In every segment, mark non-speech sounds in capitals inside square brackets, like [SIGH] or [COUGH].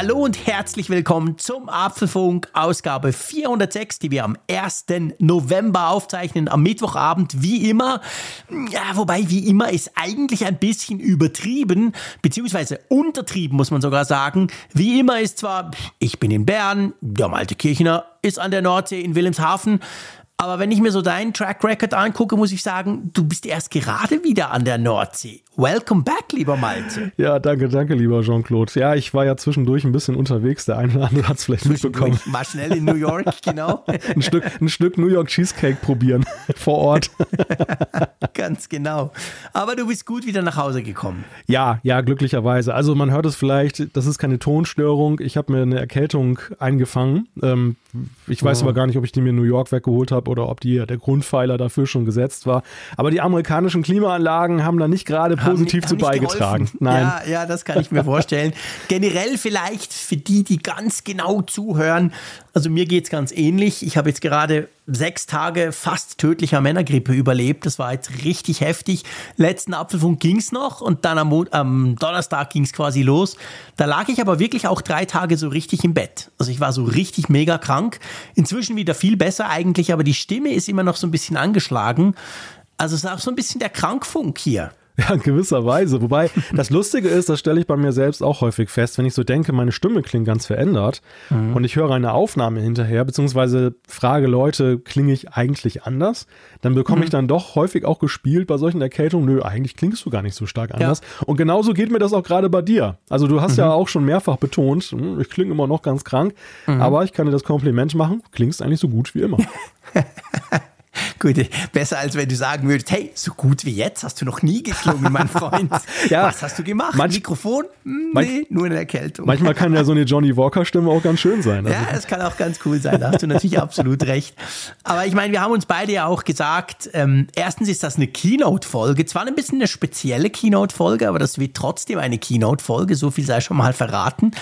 Hallo und herzlich willkommen zum Apfelfunk Ausgabe 406, die wir am 1. November aufzeichnen, am Mittwochabend, wie immer. Ja, wobei wie immer ist eigentlich ein bisschen übertrieben, beziehungsweise untertrieben, muss man sogar sagen. Wie immer ist zwar, ich bin in Bern, der Malte Kirchner ist an der Nordsee in Wilhelmshaven. Aber wenn ich mir so deinen Track Record angucke, muss ich sagen, du bist erst gerade wieder an der Nordsee. Welcome back, lieber Malte. Ja, danke, danke, lieber Jean-Claude. Ja, ich war ja zwischendurch ein bisschen unterwegs. Der eine oder andere hat es vielleicht mitbekommen. War schnell in New York, genau. [LAUGHS] ein, Stück, ein Stück New York Cheesecake probieren [LAUGHS] vor Ort. [LAUGHS] Ganz genau. Aber du bist gut wieder nach Hause gekommen. Ja, ja, glücklicherweise. Also man hört es vielleicht, das ist keine Tonstörung. Ich habe mir eine Erkältung eingefangen. Ähm, ich weiß oh. aber gar nicht, ob ich die mir in New York weggeholt habe oder ob die, der Grundpfeiler dafür schon gesetzt war. Aber die amerikanischen Klimaanlagen haben da nicht gerade positiv zu beigetragen. Nein. Ja, ja, das kann ich mir vorstellen. [LAUGHS] Generell vielleicht für die, die ganz genau zuhören. Also mir geht es ganz ähnlich. Ich habe jetzt gerade sechs Tage fast tödlicher Männergrippe überlebt. Das war jetzt richtig heftig. Letzten Apfelfunk ging es noch und dann am, am Donnerstag ging es quasi los. Da lag ich aber wirklich auch drei Tage so richtig im Bett. Also ich war so richtig mega krank. Inzwischen wieder viel besser eigentlich, aber die Stimme ist immer noch so ein bisschen angeschlagen. Also es ist auch so ein bisschen der Krankfunk hier. [LAUGHS] Ja, in gewisser Weise. Wobei das Lustige ist, das stelle ich bei mir selbst auch häufig fest, wenn ich so denke, meine Stimme klingt ganz verändert mhm. und ich höre eine Aufnahme hinterher, beziehungsweise frage Leute, klinge ich eigentlich anders? Dann bekomme mhm. ich dann doch häufig auch gespielt bei solchen Erkältungen, nö, eigentlich klingst du gar nicht so stark anders. Ja. Und genauso geht mir das auch gerade bei dir. Also du hast mhm. ja auch schon mehrfach betont, hm, ich klinge immer noch ganz krank, mhm. aber ich kann dir das Kompliment machen, klingst eigentlich so gut wie immer. [LAUGHS] Gut, besser als wenn du sagen würdest, hey, so gut wie jetzt hast du noch nie geklungen, mein Freund. [LAUGHS] ja. Was hast du gemacht? Manch, Mikrofon? Hm, nee, nur eine Erkältung. Manchmal kann ja so eine Johnny Walker-Stimme auch ganz schön sein. Also. Ja, das kann auch ganz cool sein. Da hast du natürlich [LAUGHS] absolut recht. Aber ich meine, wir haben uns beide ja auch gesagt, ähm, erstens ist das eine Keynote-Folge. Zwar ein bisschen eine spezielle Keynote-Folge, aber das wird trotzdem eine Keynote-Folge. So viel sei schon mal verraten.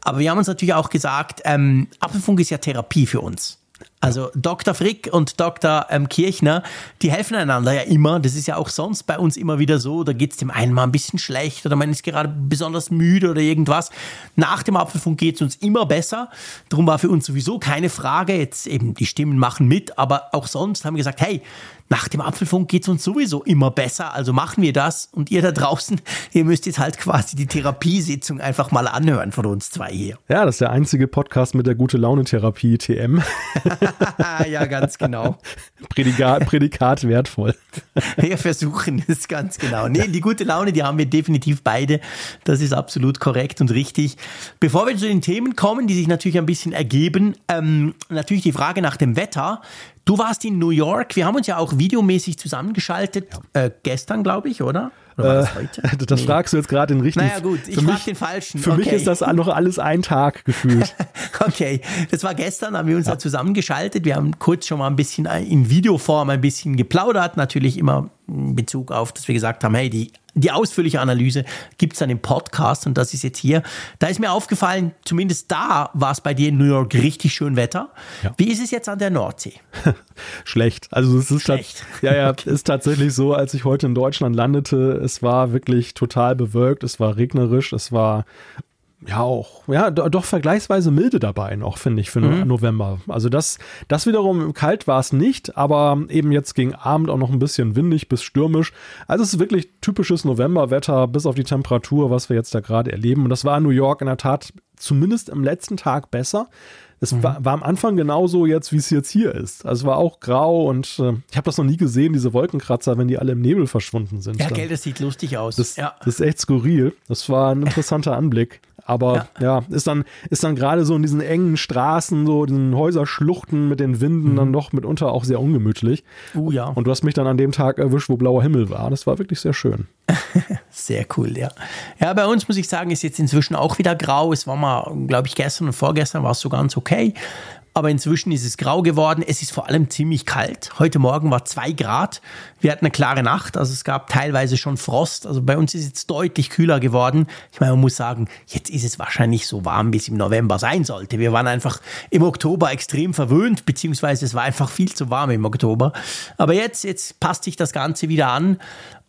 Aber wir haben uns natürlich auch gesagt, ähm, Apfelfunk ist ja Therapie für uns. Also Dr. Frick und Dr. Ähm, Kirchner, die helfen einander ja immer. Das ist ja auch sonst bei uns immer wieder so. Da geht es dem einen mal ein bisschen schlecht oder man ist gerade besonders müde oder irgendwas. Nach dem Apfelfunk geht es uns immer besser. Darum war für uns sowieso keine Frage. Jetzt eben die Stimmen machen mit, aber auch sonst haben wir gesagt, hey, nach dem Apfelfunk geht es uns sowieso immer besser, also machen wir das. Und ihr da draußen, [LAUGHS] ihr müsst jetzt halt quasi die Therapiesitzung einfach mal anhören von uns zwei hier. Ja, das ist der einzige Podcast mit der gute Laune-Therapie TM. [LAUGHS] ja, ganz genau. [LAUGHS] Prädikat, Prädikat wertvoll. Wir versuchen es ganz genau. Nee, die gute Laune, die haben wir definitiv beide. Das ist absolut korrekt und richtig. Bevor wir zu den Themen kommen, die sich natürlich ein bisschen ergeben, ähm, natürlich die Frage nach dem Wetter. Du warst in New York. Wir haben uns ja auch videomäßig zusammengeschaltet. Ja. Äh, gestern, glaube ich, oder? Oder das, äh, [LAUGHS] das nee. fragst du jetzt gerade den richtigen. Naja, gut, ich frag den falschen. Für okay. mich ist das noch alles ein Tag gefühlt. [LAUGHS] okay, das war gestern, haben wir uns ja. da zusammengeschaltet. Wir haben kurz schon mal ein bisschen in Videoform ein bisschen geplaudert. Natürlich immer in Bezug auf, dass wir gesagt haben, hey, die die ausführliche Analyse gibt es dann im Podcast und das ist jetzt hier. Da ist mir aufgefallen, zumindest da war es bei dir in New York richtig schön Wetter. Ja. Wie ist es jetzt an der Nordsee? [LAUGHS] Schlecht. Also es ist schlecht. Ja, ja, okay. ist tatsächlich so, als ich heute in Deutschland landete, es war wirklich total bewölkt, es war regnerisch, es war ja auch, ja, doch vergleichsweise milde dabei noch, finde ich, für mhm. November. Also das, das wiederum kalt war es nicht, aber eben jetzt gegen Abend auch noch ein bisschen windig bis stürmisch. Also es ist wirklich typisches Novemberwetter, bis auf die Temperatur, was wir jetzt da gerade erleben. Und das war in New York in der Tat zumindest im letzten Tag besser. Es mhm. war, war, am Anfang genauso jetzt, wie es jetzt hier ist. Also es war auch grau und äh, ich habe das noch nie gesehen, diese Wolkenkratzer, wenn die alle im Nebel verschwunden sind. Ja, gell, das sieht lustig aus. Das, ja. das ist echt skurril. Das war ein interessanter Anblick. Aber ja. ja, ist dann, ist dann gerade so in diesen engen Straßen, so diesen Häuserschluchten mit den Winden mhm. dann doch mitunter auch sehr ungemütlich. Uh, ja. Und du hast mich dann an dem Tag erwischt, wo blauer Himmel war. Das war wirklich sehr schön. [LAUGHS] sehr cool, ja. Ja, bei uns muss ich sagen, ist jetzt inzwischen auch wieder grau. Es war mal, glaube ich, gestern und vorgestern war es so ganz okay. Aber inzwischen ist es grau geworden. Es ist vor allem ziemlich kalt. Heute Morgen war zwei Grad. Wir hatten eine klare Nacht, also es gab teilweise schon Frost. Also bei uns ist es deutlich kühler geworden. Ich meine, man muss sagen, jetzt ist es wahrscheinlich so warm, wie es im November sein sollte. Wir waren einfach im Oktober extrem verwöhnt, beziehungsweise es war einfach viel zu warm im Oktober. Aber jetzt, jetzt passt sich das Ganze wieder an.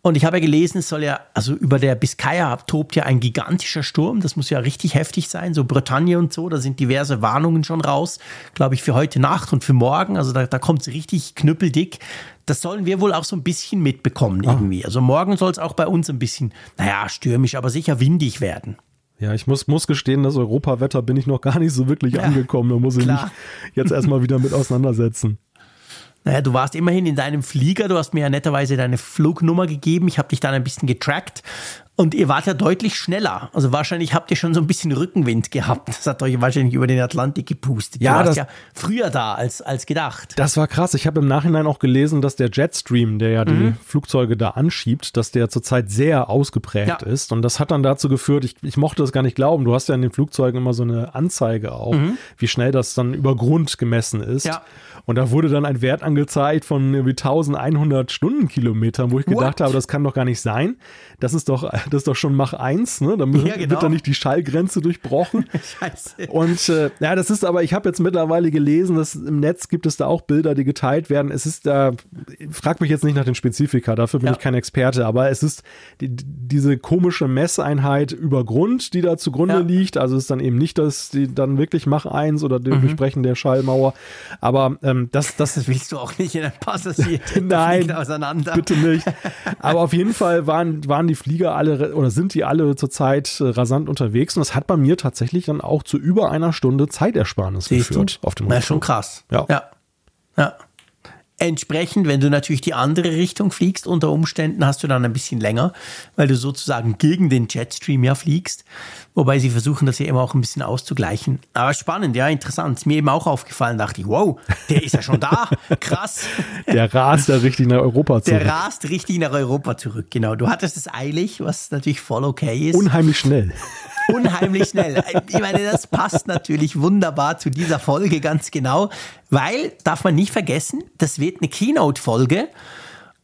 Und ich habe ja gelesen, es soll ja, also über der Biskaya tobt ja ein gigantischer Sturm. Das muss ja richtig heftig sein. So Bretagne und so, da sind diverse Warnungen schon raus, glaube ich, für heute Nacht und für morgen. Also da, da kommt es richtig knüppeldick. Das sollen wir wohl auch so ein bisschen mitbekommen ah. irgendwie. Also morgen soll es auch bei uns ein bisschen, naja, stürmisch, aber sicher windig werden. Ja, ich muss, muss gestehen, das Europawetter bin ich noch gar nicht so wirklich ja, angekommen. Da muss ich klar. mich jetzt erstmal wieder mit auseinandersetzen. [LAUGHS] Naja, du warst immerhin in deinem Flieger, du hast mir ja netterweise deine Flugnummer gegeben, ich habe dich dann ein bisschen getrackt und ihr wart ja deutlich schneller. Also wahrscheinlich habt ihr schon so ein bisschen Rückenwind gehabt. Das hat euch wahrscheinlich über den Atlantik gepustet. Ja, du warst ja früher da als, als gedacht. Das war krass. Ich habe im Nachhinein auch gelesen, dass der Jetstream, der ja die mhm. Flugzeuge da anschiebt, dass der zurzeit sehr ausgeprägt ja. ist. Und das hat dann dazu geführt, ich, ich mochte das gar nicht glauben. Du hast ja in den Flugzeugen immer so eine Anzeige auch, mhm. wie schnell das dann über Grund gemessen ist. Ja. Und da wurde dann ein Wert angezeigt von irgendwie 1100 Stundenkilometern, wo ich gedacht What? habe, das kann doch gar nicht sein. Das ist doch, das ist doch schon Mach 1, ne? Da ja, genau. wird dann nicht die Schallgrenze durchbrochen. [LAUGHS] Scheiße. Und äh, ja, das ist aber, ich habe jetzt mittlerweile gelesen, dass im Netz gibt es da auch Bilder, die geteilt werden. Es ist da, frag mich jetzt nicht nach den Spezifika, dafür bin ja. ich kein Experte, aber es ist die, diese komische Messeinheit über Grund, die da zugrunde ja. liegt. Also es ist dann eben nicht, dass die dann wirklich Mach 1 oder mhm. Durchbrechen der Schallmauer. Aber ähm, das, das, das [LAUGHS] willst du auch nicht in ein Passagier [LAUGHS] Nein, auseinander. Bitte nicht. Aber auf jeden Fall waren, waren die Flieger alle oder sind die alle zurzeit äh, rasant unterwegs und das hat bei mir tatsächlich dann auch zu über einer Stunde Zeitersparnis Siehst geführt du? auf dem Rückflug. Ist schon krass. Ja. ja. ja. Entsprechend, wenn du natürlich die andere Richtung fliegst, unter Umständen hast du dann ein bisschen länger, weil du sozusagen gegen den Jetstream ja fliegst. Wobei sie versuchen, das ja immer auch ein bisschen auszugleichen. Aber spannend, ja, interessant. Ist mir eben auch aufgefallen, dachte ich, wow, der ist ja schon da. [LAUGHS] Krass. Der rast ja richtig nach Europa zurück. Der rast richtig nach Europa zurück, genau. Du hattest es eilig, was natürlich voll okay ist. Unheimlich schnell [LAUGHS] unheimlich schnell. Ich meine, das passt natürlich wunderbar zu dieser Folge ganz genau, weil, darf man nicht vergessen, das wird eine Keynote-Folge.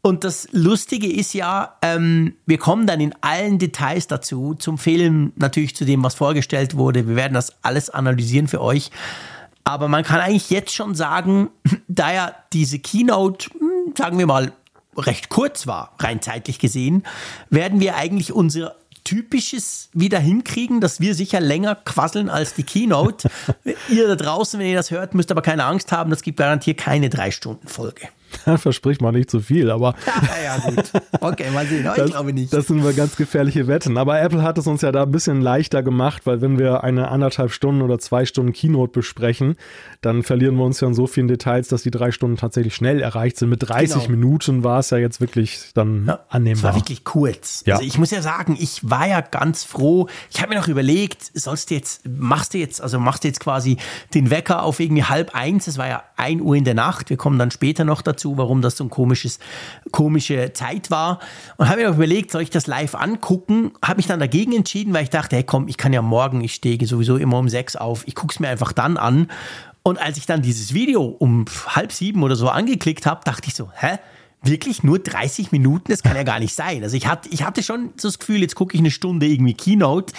Und das Lustige ist ja, ähm, wir kommen dann in allen Details dazu, zum Film, natürlich zu dem, was vorgestellt wurde. Wir werden das alles analysieren für euch. Aber man kann eigentlich jetzt schon sagen, [CLEARS THROAT] da ja diese Keynote, hm, sagen wir mal, recht kurz war, rein zeitlich gesehen, werden wir eigentlich unsere Typisches wieder hinkriegen, dass wir sicher länger quasseln als die Keynote. [LAUGHS] ihr da draußen, wenn ihr das hört, müsst aber keine Angst haben, das gibt garantiert keine drei Stunden Folge. [LAUGHS] Verspricht mal nicht zu viel, aber. [LAUGHS] ja, gut. Okay, mal sehen. Das, ich glaube nicht. Das sind wir ganz gefährliche Wetten. Aber Apple hat es uns ja da ein bisschen leichter gemacht, weil wenn wir eine anderthalb Stunden oder zwei Stunden Keynote besprechen, dann verlieren wir uns ja in so vielen Details, dass die drei Stunden tatsächlich schnell erreicht sind. Mit 30 genau. Minuten war es ja jetzt wirklich dann ja, annehmbar. Es war wirklich kurz. Ja. Also ich muss ja sagen, ich war ja ganz froh. Ich habe mir noch überlegt, sollst du jetzt, machst du jetzt, also machst du jetzt quasi den Wecker auf irgendwie halb eins. Es war ja ein Uhr in der Nacht. Wir kommen dann später noch dazu dazu, warum das so eine komisches, komische Zeit war. Und habe mir auch überlegt, soll ich das live angucken? Habe mich dann dagegen entschieden, weil ich dachte, hey komm, ich kann ja morgen, ich stehe sowieso immer um sechs auf, ich gucke es mir einfach dann an. Und als ich dann dieses Video um halb sieben oder so angeklickt habe, dachte ich so, hä? Wirklich nur 30 Minuten? Das kann ja gar nicht sein. Also ich hatte, ich hatte schon so das Gefühl, jetzt gucke ich eine Stunde irgendwie Keynote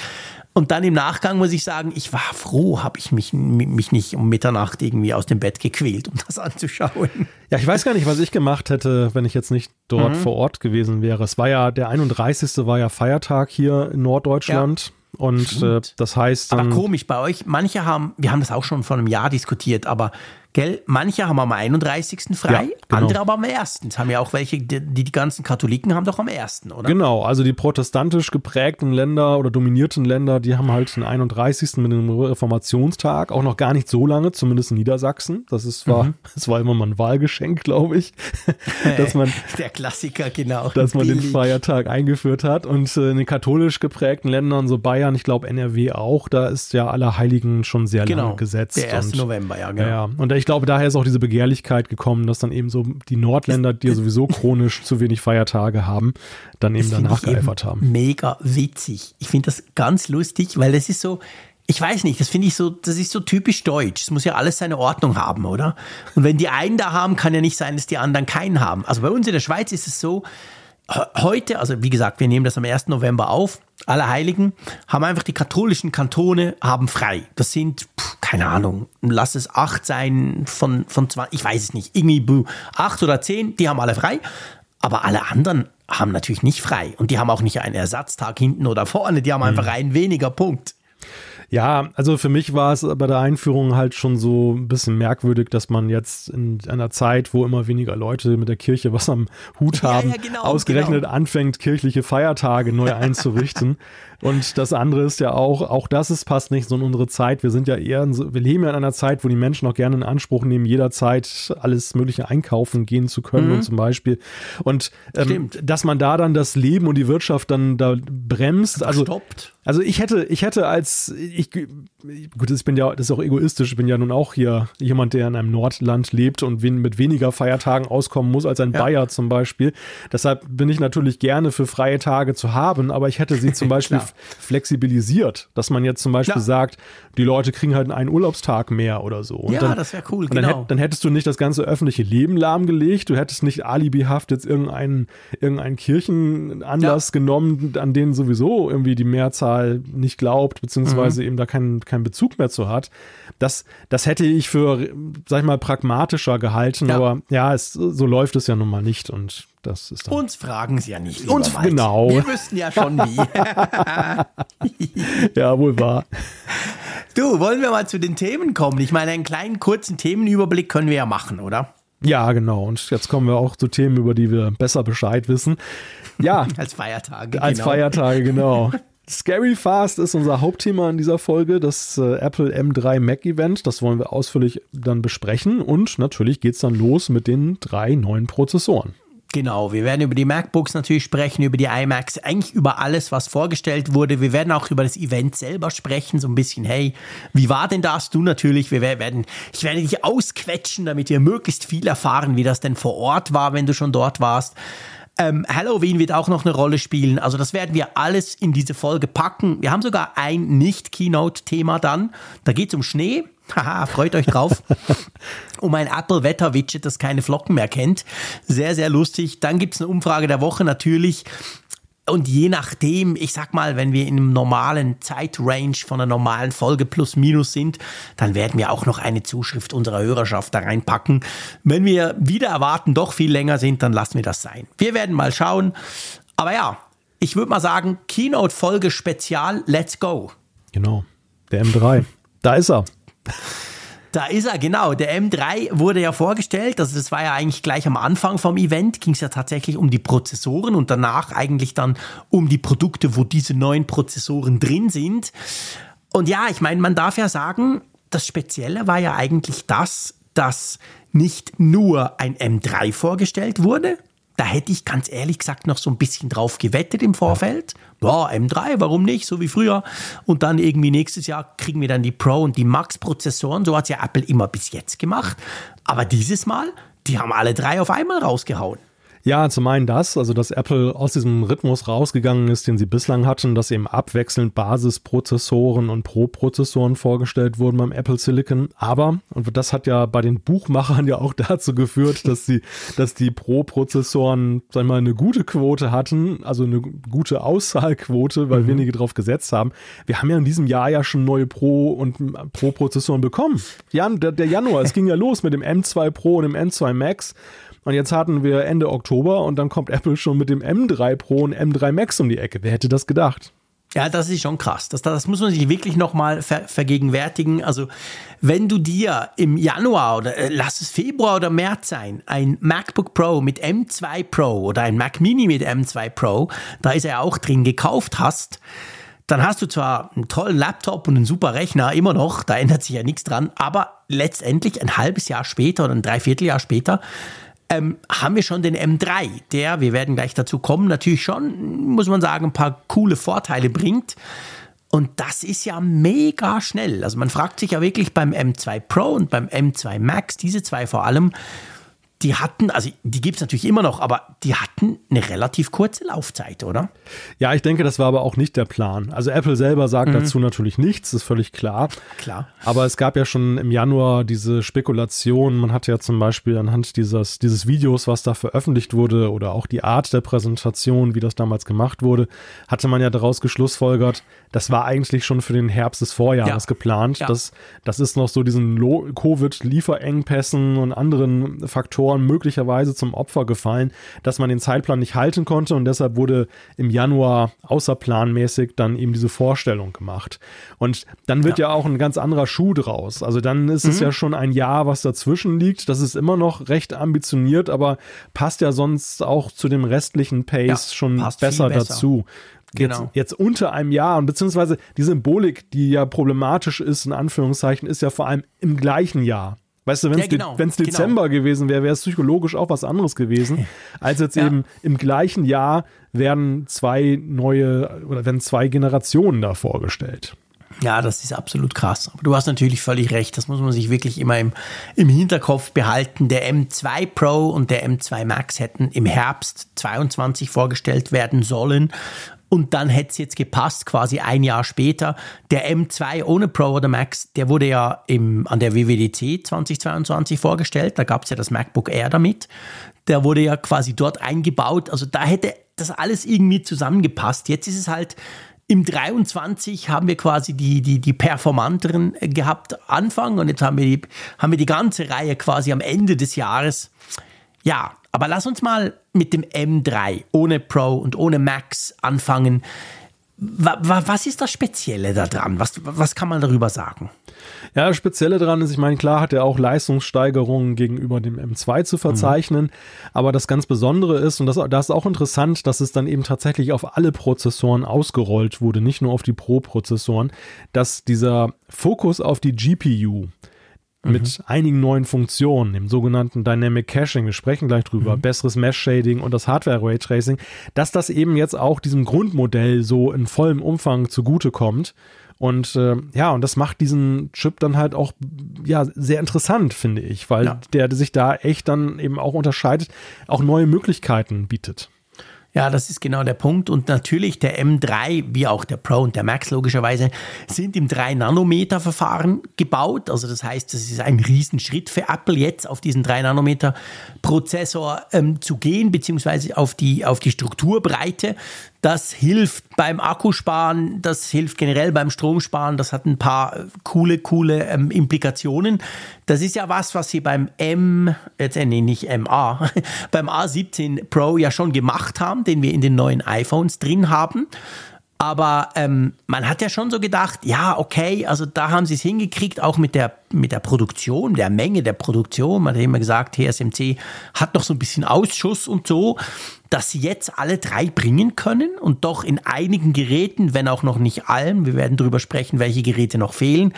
und dann im Nachgang muss ich sagen, ich war froh, habe ich mich, mich nicht um Mitternacht irgendwie aus dem Bett gequält, um das [LAUGHS] anzuschauen. Ja, ich weiß gar nicht, was ich gemacht hätte, wenn ich jetzt nicht dort mhm. vor Ort gewesen wäre. Es war ja, der 31. war ja Feiertag hier in Norddeutschland. Ja. Und äh, das heißt. aber komisch bei euch, manche haben, wir haben das auch schon vor einem Jahr diskutiert, aber Gell? Manche haben am 31. frei, ja, genau. andere aber am 1. Das haben ja auch welche, die, die ganzen Katholiken haben doch am 1., oder? Genau, also die protestantisch geprägten Länder oder dominierten Länder, die haben halt den 31. mit dem Reformationstag, auch noch gar nicht so lange, zumindest in Niedersachsen. Das ist, war, mhm. [LAUGHS] das war immer mal ein Wahlgeschenk, glaube ich. [LAUGHS] dass man, Der Klassiker, genau. Dass man Billig. den Feiertag eingeführt hat. Und äh, in den katholisch geprägten Ländern, so Bayern, ich glaube NRW auch, da ist ja Allerheiligen schon sehr genau, lange gesetzt. Der 1. Und, November, ja, genau. Ja, und ich glaube, daher ist auch diese Begehrlichkeit gekommen, dass dann eben so die Nordländer, die ja sowieso chronisch zu wenig Feiertage haben, dann eben danach geeifert haben. Mega witzig. Ich finde das ganz lustig, weil das ist so, ich weiß nicht, das finde ich so, das ist so typisch deutsch. Es muss ja alles seine Ordnung haben, oder? Und wenn die einen da haben, kann ja nicht sein, dass die anderen keinen haben. Also bei uns in der Schweiz ist es so, heute, also wie gesagt, wir nehmen das am 1. November auf, alle Heiligen, haben einfach die katholischen Kantone haben frei. Das sind, pff, keine Ahnung, lass es acht sein von, von 20, ich weiß es nicht, irgendwie acht oder zehn, die haben alle frei. Aber alle anderen haben natürlich nicht frei. Und die haben auch nicht einen Ersatztag hinten oder vorne, die haben einfach mhm. einen weniger Punkt. Ja, also für mich war es bei der Einführung halt schon so ein bisschen merkwürdig, dass man jetzt in einer Zeit, wo immer weniger Leute mit der Kirche was am Hut haben, ja, ja, genau, ausgerechnet genau. anfängt, kirchliche Feiertage neu einzurichten. [LAUGHS] Und das andere ist ja auch, auch das ist, passt nicht so in unsere Zeit. Wir sind ja eher, wir leben ja in einer Zeit, wo die Menschen auch gerne in Anspruch nehmen, jederzeit alles Mögliche einkaufen gehen zu können mhm. und zum Beispiel. Und ähm, dass man da dann das Leben und die Wirtschaft dann da bremst. Also, Stoppt. also ich hätte, ich hätte als, ich, gut, ich bin ja, das ist auch egoistisch, ich bin ja nun auch hier jemand, der in einem Nordland lebt und wen, mit weniger Feiertagen auskommen muss als ein ja. Bayer zum Beispiel. Deshalb bin ich natürlich gerne für freie Tage zu haben, aber ich hätte sie zum [LAUGHS] Beispiel flexibilisiert, dass man jetzt zum Beispiel Klar. sagt, die Leute kriegen halt einen Urlaubstag mehr oder so. Und ja, dann, das wäre cool, genau. Dann, dann, hättest du nicht das ganze öffentliche Leben lahmgelegt, du hättest nicht alibihaft jetzt irgendeinen, irgendeinen Kirchenanlass ja. genommen, an den sowieso irgendwie die Mehrzahl nicht glaubt, beziehungsweise mhm. eben da keinen keinen Bezug mehr zu hat. Das, das hätte ich für, sag ich mal, pragmatischer gehalten, ja. aber ja, es, so läuft es ja nun mal nicht und das ist Uns fragen sie ja nicht. Uns, Walter. genau. Wir wüssten ja schon wie. [LAUGHS] ja, wohl wahr. Du, wollen wir mal zu den Themen kommen? Ich meine, einen kleinen kurzen Themenüberblick können wir ja machen, oder? Ja, genau. Und jetzt kommen wir auch zu Themen, über die wir besser Bescheid wissen. Ja. [LAUGHS] als Feiertage. Als genau. Feiertage, genau. [LAUGHS] Scary Fast ist unser Hauptthema in dieser Folge, das äh, Apple M3 Mac Event. Das wollen wir ausführlich dann besprechen. Und natürlich geht es dann los mit den drei neuen Prozessoren. Genau, wir werden über die MacBooks natürlich sprechen, über die iMacs, eigentlich über alles, was vorgestellt wurde. Wir werden auch über das Event selber sprechen, so ein bisschen, hey, wie war denn das? Du natürlich, wir werden, ich werde dich ausquetschen, damit wir möglichst viel erfahren, wie das denn vor Ort war, wenn du schon dort warst. Ähm, Halloween wird auch noch eine Rolle spielen. Also das werden wir alles in diese Folge packen. Wir haben sogar ein Nicht-Keynote-Thema dann. Da geht es um Schnee. [LAUGHS] Haha, freut euch drauf. [LAUGHS] um ein Apple-Wetter-Widget, das keine Flocken mehr kennt. Sehr, sehr lustig. Dann gibt es eine Umfrage der Woche natürlich. Und je nachdem, ich sag mal, wenn wir in einem normalen Zeitrange von einer normalen Folge plus minus sind, dann werden wir auch noch eine Zuschrift unserer Hörerschaft da reinpacken. Wenn wir wieder erwarten, doch viel länger sind, dann lassen wir das sein. Wir werden mal schauen. Aber ja, ich würde mal sagen, Keynote-Folge Spezial, let's go. Genau, der M3. Da ist er. Da ist er, genau. Der M3 wurde ja vorgestellt. Also das war ja eigentlich gleich am Anfang vom Event. Ging es ja tatsächlich um die Prozessoren und danach eigentlich dann um die Produkte, wo diese neuen Prozessoren drin sind. Und ja, ich meine, man darf ja sagen, das Spezielle war ja eigentlich das, dass nicht nur ein M3 vorgestellt wurde, da hätte ich ganz ehrlich gesagt noch so ein bisschen drauf gewettet im Vorfeld. Boah, M3, warum nicht? So wie früher. Und dann irgendwie nächstes Jahr kriegen wir dann die Pro- und die Max-Prozessoren. So hat es ja Apple immer bis jetzt gemacht. Aber dieses Mal, die haben alle drei auf einmal rausgehauen. Ja, zum einen das, also dass Apple aus diesem Rhythmus rausgegangen ist, den sie bislang hatten, dass eben abwechselnd Basisprozessoren und Pro-Prozessoren vorgestellt wurden beim Apple Silicon. Aber, und das hat ja bei den Buchmachern [LAUGHS] ja auch dazu geführt, dass die, dass die Pro-Prozessoren, sag ich mal, eine gute Quote hatten, also eine gute Auszahlquote, weil mhm. wenige drauf gesetzt haben. Wir haben ja in diesem Jahr ja schon neue Pro- und Pro-Prozessoren bekommen. Jan, der, der Januar, es [LAUGHS] ging ja los mit dem M2 Pro und dem M2 Max. Und jetzt hatten wir Ende Oktober und dann kommt Apple schon mit dem M3 Pro und M3 Max um die Ecke. Wer hätte das gedacht? Ja, das ist schon krass. Das, das muss man sich wirklich nochmal ver vergegenwärtigen. Also, wenn du dir im Januar oder äh, lass es Februar oder März sein, ein MacBook Pro mit M2 Pro oder ein Mac Mini mit M2 Pro, da ist er auch drin, gekauft hast, dann hast du zwar einen tollen Laptop und einen super Rechner, immer noch, da ändert sich ja nichts dran, aber letztendlich ein halbes Jahr später oder ein Dreivierteljahr später ähm, haben wir schon den M3, der, wir werden gleich dazu kommen, natürlich schon, muss man sagen, ein paar coole Vorteile bringt. Und das ist ja mega schnell. Also man fragt sich ja wirklich beim M2 Pro und beim M2 Max, diese zwei vor allem, die hatten, also die gibt es natürlich immer noch, aber die hatten eine relativ kurze Laufzeit, oder? Ja, ich denke, das war aber auch nicht der Plan. Also Apple selber sagt mhm. dazu natürlich nichts, ist völlig klar. Klar. Aber es gab ja schon im Januar diese Spekulation. Man hat ja zum Beispiel anhand dieses, dieses Videos, was da veröffentlicht wurde, oder auch die Art der Präsentation, wie das damals gemacht wurde, hatte man ja daraus geschlussfolgert, das war eigentlich schon für den Herbst des Vorjahres ja. geplant. Ja. Das, das ist noch so diesen Covid-Lieferengpässen und anderen Faktoren möglicherweise zum Opfer gefallen, dass man den Zeitplan nicht halten konnte und deshalb wurde im Januar außerplanmäßig dann eben diese Vorstellung gemacht. Und dann wird ja, ja auch ein ganz anderer Schuh draus. Also dann ist mhm. es ja schon ein Jahr, was dazwischen liegt. Das ist immer noch recht ambitioniert, aber passt ja sonst auch zu dem restlichen Pace ja, schon besser, besser, dazu. Genau. Jetzt, jetzt unter einem Jahr und beziehungsweise die Symbolik, die ja problematisch ist, in Anführungszeichen, ist ja vor allem im gleichen Jahr. Weißt du, wenn es ja, genau, De genau. Dezember genau. gewesen wäre, wäre es psychologisch auch was anderes gewesen, [LAUGHS] als jetzt ja. eben im gleichen Jahr werden zwei neue oder werden zwei Generationen da vorgestellt. Ja, das ist absolut krass. Aber du hast natürlich völlig recht. Das muss man sich wirklich immer im, im Hinterkopf behalten. Der M2 Pro und der M2 Max hätten im Herbst 22 vorgestellt werden sollen. Und dann hätte es jetzt gepasst, quasi ein Jahr später. Der M2 ohne Pro oder Max, der wurde ja im, an der WWDC 2022 vorgestellt. Da gab es ja das MacBook Air damit. Der wurde ja quasi dort eingebaut. Also da hätte das alles irgendwie zusammengepasst. Jetzt ist es halt im 23 haben wir quasi die, die, die performanteren gehabt Anfang und jetzt haben wir, die, haben wir die ganze Reihe quasi am Ende des Jahres. Ja, aber lass uns mal mit dem M3 ohne Pro und ohne Max anfangen. Was ist das Spezielle daran? Was, was kann man darüber sagen? Ja, das Spezielle daran ist, ich meine, klar hat er auch Leistungssteigerungen gegenüber dem M2 zu verzeichnen, mhm. aber das ganz Besondere ist, und das, das ist auch interessant, dass es dann eben tatsächlich auf alle Prozessoren ausgerollt wurde, nicht nur auf die Pro-Prozessoren, dass dieser Fokus auf die GPU, mit mhm. einigen neuen Funktionen, dem sogenannten Dynamic Caching, wir sprechen gleich drüber, mhm. besseres Mesh-Shading und das Hardware-Raytracing, dass das eben jetzt auch diesem Grundmodell so in vollem Umfang zugutekommt. Und äh, ja, und das macht diesen Chip dann halt auch ja sehr interessant, finde ich, weil ja. der sich da echt dann eben auch unterscheidet, auch neue Möglichkeiten bietet. Ja, das ist genau der Punkt. Und natürlich der M3, wie auch der Pro und der Max logischerweise, sind im 3-Nanometer-Verfahren gebaut. Also das heißt, das ist ein Riesenschritt für Apple jetzt auf diesen 3-Nanometer-Prozessor ähm, zu gehen, beziehungsweise auf die, auf die Strukturbreite. Das hilft beim Akkusparen, das hilft generell beim Stromsparen. Das hat ein paar äh, coole, coole ähm, Implikationen. Das ist ja was, was sie beim M, jetzt äh, nee, nicht MA, [LAUGHS] beim A17 Pro ja schon gemacht haben, den wir in den neuen iPhones drin haben. Aber ähm, man hat ja schon so gedacht, ja, okay, also da haben sie es hingekriegt, auch mit der, mit der Produktion, der Menge der Produktion. Man hat immer gesagt, TSMC hat noch so ein bisschen Ausschuss und so dass sie jetzt alle drei bringen können und doch in einigen Geräten, wenn auch noch nicht allen, wir werden darüber sprechen, welche Geräte noch fehlen,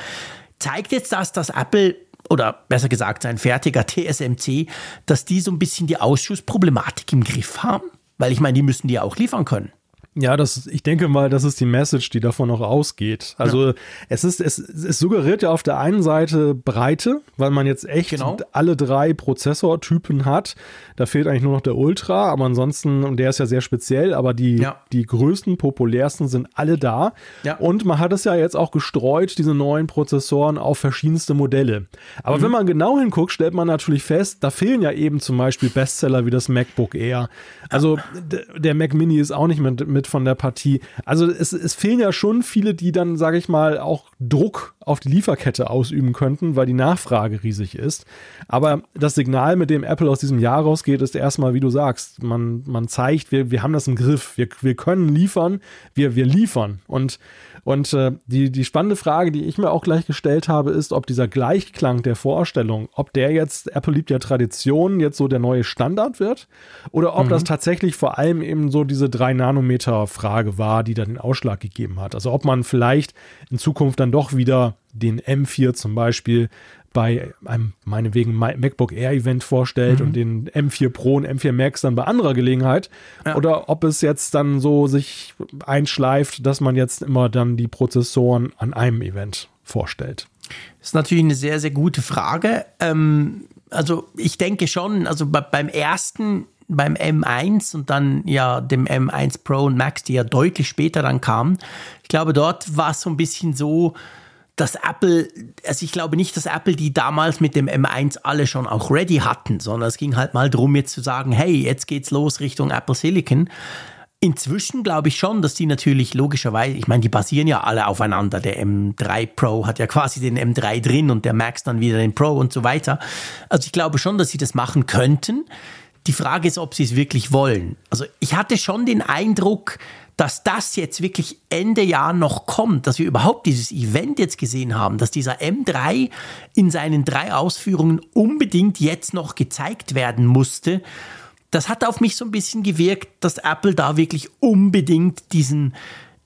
zeigt jetzt das, dass Apple oder besser gesagt sein fertiger TSMC, dass die so ein bisschen die Ausschussproblematik im Griff haben? Weil ich meine, die müssen die ja auch liefern können. Ja, das, ich denke mal, das ist die Message, die davon auch ausgeht. Also ja. es ist, es, es suggeriert ja auf der einen Seite Breite, weil man jetzt echt genau. alle drei Prozessortypen hat. Da fehlt eigentlich nur noch der Ultra, aber ansonsten, und der ist ja sehr speziell, aber die, ja. die größten, populärsten sind alle da. Ja. Und man hat es ja jetzt auch gestreut, diese neuen Prozessoren auf verschiedenste Modelle. Aber mhm. wenn man genau hinguckt, stellt man natürlich fest, da fehlen ja eben zum Beispiel Bestseller wie das MacBook Air. Also der Mac Mini ist auch nicht mit, mit von der Partie. Also es, es fehlen ja schon viele, die dann, sage ich mal, auch Druck auf die Lieferkette ausüben könnten, weil die Nachfrage riesig ist. Aber das Signal, mit dem Apple aus diesem Jahr rausgeht, ist erstmal, wie du sagst, man, man zeigt, wir, wir haben das im Griff, wir, wir können liefern, wir, wir liefern. Und und äh, die, die spannende Frage, die ich mir auch gleich gestellt habe, ist, ob dieser Gleichklang der Vorstellung, ob der jetzt, Apple liebt ja Tradition, jetzt so der neue Standard wird oder ob mhm. das tatsächlich vor allem eben so diese 3-Nanometer-Frage war, die da den Ausschlag gegeben hat. Also ob man vielleicht in Zukunft dann doch wieder den M4 zum Beispiel bei einem meinetwegen MacBook Air Event vorstellt mhm. und den M4 Pro und M4 Max dann bei anderer Gelegenheit. Ja. Oder ob es jetzt dann so sich einschleift, dass man jetzt immer dann die Prozessoren an einem Event vorstellt. Das ist natürlich eine sehr, sehr gute Frage. Ähm, also ich denke schon, also bei, beim ersten, beim M1 und dann ja dem M1 Pro und Max, die ja deutlich später dann kamen, ich glaube, dort war es so ein bisschen so, dass Apple, also ich glaube nicht, dass Apple die damals mit dem M1 alle schon auch ready hatten, sondern es ging halt mal darum, jetzt zu sagen, hey, jetzt geht's los Richtung Apple Silicon. Inzwischen glaube ich schon, dass die natürlich logischerweise, ich meine, die basieren ja alle aufeinander. Der M3 Pro hat ja quasi den M3 drin und der Max dann wieder den Pro und so weiter. Also ich glaube schon, dass sie das machen könnten. Die Frage ist, ob sie es wirklich wollen. Also ich hatte schon den Eindruck, dass das jetzt wirklich Ende Jahr noch kommt, dass wir überhaupt dieses Event jetzt gesehen haben, dass dieser M3 in seinen drei Ausführungen unbedingt jetzt noch gezeigt werden musste das hat auf mich so ein bisschen gewirkt, dass Apple da wirklich unbedingt diesen,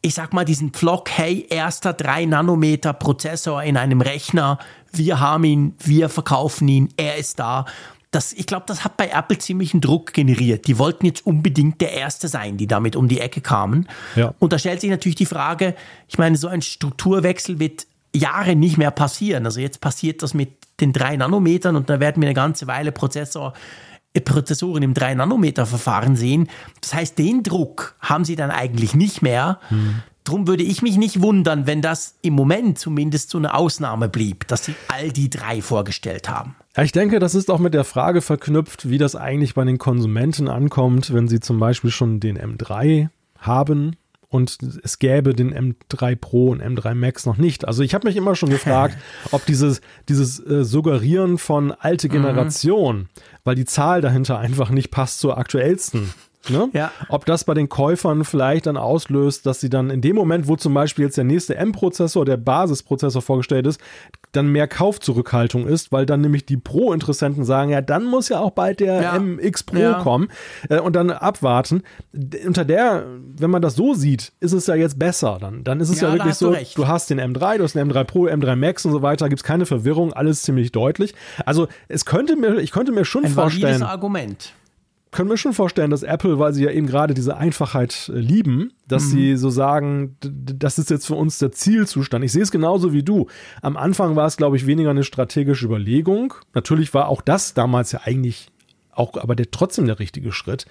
ich sag mal, diesen Pflock, hey, erster 3 Nanometer Prozessor in einem Rechner, wir haben ihn, wir verkaufen ihn, er ist da. Das, ich glaube, das hat bei Apple ziemlichen Druck generiert. Die wollten jetzt unbedingt der Erste sein, die damit um die Ecke kamen. Ja. Und da stellt sich natürlich die Frage, ich meine, so ein Strukturwechsel wird Jahre nicht mehr passieren. Also jetzt passiert das mit den drei Nanometern und da werden wir eine ganze Weile Prozessor Prozessoren im 3-Nanometer-Verfahren sehen. Das heißt, den Druck haben sie dann eigentlich nicht mehr. Hm. Drum würde ich mich nicht wundern, wenn das im Moment zumindest so eine Ausnahme blieb, dass sie all die drei vorgestellt haben. Ja, ich denke, das ist auch mit der Frage verknüpft, wie das eigentlich bei den Konsumenten ankommt, wenn sie zum Beispiel schon den M3 haben und es gäbe den M3 Pro und M3 Max noch nicht. Also ich habe mich immer schon gefragt, [LAUGHS] ob dieses, dieses äh, Suggerieren von alte mhm. Generation, mhm. weil die Zahl dahinter einfach nicht passt zur aktuellsten. Ne? Ja. Ob das bei den Käufern vielleicht dann auslöst, dass sie dann in dem Moment, wo zum Beispiel jetzt der nächste M-Prozessor, der Basisprozessor vorgestellt ist, dann mehr Kaufzurückhaltung ist, weil dann nämlich die Pro-Interessenten sagen, ja, dann muss ja auch bald der ja. MX Pro ja. kommen äh, und dann abwarten. Unter der, wenn man das so sieht, ist es ja jetzt besser. Dann, dann ist es ja, ja wirklich so, du, du, hast den M3, du hast den M3 Pro, M3 Max und so weiter, gibt es keine Verwirrung, alles ziemlich deutlich. Also es könnte mir, ich könnte mir schon Ein vorstellen. Argument können wir schon vorstellen, dass Apple, weil sie ja eben gerade diese Einfachheit äh, lieben, dass mhm. sie so sagen, das ist jetzt für uns der Zielzustand. Ich sehe es genauso wie du. Am Anfang war es, glaube ich, weniger eine strategische Überlegung. Natürlich war auch das damals ja eigentlich auch, aber der trotzdem der richtige Schritt,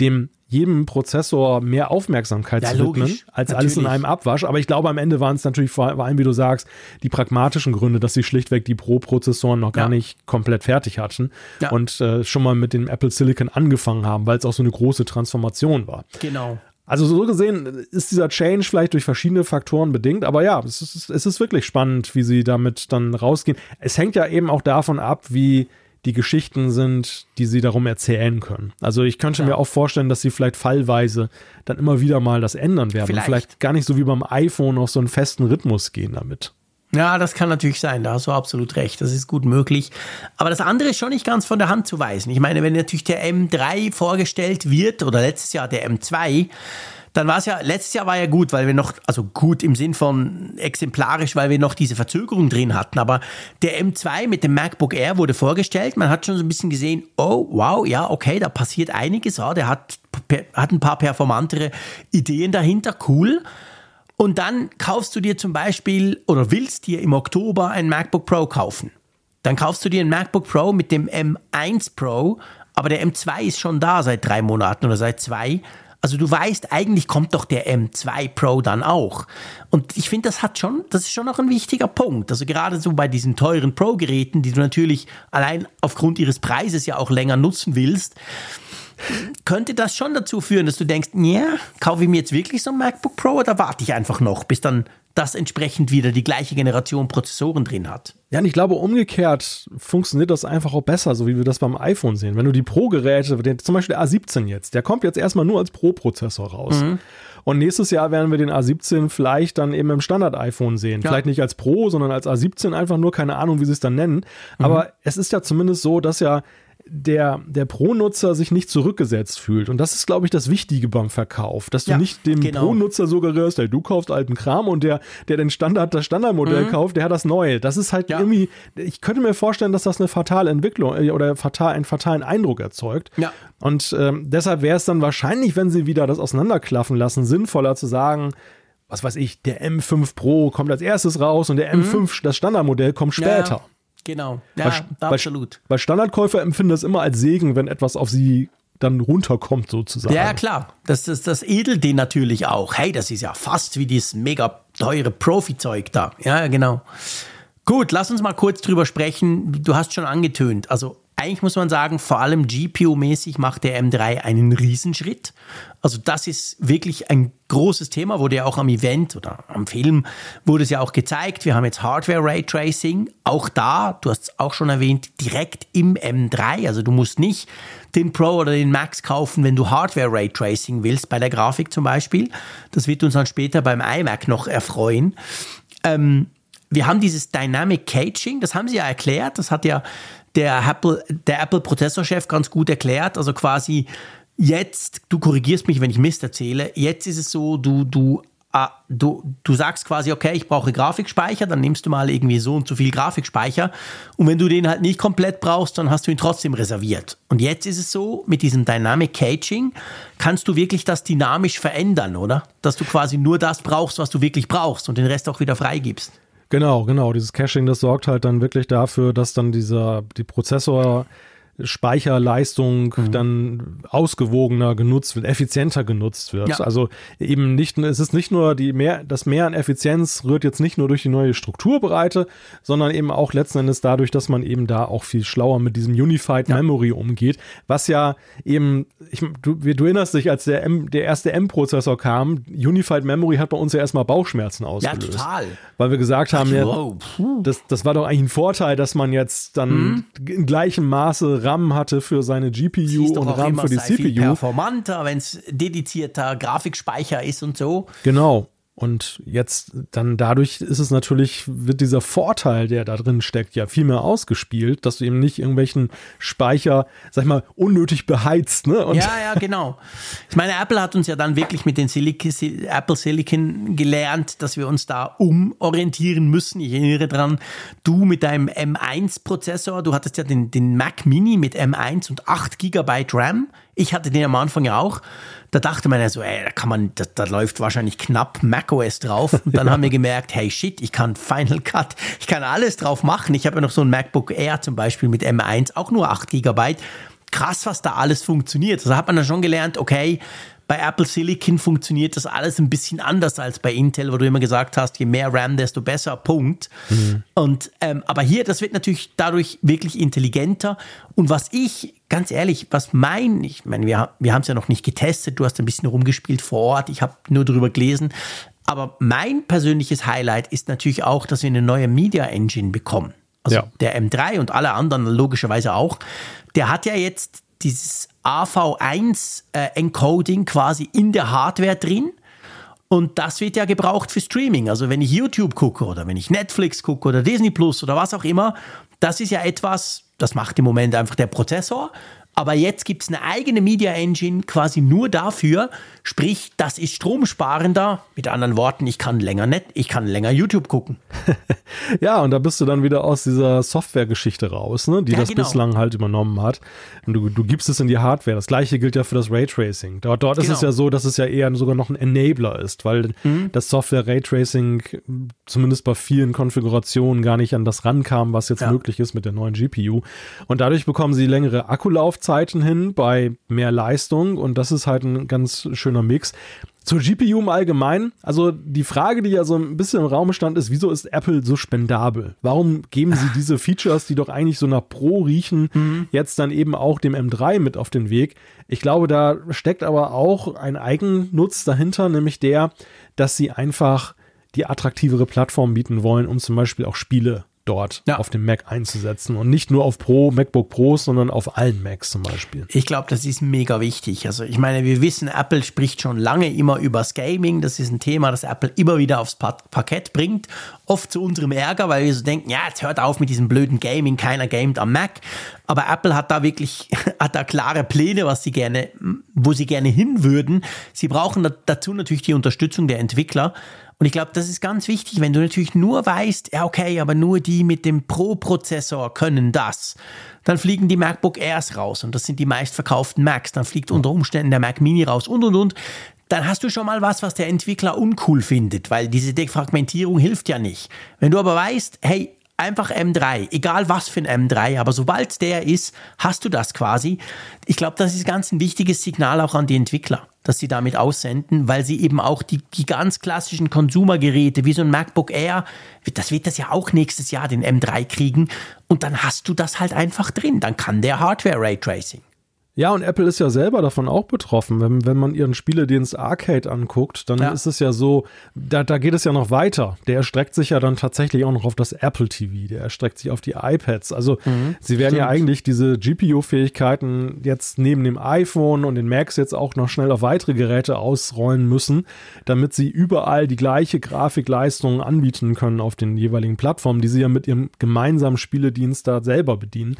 dem jedem Prozessor mehr Aufmerksamkeit ja, zu widmen, logisch, als natürlich. alles in einem Abwasch. Aber ich glaube, am Ende waren es natürlich vor allem, wie du sagst, die pragmatischen Gründe, dass sie schlichtweg die Pro-Prozessoren noch gar ja. nicht komplett fertig hatten ja. und äh, schon mal mit dem Apple Silicon angefangen haben, weil es auch so eine große Transformation war. Genau. Also so gesehen ist dieser Change vielleicht durch verschiedene Faktoren bedingt, aber ja, es ist, es ist wirklich spannend, wie sie damit dann rausgehen. Es hängt ja eben auch davon ab, wie die Geschichten sind, die sie darum erzählen können. Also ich könnte ja. mir auch vorstellen, dass sie vielleicht fallweise dann immer wieder mal das ändern werden. Vielleicht. vielleicht gar nicht so wie beim iPhone auf so einen festen Rhythmus gehen damit. Ja, das kann natürlich sein, da hast du absolut recht, das ist gut möglich. Aber das andere ist schon nicht ganz von der Hand zu weisen. Ich meine, wenn natürlich der M3 vorgestellt wird oder letztes Jahr der M2, dann war es ja, letztes Jahr war ja gut, weil wir noch, also gut im Sinn von exemplarisch, weil wir noch diese Verzögerung drin hatten. Aber der M2 mit dem MacBook Air wurde vorgestellt. Man hat schon so ein bisschen gesehen, oh, wow, ja, okay, da passiert einiges. Ja, der hat, hat ein paar performantere Ideen dahinter, cool. Und dann kaufst du dir zum Beispiel oder willst dir im Oktober ein MacBook Pro kaufen. Dann kaufst du dir ein MacBook Pro mit dem M1 Pro, aber der M2 ist schon da seit drei Monaten oder seit zwei. Also du weißt, eigentlich kommt doch der M2 Pro dann auch. Und ich finde, das hat schon, das ist schon noch ein wichtiger Punkt. Also gerade so bei diesen teuren Pro-Geräten, die du natürlich allein aufgrund ihres Preises ja auch länger nutzen willst, könnte das schon dazu führen, dass du denkst, ja, kaufe ich mir jetzt wirklich so ein MacBook Pro oder warte ich einfach noch, bis dann das entsprechend wieder die gleiche Generation Prozessoren drin hat. Ja, und ich glaube, umgekehrt funktioniert das einfach auch besser, so wie wir das beim iPhone sehen. Wenn du die Pro-Geräte, zum Beispiel der A17 jetzt, der kommt jetzt erstmal nur als Pro-Prozessor raus. Mhm. Und nächstes Jahr werden wir den A17 vielleicht dann eben im Standard-iPhone sehen. Ja. Vielleicht nicht als Pro, sondern als A17 einfach nur, keine Ahnung, wie sie es dann nennen. Mhm. Aber es ist ja zumindest so, dass ja der, der Pro-Nutzer sich nicht zurückgesetzt fühlt. Und das ist, glaube ich, das Wichtige beim Verkauf, dass du ja, nicht dem genau. Pro-Nutzer suggerierst, hey, du kaufst alten Kram und der, der den Standard, das Standardmodell mhm. kauft, der hat das Neue. Das ist halt ja. irgendwie, ich könnte mir vorstellen, dass das eine fatale Entwicklung äh, oder fatal, einen fatalen Eindruck erzeugt. Ja. Und ähm, deshalb wäre es dann wahrscheinlich, wenn sie wieder das auseinanderklaffen lassen, sinnvoller zu sagen, was weiß ich, der M5 Pro kommt als erstes raus und der M5, mhm. das Standardmodell, kommt später. Genau, ja, weil, absolut. Weil, weil Standardkäufer empfinden das immer als Segen, wenn etwas auf sie dann runterkommt sozusagen. Ja, klar. Das, das, das edelt den natürlich auch. Hey, das ist ja fast wie dieses mega teure Profi-Zeug da. Ja, genau. Gut, lass uns mal kurz drüber sprechen. Du hast schon angetönt. Also eigentlich muss man sagen, vor allem GPU-mäßig macht der M3 einen Riesenschritt. Also das ist wirklich ein großes Thema, wurde ja auch am Event oder am Film wurde es ja auch gezeigt. Wir haben jetzt Hardware Raytracing, auch da, du hast es auch schon erwähnt, direkt im M3. Also du musst nicht den Pro oder den Max kaufen, wenn du Hardware Raytracing willst, bei der Grafik zum Beispiel. Das wird uns dann später beim iMac noch erfreuen. Ähm, wir haben dieses Dynamic Caging, das haben sie ja erklärt, das hat ja der Apple, der Apple Prozessorchef ganz gut erklärt. Also quasi jetzt, du korrigierst mich, wenn ich Mist erzähle, jetzt ist es so, du, du, ah, du, du sagst quasi, okay, ich brauche Grafikspeicher, dann nimmst du mal irgendwie so und so viel Grafikspeicher. Und wenn du den halt nicht komplett brauchst, dann hast du ihn trotzdem reserviert. Und jetzt ist es so, mit diesem Dynamic Caging kannst du wirklich das dynamisch verändern, oder? Dass du quasi nur das brauchst, was du wirklich brauchst und den Rest auch wieder freigibst. Genau, genau. Dieses Caching, das sorgt halt dann wirklich dafür, dass dann dieser, die Prozessor Speicherleistung mhm. dann ausgewogener genutzt wird, effizienter genutzt wird. Ja. Also eben nicht, es ist nicht nur die mehr, das Mehr an Effizienz rührt jetzt nicht nur durch die neue Strukturbreite, sondern eben auch letzten Endes dadurch, dass man eben da auch viel schlauer mit diesem Unified ja. Memory umgeht, was ja eben, ich, du, du erinnerst dich, als der, M, der erste M-Prozessor kam, Unified Memory hat bei uns ja erstmal Bauchschmerzen ausgelöst. Ja, total. Weil wir gesagt haben, ja, das, das war doch eigentlich ein Vorteil, dass man jetzt dann mhm. in gleichem Maße RAM hatte für seine GPU und RAM für die CPU. Viel performanter, wenn es dedizierter Grafikspeicher ist und so. Genau. Und jetzt dann dadurch ist es natürlich, wird dieser Vorteil, der da drin steckt, ja viel mehr ausgespielt, dass du eben nicht irgendwelchen Speicher, sag ich mal, unnötig beheizt. Ne? Und ja, ja, genau. Ich meine, Apple hat uns ja dann wirklich mit den Silicon, Apple Silicon gelernt, dass wir uns da umorientieren müssen. Ich erinnere dran, du mit deinem M1-Prozessor, du hattest ja den, den Mac Mini mit M1 und 8 GB RAM. Ich hatte den am Anfang ja auch. Da dachte man ja so, ey, da kann man, da, da läuft wahrscheinlich knapp macOS drauf. Und dann haben wir gemerkt, hey shit, ich kann Final Cut, ich kann alles drauf machen. Ich habe ja noch so ein MacBook Air zum Beispiel mit M1, auch nur 8 GB. Krass, was da alles funktioniert. Also hat man dann schon gelernt, okay, bei Apple Silicon funktioniert das alles ein bisschen anders als bei Intel, wo du immer gesagt hast, je mehr RAM, desto besser, Punkt. Mhm. Und, ähm, aber hier, das wird natürlich dadurch wirklich intelligenter. Und was ich, ganz ehrlich, was mein, ich meine, wir, wir haben es ja noch nicht getestet, du hast ein bisschen rumgespielt vor Ort, ich habe nur darüber gelesen. Aber mein persönliches Highlight ist natürlich auch, dass wir eine neue Media Engine bekommen. Also ja. der M3 und alle anderen logischerweise auch. Der hat ja jetzt dieses AV1-Encoding äh, quasi in der Hardware drin. Und das wird ja gebraucht für Streaming. Also wenn ich YouTube gucke oder wenn ich Netflix gucke oder Disney Plus oder was auch immer, das ist ja etwas, das macht im Moment einfach der Prozessor. Aber jetzt gibt es eine eigene Media Engine quasi nur dafür, sprich, das ist stromsparender. Mit anderen Worten, ich kann länger net, ich kann länger YouTube gucken. [LAUGHS] ja, und da bist du dann wieder aus dieser Software-Geschichte raus, ne, die ja, das genau. bislang halt übernommen hat. Und du, du gibst es in die Hardware. Das gleiche gilt ja für das Raytracing. Dort, dort genau. ist es genau. ja so, dass es ja eher sogar noch ein Enabler ist, weil mhm. das Software Raytracing zumindest bei vielen Konfigurationen gar nicht an das rankam, was jetzt ja. möglich ist mit der neuen GPU. Und dadurch bekommen sie längere Akkulaufzeit Laufzeiten hin, bei mehr Leistung und das ist halt ein ganz schöner Mix. Zur GPU im Allgemeinen, also die Frage, die ja so ein bisschen im Raum stand, ist, wieso ist Apple so spendabel? Warum geben sie [LAUGHS] diese Features, die doch eigentlich so nach Pro riechen, mhm. jetzt dann eben auch dem M3 mit auf den Weg? Ich glaube, da steckt aber auch ein Eigennutz dahinter, nämlich der, dass sie einfach die attraktivere Plattform bieten wollen, um zum Beispiel auch Spiele dort ja. auf dem Mac einzusetzen und nicht nur auf Pro, MacBook Pros, sondern auf allen Macs zum Beispiel. Ich glaube, das ist mega wichtig. Also ich meine, wir wissen, Apple spricht schon lange immer über das Gaming. Das ist ein Thema, das Apple immer wieder aufs Parkett bringt. Oft zu unserem Ärger, weil wir so denken, ja, jetzt hört auf mit diesem blöden Gaming, keiner gamet am Mac. Aber Apple hat da wirklich, [LAUGHS] hat da klare Pläne, was sie gerne, wo sie gerne hin würden. Sie brauchen dazu natürlich die Unterstützung der Entwickler. Und ich glaube, das ist ganz wichtig, wenn du natürlich nur weißt, ja, okay, aber nur die mit dem Pro-Prozessor können das. Dann fliegen die MacBook Airs raus und das sind die meistverkauften Macs. Dann fliegt unter Umständen der Mac Mini raus und und und. dann hast du schon mal was, was der Entwickler uncool findet, weil diese Defragmentierung hilft ja nicht. Wenn du aber weißt, hey, einfach M3, egal was für ein M3, aber sobald der ist, hast du das quasi. Ich glaube, das ist ganz ein wichtiges Signal auch an die Entwickler, dass sie damit aussenden, weil sie eben auch die, die ganz klassischen Konsumergeräte, wie so ein MacBook Air, das wird das ja auch nächstes Jahr den M3 kriegen und dann hast du das halt einfach drin, dann kann der Hardware Raytracing. Ja, und Apple ist ja selber davon auch betroffen. Wenn, wenn man ihren Spieledienst Arcade anguckt, dann ja. ist es ja so, da, da geht es ja noch weiter. Der erstreckt sich ja dann tatsächlich auch noch auf das Apple TV, der erstreckt sich auf die iPads. Also mhm, sie werden stimmt. ja eigentlich diese GPU-Fähigkeiten jetzt neben dem iPhone und den Macs jetzt auch noch schnell auf weitere Geräte ausrollen müssen, damit sie überall die gleiche Grafikleistung anbieten können auf den jeweiligen Plattformen, die sie ja mit ihrem gemeinsamen Spieledienst da selber bedienen.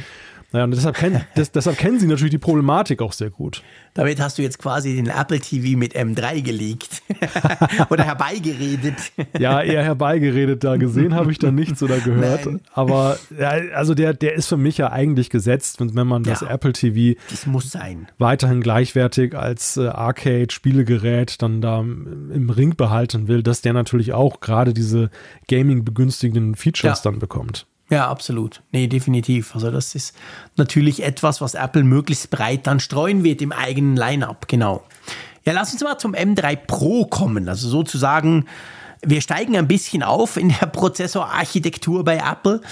Naja, und deshalb, kenn, [LAUGHS] des, deshalb kennen sie natürlich die Problematik auch sehr gut. Damit hast du jetzt quasi den Apple TV mit M3 gelegt [LAUGHS] oder herbeigeredet. ja, eher herbeigeredet. Da gesehen habe ich da nichts oder gehört. Nein. Aber ja, also der, der ist für mich ja eigentlich gesetzt, wenn, wenn man das ja, Apple TV das muss sein. weiterhin gleichwertig als äh, Arcade-Spielegerät dann da im Ring behalten will, dass der natürlich auch gerade diese Gaming-begünstigenden Features ja. dann bekommt. Ja, absolut. Nee, definitiv. Also das ist natürlich etwas, was Apple möglichst breit dann streuen wird im eigenen Line-up, genau. Ja, lass uns mal zum M3 Pro kommen. Also sozusagen, wir steigen ein bisschen auf in der Prozessorarchitektur bei Apple.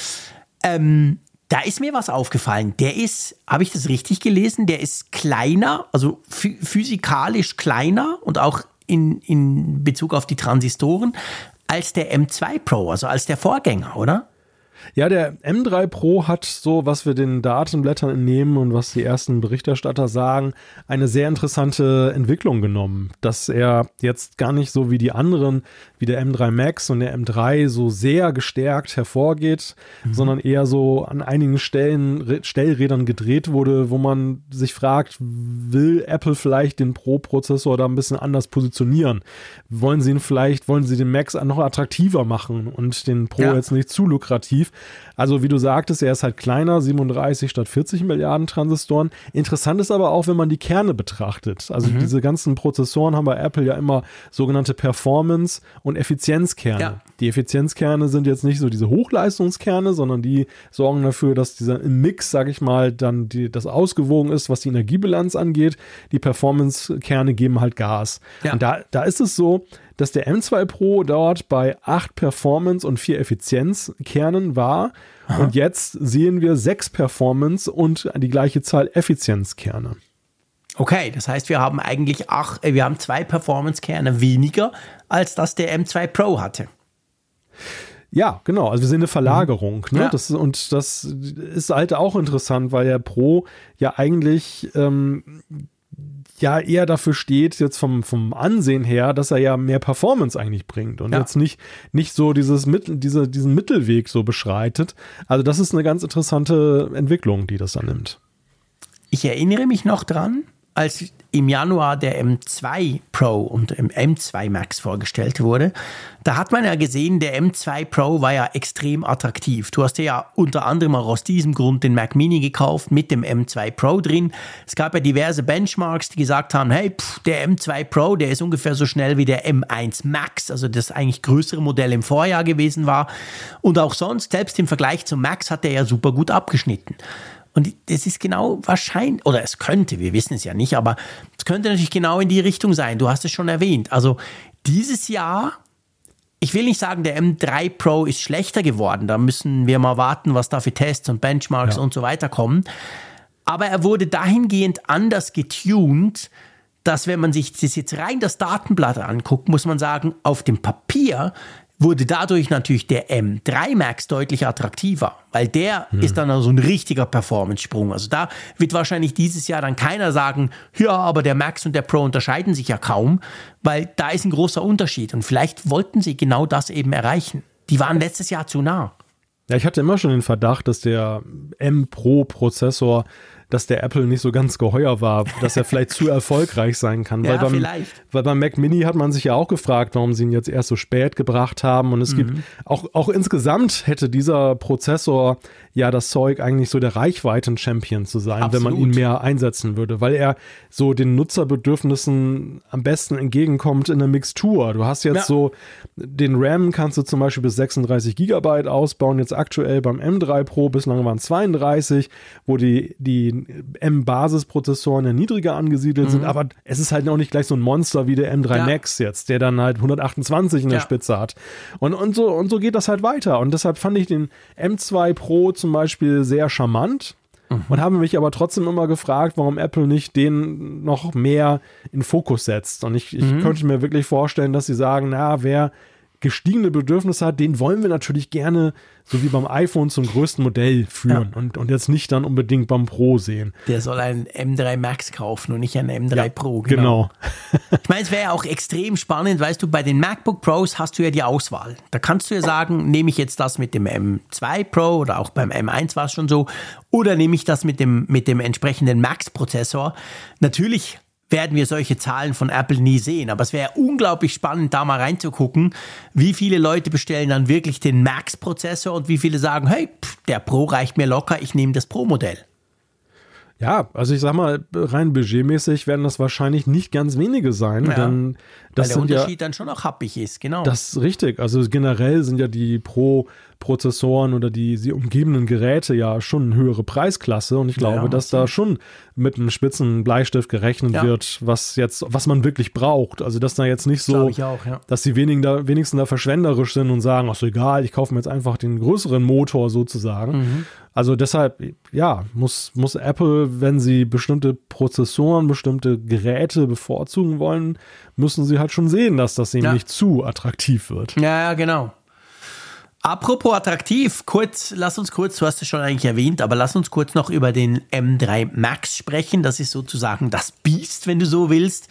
Ähm, da ist mir was aufgefallen. Der ist, habe ich das richtig gelesen? Der ist kleiner, also physikalisch kleiner und auch in, in Bezug auf die Transistoren als der M2 Pro, also als der Vorgänger, oder? Ja, der M3 Pro hat so, was wir den Datenblättern entnehmen und was die ersten Berichterstatter sagen, eine sehr interessante Entwicklung genommen, dass er jetzt gar nicht so wie die anderen, wie der M3 Max und der M3 so sehr gestärkt hervorgeht, mhm. sondern eher so an einigen Stellen, Stellrädern gedreht wurde, wo man sich fragt, will Apple vielleicht den Pro-Prozessor da ein bisschen anders positionieren? Wollen sie ihn vielleicht, wollen sie den Max noch attraktiver machen und den Pro ja. jetzt nicht zu lukrativ? Also wie du sagtest, er ist halt kleiner, 37 statt 40 Milliarden Transistoren. Interessant ist aber auch, wenn man die Kerne betrachtet. Also mhm. diese ganzen Prozessoren haben bei Apple ja immer sogenannte Performance- und Effizienzkerne. Ja. Die Effizienzkerne sind jetzt nicht so diese Hochleistungskerne, sondern die sorgen dafür, dass dieser Mix, sage ich mal, dann die, das ausgewogen ist, was die Energiebilanz angeht. Die Performance-Kerne geben halt Gas. Ja. Und da, da ist es so, dass der M2 Pro dort bei 8 Performance und 4 Effizienzkernen war. Aha. Und jetzt sehen wir 6 Performance und die gleiche Zahl Effizienzkerne. Okay, das heißt, wir haben eigentlich acht, äh, wir haben zwei Performance-Kerne weniger, als das der M2 Pro hatte. Ja, genau. Also wir sehen eine Verlagerung. Mhm. Ne? Ja. Das, und das ist halt auch interessant, weil der Pro ja eigentlich ähm, ja eher dafür steht, jetzt vom, vom Ansehen her, dass er ja mehr Performance eigentlich bringt und ja. jetzt nicht, nicht so dieses Mittel, diese, diesen Mittelweg so beschreitet. Also das ist eine ganz interessante Entwicklung, die das dann nimmt. Ich erinnere mich noch dran, als im Januar der M2 Pro und M2 Max vorgestellt wurde, da hat man ja gesehen, der M2 Pro war ja extrem attraktiv. Du hast ja unter anderem auch aus diesem Grund den Mac Mini gekauft mit dem M2 Pro drin. Es gab ja diverse Benchmarks, die gesagt haben, hey, pff, der M2 Pro, der ist ungefähr so schnell wie der M1 Max, also das eigentlich größere Modell im Vorjahr gewesen war. Und auch sonst, selbst im Vergleich zum Max, hat der ja super gut abgeschnitten. Und es ist genau wahrscheinlich, oder es könnte, wir wissen es ja nicht, aber es könnte natürlich genau in die Richtung sein. Du hast es schon erwähnt. Also dieses Jahr, ich will nicht sagen, der M3 Pro ist schlechter geworden. Da müssen wir mal warten, was da für Tests und Benchmarks ja. und so weiter kommen. Aber er wurde dahingehend anders getuned, dass wenn man sich das jetzt rein das Datenblatt anguckt, muss man sagen, auf dem Papier wurde dadurch natürlich der M3 Max deutlich attraktiver, weil der hm. ist dann so also ein richtiger Performance-Sprung. Also da wird wahrscheinlich dieses Jahr dann keiner sagen, ja, aber der Max und der Pro unterscheiden sich ja kaum, weil da ist ein großer Unterschied und vielleicht wollten sie genau das eben erreichen. Die waren letztes Jahr zu nah. Ja, ich hatte immer schon den Verdacht, dass der M Pro Prozessor dass der Apple nicht so ganz geheuer war, dass er vielleicht zu erfolgreich sein kann. [LAUGHS] Ja, weil, beim, vielleicht. weil beim Mac Mini hat man sich ja auch gefragt, warum sie ihn jetzt erst so spät gebracht haben. Und es gibt Mhm. auch, auch insgesamt hätte dieser Prozessor ja das Zeug, eigentlich so der Reichweiten-Champion zu sein, wenn man ihn Absolut. mehr einsetzen würde, weil er so den Nutzerbedürfnissen am besten entgegenkommt in der Mixtur. Du hast jetzt Ja. so den RAM kannst du zum Beispiel bis 36 Gigabyte ausbauen, jetzt aktuell beim M3 Pro, bislang waren 32, wo die, die M-Basisprozessoren ja niedriger angesiedelt sind, aber es ist halt auch nicht gleich so ein Monster wie der M3 Mhm. Ja. Max jetzt, der dann halt 128 in der Ja. Spitze hat. Und, und, so, und so geht das halt weiter. Und deshalb fand ich den M2 Pro zum Beispiel sehr charmant. Mhm. Und habe mich aber trotzdem immer gefragt, warum Apple nicht den noch mehr in Fokus setzt. Und ich, ich Mhm. könnte mir wirklich vorstellen, dass sie sagen, na, wer gestiegene Bedürfnisse hat, den wollen wir natürlich gerne, so wie beim iPhone, zum größten Modell führen Ja. und, und jetzt nicht dann unbedingt beim Pro sehen. Der soll einen M3 Max kaufen und nicht einen M3 Ja, Pro. Genau. Ich meine, es wäre ja auch extrem spannend, weißt du, bei den MacBook Pros hast du ja die Auswahl. Da kannst du ja sagen, nehme ich jetzt das mit dem M2 Pro oder auch beim M1 war es schon so, oder nehme ich das mit dem, mit dem entsprechenden Max-Prozessor. Natürlich werden wir solche Zahlen von Apple nie sehen, aber es wäre unglaublich spannend, da mal reinzugucken, wie viele Leute bestellen dann wirklich den Max-Prozessor und wie viele sagen, hey, pff, der Pro reicht mir locker, ich nehme das Pro-Modell. Ja, also ich sag mal, rein budgetmäßig werden das wahrscheinlich nicht ganz wenige sein, Ja, denn das weil der sind ja Unterschied dann schon auch happig ist, genau. Das ist richtig. Also generell sind ja die Pro-Prozessoren oder die sie umgebenden Geräte ja schon eine höhere Preisklasse und ich glaube, Ja, dass da schon mit einem spitzen Bleistift gerechnet Ja. wird, was jetzt, was man wirklich braucht. Also dass da jetzt nicht so, auch, dass die wenigen da, wenigstens da verschwenderisch sind und sagen, ach so egal, ich kaufe mir jetzt einfach den größeren Motor sozusagen. Mhm. Also deshalb, ja, muss, muss Apple, wenn sie bestimmte Prozessoren, bestimmte Geräte bevorzugen wollen, müssen sie halt schon sehen, dass das eben Ja. nicht zu attraktiv wird. Ja, ja, genau. Apropos attraktiv, kurz, lass uns kurz, du hast es schon eigentlich erwähnt, aber lass uns kurz noch über den M3 Max sprechen. Das ist sozusagen das Biest, wenn du so willst.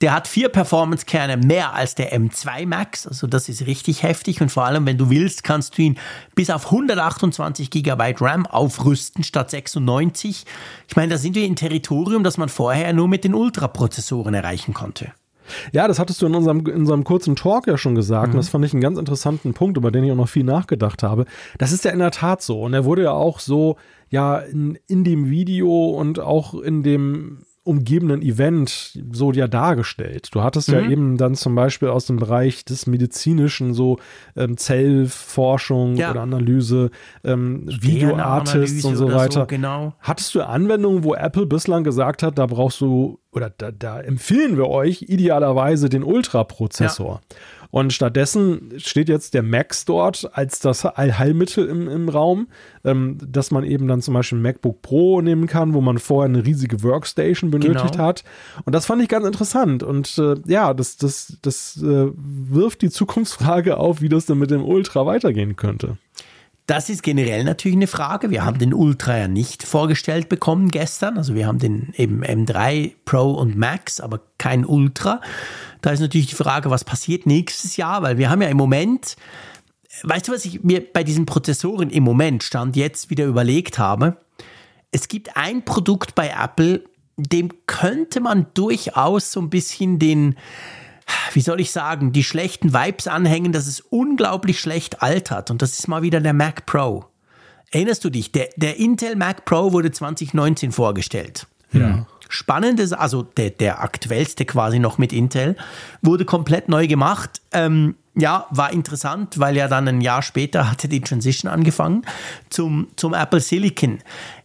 Der hat vier Performance-Kerne mehr als der M2 Max, also das ist richtig heftig und vor allem, wenn du willst, kannst du ihn bis auf 128 GB RAM aufrüsten statt 96. Ich meine, da sind wir in Territorium, das man vorher nur mit den Ultraprozessoren erreichen konnte. Ja, das hattest du in unserem, in unserem kurzen Talk ja schon gesagt. Mhm. Und das fand ich einen ganz interessanten Punkt, über den ich auch noch viel nachgedacht habe. Das ist ja in der Tat so. Und er wurde ja auch so, ja, in, in dem Video und auch in dem umgebenden Event so ja dargestellt. Du hattest Mhm. ja eben dann zum Beispiel aus dem Bereich des medizinischen so ähm, Zellforschung Ja. oder Analyse, ähm, Videoartists und so weiter. genau. Hattest du Anwendungen, wo Apple bislang gesagt hat, da brauchst du oder da, da empfehlen wir euch idealerweise den Ultraprozessor? Und stattdessen steht jetzt der Max dort als das Allheilmittel im, im Raum, ähm, dass man eben dann zum Beispiel ein MacBook Pro nehmen kann, wo man vorher eine riesige Workstation benötigt Genau. hat. Und das fand ich ganz interessant. Und äh, ja, das, das, das äh, wirft die Zukunftsfrage auf, wie das denn mit dem Ultra weitergehen könnte. Das ist generell natürlich eine Frage. Wir haben den Ultra ja nicht vorgestellt bekommen gestern. Also wir haben den eben M3 Pro und Max, aber kein Ultra. Da ist natürlich die Frage, was passiert nächstes Jahr, weil wir haben ja im Moment, weißt du, was ich mir bei diesen Prozessoren im Moment stand jetzt wieder überlegt habe? Es gibt ein Produkt bei Apple, dem könnte man durchaus so ein bisschen den, wie soll ich sagen, die schlechten Vibes anhängen, dass es unglaublich schlecht altert. Und das ist mal wieder der Mac Pro. Erinnerst du dich? Der, der Intel Mac Pro wurde 2019 vorgestellt. Ja. Spannendes, also der, der aktuellste quasi noch mit Intel, wurde komplett neu gemacht. Ähm, ja, war interessant, weil ja dann ein Jahr später hatte die Transition angefangen zum, zum Apple Silicon.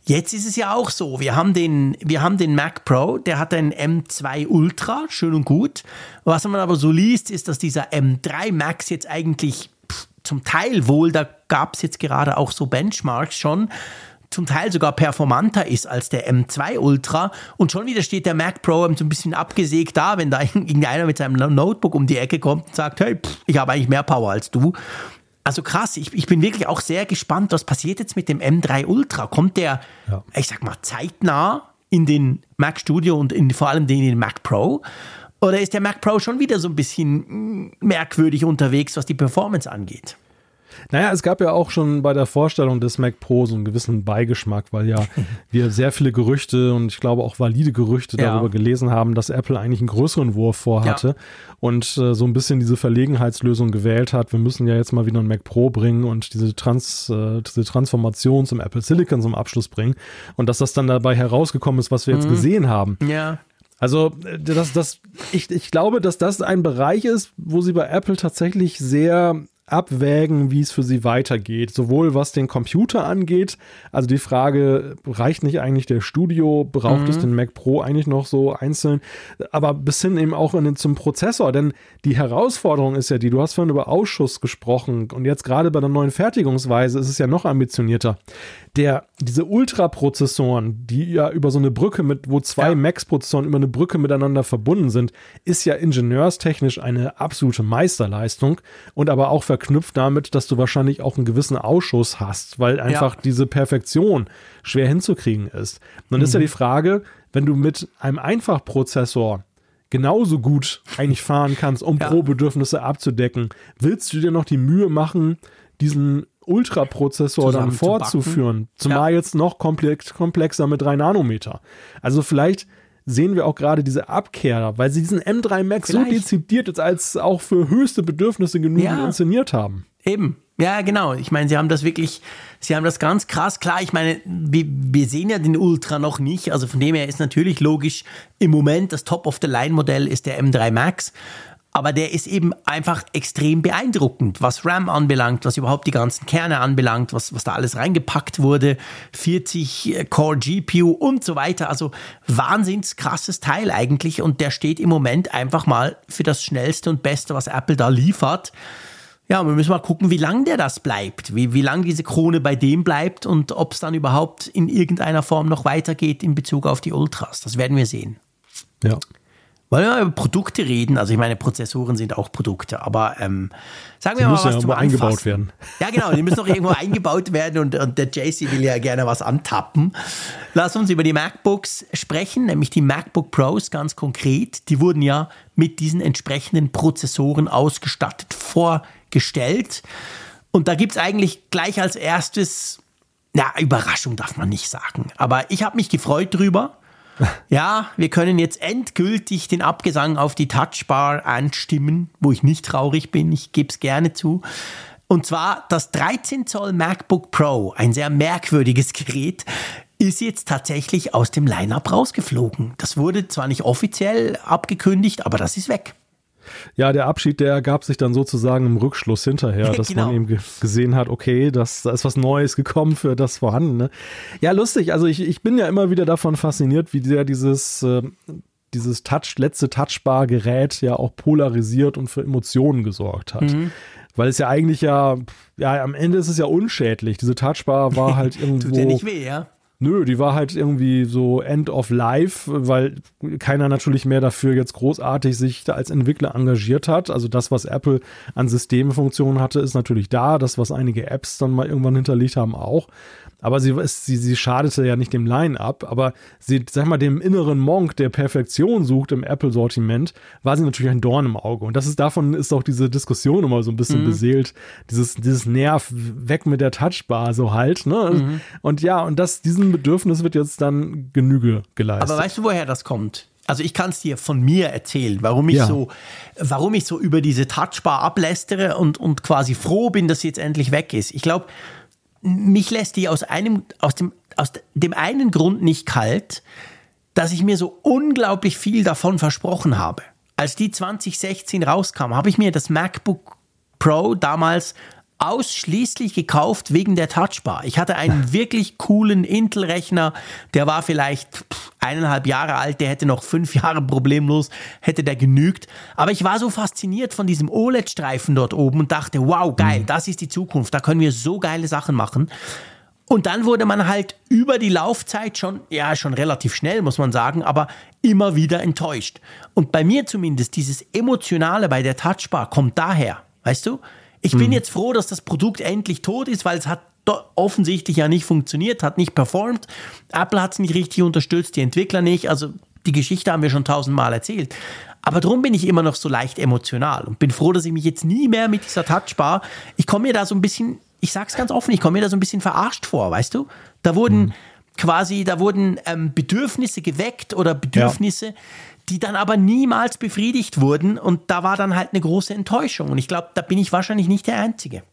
Jetzt ist es ja auch so, wir haben den, wir haben den Mac Pro, der hat einen M2 Ultra, schön und gut. Was man aber so liest, ist, dass dieser M3 Max jetzt eigentlich pff, zum Teil wohl, da gab es jetzt gerade auch so Benchmarks schon, zum Teil sogar performanter ist als der M2 Ultra und schon wieder steht der Mac Pro so ein bisschen abgesägt da, wenn da [LAUGHS] irgendeiner mit seinem Notebook um die Ecke kommt und sagt, hey, pff, ich habe eigentlich mehr Power als du. Also krass, ich, ich bin wirklich auch sehr gespannt, was passiert jetzt mit dem M3 Ultra. Kommt der, Ja. ich sag mal, zeitnah in den Mac Studio und in, vor allem den in den Mac Pro? Oder ist der Mac Pro schon wieder so ein bisschen mm, merkwürdig unterwegs, was die Performance angeht? Naja, es gab ja auch schon bei der Vorstellung des Mac Pro so einen gewissen Beigeschmack, weil ja [LAUGHS] wir sehr viele Gerüchte und ich glaube auch valide Gerüchte ja. darüber gelesen haben, dass Apple eigentlich einen größeren Wurf vorhatte ja. und äh, so ein bisschen diese Verlegenheitslösung gewählt hat. Wir müssen ja jetzt mal wieder einen Mac Pro bringen und diese, Trans, äh, diese Transformation zum Apple Silicon zum Abschluss bringen und dass das dann dabei herausgekommen ist, was wir jetzt mhm. gesehen haben. Ja. Also, äh, das, das, ich, ich glaube, dass das ein Bereich ist, wo sie bei Apple tatsächlich sehr abwägen, wie es für sie weitergeht. Sowohl was den Computer angeht, also die Frage, reicht nicht eigentlich der Studio, braucht mhm. es den Mac Pro eigentlich noch so einzeln, aber bis hin eben auch in den, zum Prozessor, denn die Herausforderung ist ja die, du hast vorhin über Ausschuss gesprochen und jetzt gerade bei der neuen Fertigungsweise ist es ja noch ambitionierter der, diese Ultraprozessoren, die ja über so eine Brücke mit, wo zwei ja. Max-Prozessoren über eine Brücke miteinander verbunden sind, ist ja ingenieurstechnisch eine absolute Meisterleistung und aber auch verknüpft damit, dass du wahrscheinlich auch einen gewissen Ausschuss hast, weil einfach ja. diese Perfektion schwer hinzukriegen ist. Dann mhm. ist ja mhm. die Frage, wenn du mit einem Einfachprozessor genauso gut eigentlich fahren kannst, um ja. Pro-Bedürfnisse abzudecken, willst du dir noch die Mühe machen, diesen Ultraprozessor dann vorzuführen. Zumal ja. jetzt noch komplex, komplexer mit 3 Nanometer. Also vielleicht sehen wir auch gerade diese Abkehr, weil sie diesen M3 Max vielleicht. so dezidiert jetzt als auch für höchste Bedürfnisse genug ja. inszeniert haben. Eben. Ja, genau. Ich meine, sie haben das wirklich, sie haben das ganz krass. Klar, ich meine, wir, wir sehen ja den Ultra noch nicht. Also von dem her ist natürlich logisch, im Moment das Top-of-the-Line-Modell ist der M3 Max aber der ist eben einfach extrem beeindruckend, was RAM anbelangt, was überhaupt die ganzen Kerne anbelangt, was, was da alles reingepackt wurde, 40 äh, Core GPU und so weiter. Also wahnsinns krasses Teil eigentlich und der steht im Moment einfach mal für das schnellste und beste, was Apple da liefert. Ja, wir müssen mal gucken, wie lang der das bleibt, wie, wie lang diese Krone bei dem bleibt und ob es dann überhaupt in irgendeiner Form noch weitergeht in Bezug auf die Ultras. Das werden wir sehen. Ja. Wollen wir mal über Produkte reden? Also ich meine, Prozessoren sind auch Produkte, aber ähm, sagen wir Sie mal was ja zum eingebaut werden. Ja, genau, die müssen doch irgendwo [LAUGHS] eingebaut werden und, und der JC will ja gerne was antappen. Lass uns über die MacBooks sprechen, nämlich die MacBook Pros ganz konkret. Die wurden ja mit diesen entsprechenden Prozessoren ausgestattet, vorgestellt. Und da gibt es eigentlich gleich als erstes, na, Überraschung darf man nicht sagen, aber ich habe mich gefreut drüber ja, wir können jetzt endgültig den Abgesang auf die Touchbar anstimmen, wo ich nicht traurig bin, ich gebe es gerne zu. Und zwar das 13 Zoll MacBook Pro, ein sehr merkwürdiges Gerät, ist jetzt tatsächlich aus dem Line-up rausgeflogen. Das wurde zwar nicht offiziell abgekündigt, aber das ist weg. Ja, der Abschied, der ergab sich dann sozusagen im Rückschluss hinterher, [LAUGHS] dass genau. man eben gesehen hat, okay, das, da ist was Neues gekommen für das Vorhandene. Ja, lustig. Also ich, ich bin ja immer wieder davon fasziniert, wie der dieses, äh, dieses Touch, letzte Touchbar-Gerät ja auch polarisiert und für Emotionen gesorgt hat. Mhm. Weil es ja eigentlich ja, ja, am Ende ist es ja unschädlich. Diese Touchbar war [LAUGHS] halt irgendwo. Tut dir nicht weh, ja? Nö, die war halt irgendwie so End of Life, weil keiner natürlich mehr dafür jetzt großartig sich als Entwickler engagiert hat. Also das, was Apple an Systemfunktionen hatte, ist natürlich da. Das, was einige Apps dann mal irgendwann hinterlegt haben, auch. Aber sie, sie, sie schadete ja nicht dem Line-Up, aber sie, sag mal, dem inneren Monk, der Perfektion sucht im Apple-Sortiment, war sie natürlich ein Dorn im Auge. Und das ist davon ist auch diese Diskussion immer so ein bisschen mhm. beseelt. Dieses, dieses Nerv, weg mit der Touchbar, so halt. Ne? Mhm. Und ja, und das, diesem Bedürfnis wird jetzt dann Genüge geleistet. Aber weißt du, woher das kommt? Also ich kann es dir von mir erzählen, warum ich ja. so, warum ich so über diese Touchbar ablästere und, und quasi froh bin, dass sie jetzt endlich weg ist. Ich glaube, mich lässt die aus einem, aus dem, aus dem einen Grund nicht kalt, dass ich mir so unglaublich viel davon versprochen habe. Als die 2016 rauskam, habe ich mir das MacBook Pro damals ausschließlich gekauft wegen der Touchbar. Ich hatte einen wirklich coolen Intel-Rechner, der war vielleicht eineinhalb Jahre alt, der hätte noch fünf [LAUGHS] Jahre problemlos, hätte der genügt. Aber ich war so fasziniert von diesem OLED-Streifen dort oben und dachte, wow, geil, mhm. das ist die Zukunft, da können wir so geile Sachen machen. Und dann wurde man halt über die Laufzeit schon, ja, schon relativ schnell, muss man sagen, aber immer wieder enttäuscht. Und bei mir zumindest, dieses Emotionale bei der Touchbar kommt daher, weißt du? Ich bin mhm. jetzt froh, dass das Produkt endlich tot ist, weil es hat offensichtlich ja nicht funktioniert, hat nicht performt. Apple hat es nicht richtig unterstützt, die Entwickler nicht. Also die Geschichte haben wir schon tausendmal erzählt. Aber darum bin ich immer noch so leicht emotional und bin froh, dass ich mich jetzt nie mehr mit dieser Touchbar, ich komme mir da so ein bisschen, ich sag's ganz offen, ich komme mir da so ein bisschen verarscht vor, weißt du? Da wurden mhm. quasi, da wurden ähm, Bedürfnisse geweckt oder Bedürfnisse, ja. Die dann aber niemals befriedigt wurden und da war dann halt eine große Enttäuschung und ich glaube, da bin ich wahrscheinlich nicht der Einzige.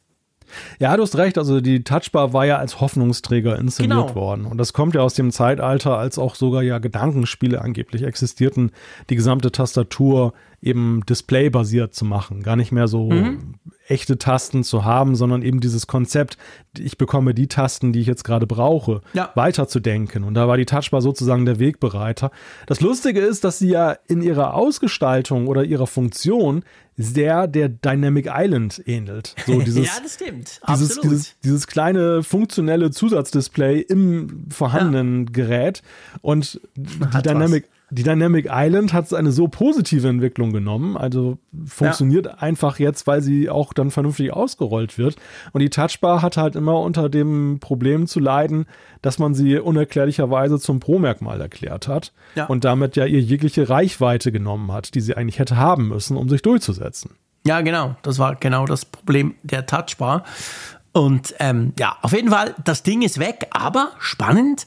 Ja, du hast recht. Also die Touchbar war ja als Hoffnungsträger inszeniert genau. worden. Und das kommt ja aus dem Zeitalter, als auch sogar ja Gedankenspiele angeblich existierten, die gesamte Tastatur eben displaybasiert zu machen. Gar nicht mehr so mhm. echte Tasten zu haben, sondern eben dieses Konzept, ich bekomme die Tasten, die ich jetzt gerade brauche, ja. weiterzudenken. Und da war die Touchbar sozusagen der Wegbereiter. Das Lustige ist, dass sie ja in ihrer Ausgestaltung oder ihrer Funktion sehr der Dynamic Island ähnelt. So [LAUGHS] dieses, ja, das stimmt. Dieses, dieses, dieses, kleine funktionelle Zusatzdisplay im vorhandenen ja. Gerät. Und die Dynamic, die Dynamic Island hat eine so positive Entwicklung genommen, also funktioniert ja. einfach jetzt, weil sie auch dann vernünftig ausgerollt wird. Und die Touchbar hat halt immer unter dem Problem zu leiden, dass man sie unerklärlicherweise zum Pro-Merkmal erklärt hat ja. und damit ja ihr jegliche Reichweite genommen hat, die sie eigentlich hätte haben müssen, um sich durchzusetzen. Ja, genau. Das war genau das Problem der Touchbar. Und ähm, ja, auf jeden Fall, das Ding ist weg, aber spannend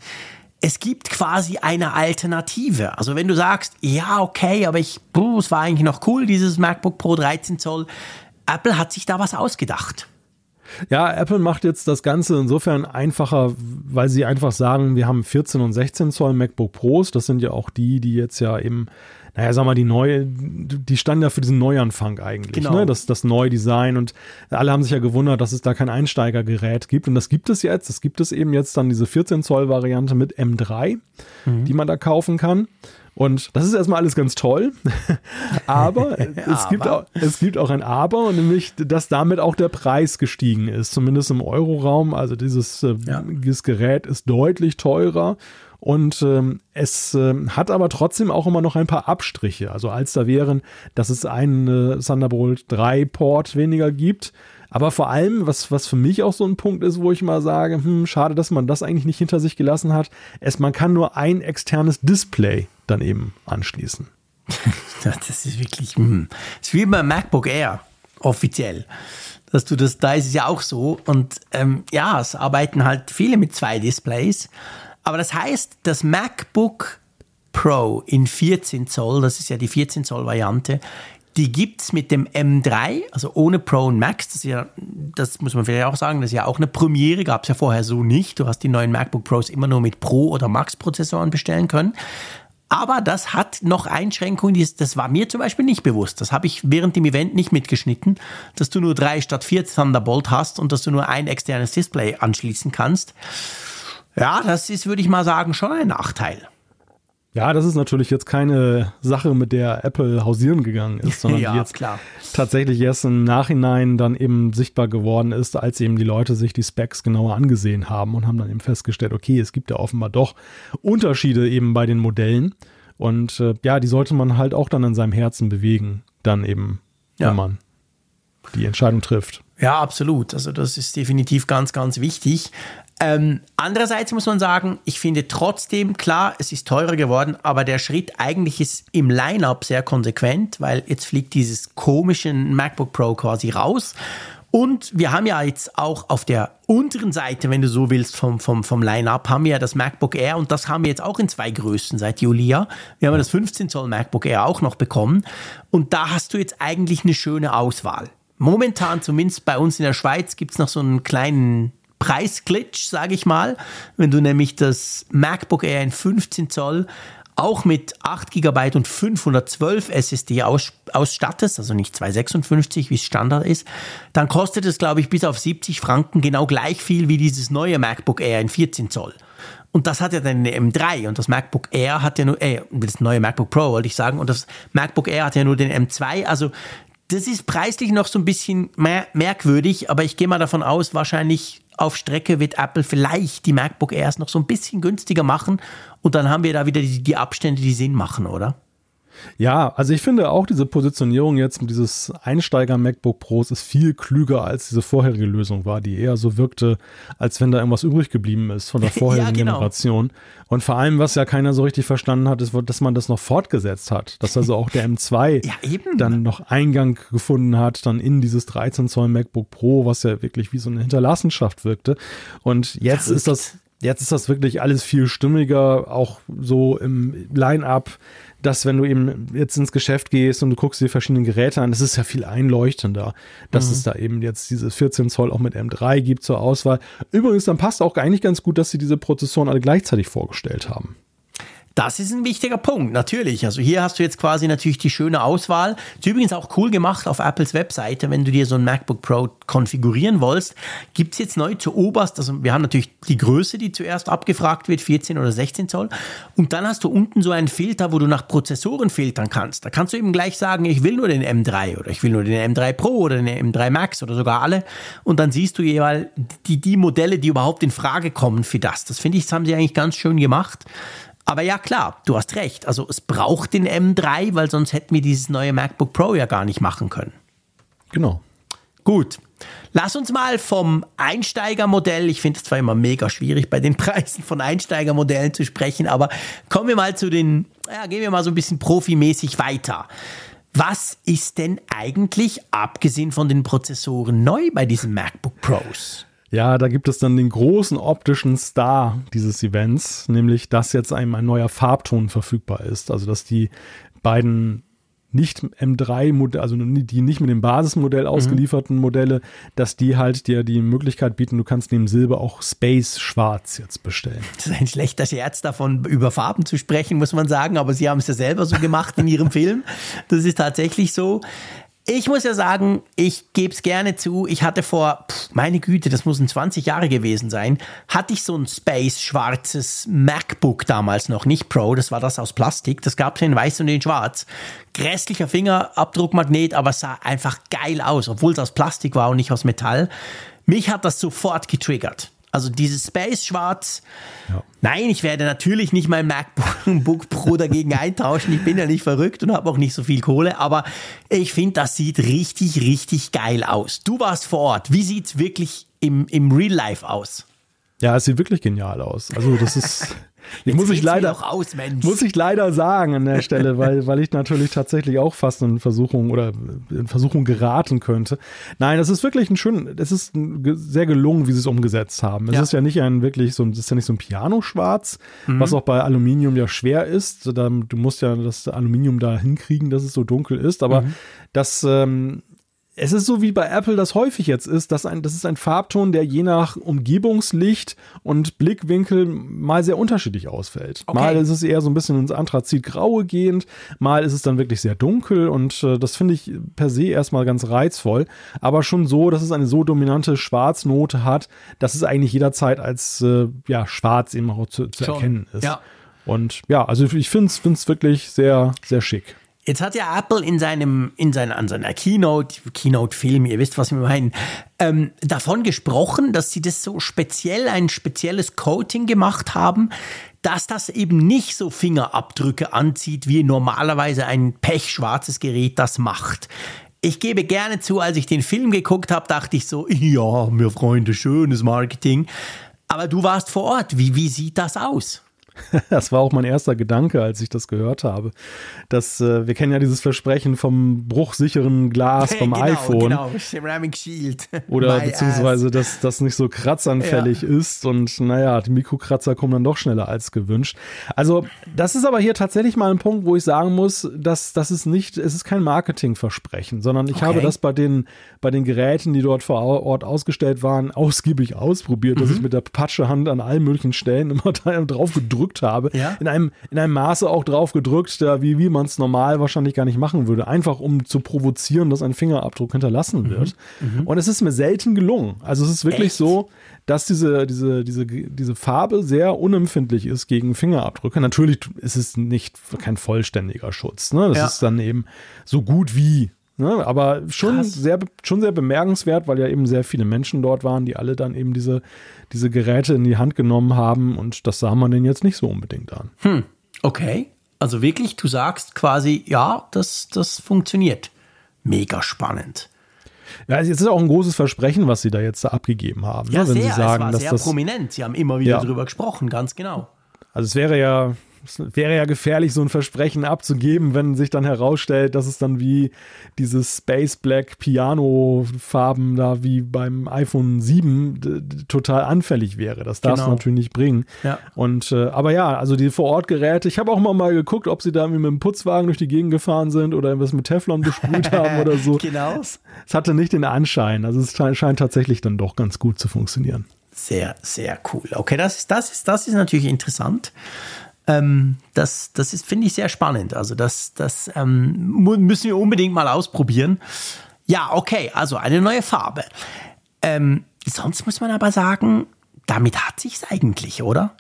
es gibt quasi eine Alternative. Also wenn du sagst, ja, okay, aber ich, puh, es war eigentlich noch cool, dieses MacBook Pro 13 Zoll, Apple hat sich da was ausgedacht. Ja, Apple macht jetzt das Ganze insofern einfacher, weil sie einfach sagen, wir haben 14 und 16 Zoll MacBook Pros. Das sind ja auch die, die jetzt ja eben naja, sag mal, die neue, die standen ja für diesen Neuanfang eigentlich, genau. ne? Das, das neue Design und alle haben sich ja gewundert, dass es da kein Einsteigergerät gibt und das gibt es jetzt. Es gibt es eben jetzt dann diese 14 Zoll Variante mit M3, mhm. die man da kaufen kann. Und das ist erstmal alles ganz toll. [LAUGHS] aber, [LAUGHS] es, Gibt auch, es gibt auch ein Aber, und nämlich, dass damit auch der Preis gestiegen ist, zumindest im Euroraum. Also dieses, äh, ja. dieses Gerät ist deutlich teurer. Und ähm, es äh, hat aber trotzdem auch immer noch ein paar Abstriche. Also als da wären, dass es einen äh, Thunderbolt 3 Port weniger gibt. Aber vor allem, was, was für mich auch so ein Punkt ist, wo ich mal sage, hm, schade, dass man das eigentlich nicht hinter sich gelassen hat. Es, man kann nur ein externes Display dann eben anschließen. [LAUGHS] das ist wirklich, hm. Das ist wie beim MacBook Air, offiziell dass du das, da ist es ja auch so. Und ähm, ja, es arbeiten halt viele mit zwei Displays. Aber das heißt, das MacBook Pro in 14 Zoll, das ist ja die 14 Zoll Variante, die gibt es mit dem M3, also ohne Pro und Max. Das, ja, das muss man vielleicht auch sagen, das ist ja auch eine Premiere, gab es ja vorher so nicht. Du hast die neuen MacBook Pros immer nur mit Pro- oder Max-Prozessoren bestellen können. Aber das hat noch Einschränkungen, das war mir zum Beispiel nicht bewusst. Das habe ich während dem Event nicht mitgeschnitten, dass du nur drei statt vier Thunderbolt hast und dass du nur ein externes Display anschließen kannst. Ja, das ist, würde ich mal sagen, schon ein Nachteil. Ja, das ist natürlich jetzt keine Sache, mit der Apple hausieren gegangen ist, sondern [LAUGHS] ja, die jetzt klar. tatsächlich erst im Nachhinein dann eben sichtbar geworden ist, als eben die Leute sich die Specs genauer angesehen haben und haben dann eben festgestellt, okay, es gibt ja offenbar doch Unterschiede eben bei den Modellen. Und äh, ja, die sollte man halt auch dann in seinem Herzen bewegen, dann eben, ja. wenn man die Entscheidung trifft. Ja, absolut. Also das ist definitiv ganz, ganz wichtig. Ähm, andererseits muss man sagen, ich finde trotzdem, klar, es ist teurer geworden, aber der Schritt eigentlich ist im Line-up sehr konsequent, weil jetzt fliegt dieses komische MacBook Pro quasi raus. Und wir haben ja jetzt auch auf der unteren Seite, wenn du so willst, vom, vom, vom Line-Up, haben wir ja das MacBook Air und das haben wir jetzt auch in zwei Größen seit Julia. Wir haben ja das 15 Zoll MacBook Air auch noch bekommen. Und da hast du jetzt eigentlich eine schöne Auswahl. Momentan, zumindest bei uns in der Schweiz, gibt es noch so einen kleinen Preisglitch, sage ich mal. Wenn du nämlich das MacBook Air in 15 Zoll auch mit 8 GB und 512 SSD aus, ausstattest, also nicht 256, wie es Standard ist, dann kostet es, glaube ich, bis auf 70 Franken genau gleich viel wie dieses neue MacBook Air in 14 Zoll. Und das hat ja dann eine M3 und das MacBook Air hat ja nur, äh, das neue MacBook Pro wollte ich sagen, und das MacBook Air hat ja nur den M2. Also das ist preislich noch so ein bisschen merkwürdig, aber ich gehe mal davon aus, wahrscheinlich auf Strecke wird Apple vielleicht die MacBook Airs noch so ein bisschen günstiger machen und dann haben wir da wieder die, die Abstände, die Sinn machen, oder? Ja, also ich finde auch diese Positionierung jetzt mit dieses Einsteiger MacBook Pros ist viel klüger als diese vorherige Lösung war, die eher so wirkte, als wenn da irgendwas übrig geblieben ist von der [LAUGHS] vorherigen ja, genau. Generation. Und vor allem, was ja keiner so richtig verstanden hat, ist, dass man das noch fortgesetzt hat, dass also auch der M2 [LAUGHS] ja, dann noch Eingang gefunden hat, dann in dieses 13 Zoll MacBook Pro, was ja wirklich wie so eine Hinterlassenschaft wirkte. Und jetzt Verrückt. ist das Jetzt ist das wirklich alles viel stimmiger, auch so im Line-up dass wenn du eben jetzt ins Geschäft gehst und du guckst dir verschiedene Geräte an, das ist ja viel einleuchtender, dass mhm. es da eben jetzt diese 14 Zoll auch mit M3 gibt zur Auswahl. Übrigens, dann passt auch eigentlich ganz gut, dass sie diese Prozessoren alle gleichzeitig vorgestellt haben. Das ist ein wichtiger Punkt, natürlich. Also hier hast du jetzt quasi natürlich die schöne Auswahl. Ist übrigens auch cool gemacht auf Apples Webseite, wenn du dir so ein MacBook Pro konfigurieren willst, gibt es jetzt neu zu oberst, also wir haben natürlich die Größe, die zuerst abgefragt wird, 14 oder 16 Zoll. Und dann hast du unten so einen Filter, wo du nach Prozessoren filtern kannst. Da kannst du eben gleich sagen, ich will nur den M3 oder ich will nur den M3 Pro oder den M3 Max oder sogar alle. Und dann siehst du jeweils die, die Modelle, die überhaupt in Frage kommen für das. Das finde ich, das haben sie eigentlich ganz schön gemacht. Aber ja, klar, du hast recht. Also es braucht den M3, weil sonst hätten wir dieses neue MacBook Pro ja gar nicht machen können. Genau. Gut. Lass uns mal vom Einsteigermodell, ich finde es zwar immer mega schwierig, bei den [LAUGHS] Preisen von Einsteigermodellen zu sprechen, aber kommen wir mal zu den, ja, gehen wir mal so ein bisschen profimäßig weiter. Was ist denn eigentlich, abgesehen von den Prozessoren, neu bei diesen MacBook Pros? Ja, da gibt es dann den großen optischen Star dieses Events, nämlich dass jetzt einem ein neuer Farbton verfügbar ist. Also dass die beiden nicht M3-Modelle, also die nicht mit dem Basismodell mhm. ausgelieferten mhm. Modelle, dass die halt dir die Möglichkeit bieten, du kannst neben Silber auch Space Schwarz jetzt bestellen. Das ist ein schlechter Scherz davon, über Farben zu sprechen, muss man sagen, aber sie haben es ja selber so gemacht in ihrem [LAUGHS] Film. Das ist tatsächlich so. Ich muss ja sagen, ich gebe es gerne zu, ich hatte vor, pff, meine Güte, das müssen 20 Jahre gewesen sein, hatte ich so ein Space-schwarzes MacBook damals noch, nicht Pro, das war das aus Plastik, das gab es in weiß und in schwarz. Grässlicher Fingerabdruckmagnet, aber sah einfach geil aus, obwohl es aus Plastik war und nicht aus Metall. Mich hat das sofort getriggert. Also dieses Space Schwarz. Ja. Nein, ich werde natürlich nicht mein MacBook [LAUGHS] Pro dagegen eintauschen. Ich bin ja nicht verrückt und habe auch nicht so viel Kohle, aber ich finde, das sieht richtig, richtig geil aus. Du warst vor Ort. Wie sieht es wirklich im, im Real Life aus? Ja, es sieht wirklich genial aus. Also das ist [LAUGHS] ich muss ich leider aus, muss ich leider sagen an der Stelle, [LAUGHS] weil weil ich natürlich tatsächlich auch fast in Versuchung oder in Versuchung geraten könnte. Nein, das ist wirklich ein schön, es ist sehr gelungen, wie sie es umgesetzt haben. Es ja. ist ja nicht ein wirklich so, es ist ja nicht so ein Piano-Schwarz, mhm. was auch bei Aluminium ja schwer ist. Du musst ja das Aluminium da hinkriegen, dass es so dunkel ist, aber mhm. das ähm, es ist so wie bei Apple das häufig jetzt ist, dass ein, das ist ein Farbton, der je nach Umgebungslicht und Blickwinkel mal sehr unterschiedlich ausfällt. Okay. Mal ist es eher so ein bisschen ins Anthrazitgraue gehend, mal ist es dann wirklich sehr dunkel und äh, das finde ich per se erstmal ganz reizvoll, aber schon so, dass es eine so dominante Schwarznote hat, dass es eigentlich jederzeit als äh, ja, schwarz eben auch zu, zu erkennen ist. Ja. Und ja, also ich finde es wirklich sehr, sehr schick. Jetzt hat ja Apple in seinem, in seiner, an seiner Keynote, Keynote-Film, ihr wisst, was wir meinen, ähm, davon gesprochen, dass sie das so speziell, ein spezielles Coating gemacht haben, dass das eben nicht so Fingerabdrücke anzieht, wie normalerweise ein pechschwarzes Gerät das macht. Ich gebe gerne zu, als ich den Film geguckt habe, dachte ich so, ja, mir Freunde, schönes Marketing. Aber du warst vor Ort. Wie, wie sieht das aus? [LAUGHS] Das war auch mein erster Gedanke, als ich das gehört habe. Dass, äh, wir kennen ja dieses Versprechen vom bruchsicheren Glas [LAUGHS] vom genau, iPhone. Genau, [LAUGHS] Ceramic Shield. Oder My beziehungsweise, dass das nicht so kratzanfällig ja. ist und naja, die Mikrokratzer kommen dann doch schneller als gewünscht. Also, das ist aber hier tatsächlich mal ein Punkt, wo ich sagen muss, dass das ist nicht, es ist kein Marketingversprechen, sondern ich okay. habe das bei den, bei den Geräten, die dort vor Ort ausgestellt waren, ausgiebig ausprobiert, mhm. dass ich mit der Patschehand an allen möglichen Stellen immer drauf gedrückt gedrückt habe. Ja? In, einem, in einem Maße auch drauf gedrückt, da, wie, wie man es normal wahrscheinlich gar nicht machen würde. Einfach um zu provozieren, dass ein Fingerabdruck hinterlassen mhm. wird. Mhm. Und es ist mir selten gelungen. Also es ist wirklich Echt? so, dass diese, diese, diese, diese Farbe sehr unempfindlich ist gegen Fingerabdrücke. Natürlich ist es nicht kein vollständiger Schutz. Ne? Das ja. ist dann eben so gut wie Ne, aber schon sehr, schon sehr bemerkenswert, weil ja eben sehr viele Menschen dort waren, die alle dann eben diese, diese Geräte in die Hand genommen haben und das sah man denen jetzt nicht so unbedingt an. Hm, okay. Also wirklich, du sagst quasi, ja, das, das funktioniert. Mega spannend. Ja, es ist auch ein großes Versprechen, was Sie da jetzt abgegeben haben. Ja, ne? wenn sehr. Sie sagen, es war dass sehr das, prominent. Sie haben immer wieder Ja. darüber gesprochen, ganz genau. Also es wäre ja, es wäre ja gefährlich, so ein Versprechen abzugeben, wenn sich dann herausstellt, dass es dann wie dieses Space Black Piano-Farben da wie beim iPhone 7 d- d- total anfällig wäre. Das darf es Genau. natürlich nicht bringen. Ja. Und äh, aber ja, also die Vorortgeräte, ich habe auch mal, mal geguckt, ob sie da mit dem Putzwagen durch die Gegend gefahren sind oder irgendwas mit Teflon besprüht [LAUGHS] haben oder so. Genau. Es hatte nicht den Anschein. Also es scheint, scheint tatsächlich dann doch ganz gut zu funktionieren. Sehr, sehr cool. Okay, das ist, das ist, das ist natürlich interessant. Ähm, das, das ist, finde ich, sehr spannend. Also, das, das ähm, müssen wir unbedingt mal ausprobieren. Ja, okay, also eine neue Farbe. Ähm, sonst muss man aber sagen, damit hat sich's eigentlich, oder?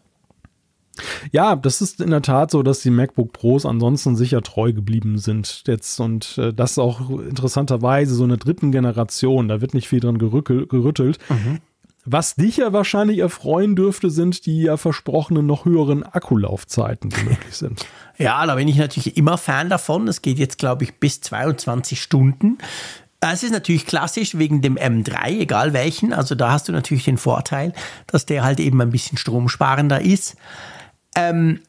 Ja, das ist in der Tat so, dass die MacBook Pros ansonsten sicher treu geblieben sind jetzt und äh, das auch interessanterweise so eine dritten Generation, da wird nicht viel dran gerüttelt. Was dich ja wahrscheinlich erfreuen dürfte, sind die ja versprochenen noch höheren Akkulaufzeiten, die möglich sind. Ja, da bin ich natürlich immer Fan davon. Es geht jetzt, glaube ich, bis 22 Stunden. Es ist natürlich klassisch wegen dem M3, egal welchen. Also da hast du natürlich den Vorteil, dass der halt eben ein bisschen stromsparender ist. Ähm,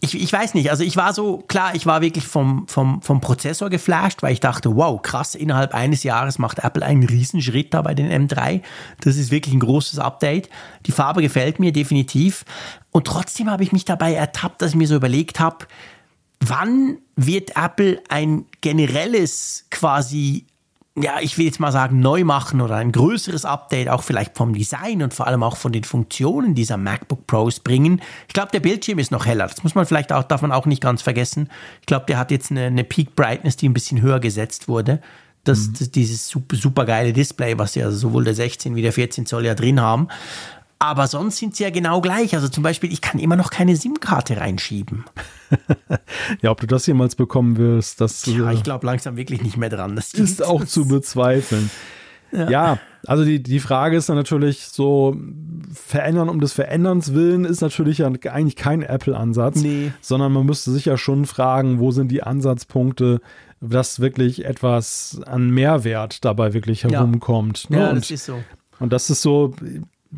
ich, ich weiß nicht, also ich war so, klar, ich war wirklich vom, vom, vom Prozessor geflasht, weil ich dachte, wow, krass, innerhalb eines Jahres macht Apple einen Riesenschritt da bei den M3. Das ist wirklich ein großes Update. Die Farbe gefällt mir definitiv. Und trotzdem habe ich mich dabei ertappt, dass ich mir so überlegt habe, wann wird Apple ein generelles quasi, ja, ich will jetzt mal sagen, neu machen oder ein größeres Update auch vielleicht vom Design und vor allem auch von den Funktionen dieser MacBook Pros bringen. Ich glaube, der Bildschirm ist noch heller. Das muss man vielleicht auch, darf man auch nicht ganz vergessen. Ich glaube, der hat jetzt eine, eine Peak Brightness, die ein bisschen höher gesetzt wurde. Das, das, dieses super, super geile Display, was ja sowohl der 16 wie der 14 Zoll ja drin haben. Aber sonst sind sie ja genau gleich. Also zum Beispiel, ich kann immer noch keine SIM-Karte reinschieben. [LAUGHS] Ja, ob du das jemals bekommen wirst, das Ja, äh, ich glaube langsam wirklich nicht mehr dran. Das ist auch zu bezweifeln. Ja. also die, die Frage ist dann natürlich so, verändern um des Veränderns willen ist natürlich ja eigentlich kein Apple-Ansatz, Nee. sondern man müsste sich ja schon fragen, wo sind die Ansatzpunkte, dass wirklich etwas an Mehrwert dabei wirklich Ja. herumkommt. ne? Ja, und, das ist so. und das ist so,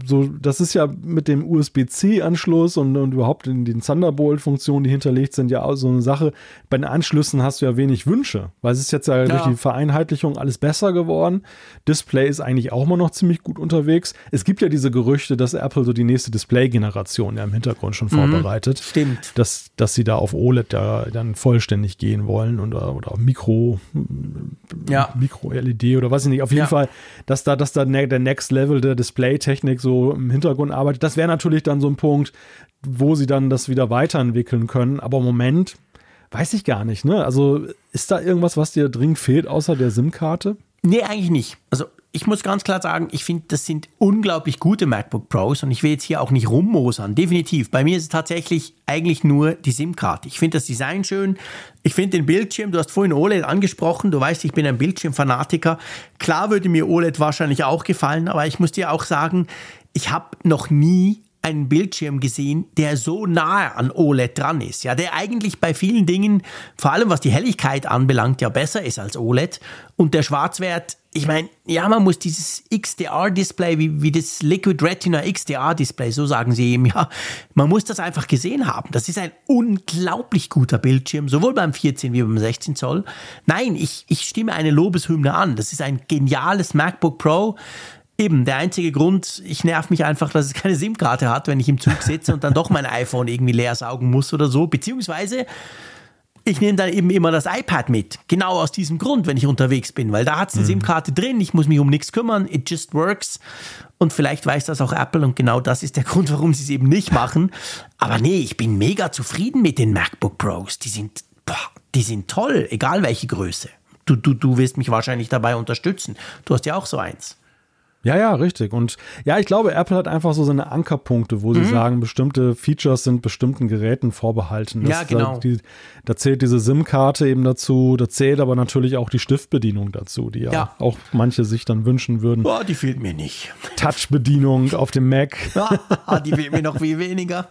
so, das ist ja mit dem USB-C-Anschluss und, und überhaupt in den Thunderbolt-Funktionen, die hinterlegt sind, ja auch so eine Sache. Bei den Anschlüssen hast du ja wenig Wünsche, weil es ist jetzt ja, durch die Vereinheitlichung alles besser geworden. Display ist eigentlich auch immer noch ziemlich gut unterwegs. Es gibt ja diese Gerüchte, dass Apple so die nächste Display-Generation ja im Hintergrund schon vorbereitet. Stimmt. Dass, dass sie da auf OLED da dann vollständig gehen wollen oder, oder auf Mikro, Ja. Micro-LED oder weiß ich nicht. Auf jeden Ja. Fall, dass da, dass da ne- der Next Level der Display-Technik so im Hintergrund arbeitet. Das wäre natürlich dann so ein Punkt, wo sie dann das wieder weiterentwickeln können. Aber im Moment weiß ich gar nicht, ne? Also ist da irgendwas, was dir dringend fehlt, außer der SIM-Karte? Nee, eigentlich nicht. Also ich muss ganz klar sagen, ich finde, das sind unglaublich gute MacBook Pros und ich will jetzt hier auch nicht rummosern. Definitiv. Bei mir ist es tatsächlich eigentlich nur die SIM-Karte. Ich finde das Design schön. Ich finde den Bildschirm, du hast vorhin OLED angesprochen, du weißt, ich bin ein Bildschirmfanatiker. Klar würde mir OLED wahrscheinlich auch gefallen, aber ich muss dir auch sagen, ich habe noch nie einen Bildschirm gesehen, der so nahe an OLED dran ist. Ja, der eigentlich bei vielen Dingen, vor allem was die Helligkeit anbelangt, ja besser ist als OLED. Und der Schwarzwert, ich meine, ja, man muss dieses XDR-Display, wie, wie das Liquid Retina XDR-Display, so sagen sie eben, [LAUGHS] ja, man muss das einfach gesehen haben. Das ist ein unglaublich guter Bildschirm, sowohl beim 14 wie beim 16 Zoll. Nein, ich, ich stimme eine Lobeshymne an. Das ist ein geniales MacBook Pro. Eben, der einzige Grund, ich nerv mich einfach, dass es keine SIM-Karte hat, wenn ich im Zug sitze und dann doch mein iPhone irgendwie leer saugen muss oder so. Beziehungsweise, ich nehme dann eben immer das iPad mit. Genau aus diesem Grund, wenn ich unterwegs bin, weil da hat es eine SIM-Karte drin, ich muss mich um nichts kümmern, it just works. Und vielleicht weiß das auch Apple und genau das ist der Grund, warum sie es eben nicht machen. Aber nee, ich bin mega zufrieden mit den MacBook Pros. Die sind, boah, die sind toll, egal welche Größe. Du, du, du wirst mich wahrscheinlich dabei unterstützen. Du hast ja auch so eins. Ja, ja, richtig. Und ja, ich glaube, Apple hat einfach so seine Ankerpunkte, wo sie mhm. sagen, bestimmte Features sind bestimmten Geräten vorbehalten. Das, ja, genau. Da, die, da zählt diese SIM-Karte eben dazu, da zählt aber natürlich auch die Stiftbedienung dazu, die ja, ja. auch manche sich dann wünschen würden. Boah, die fehlt mir nicht. Touch-Bedienung auf dem Mac. [LAUGHS] Ja, die fehlt mir noch viel weniger.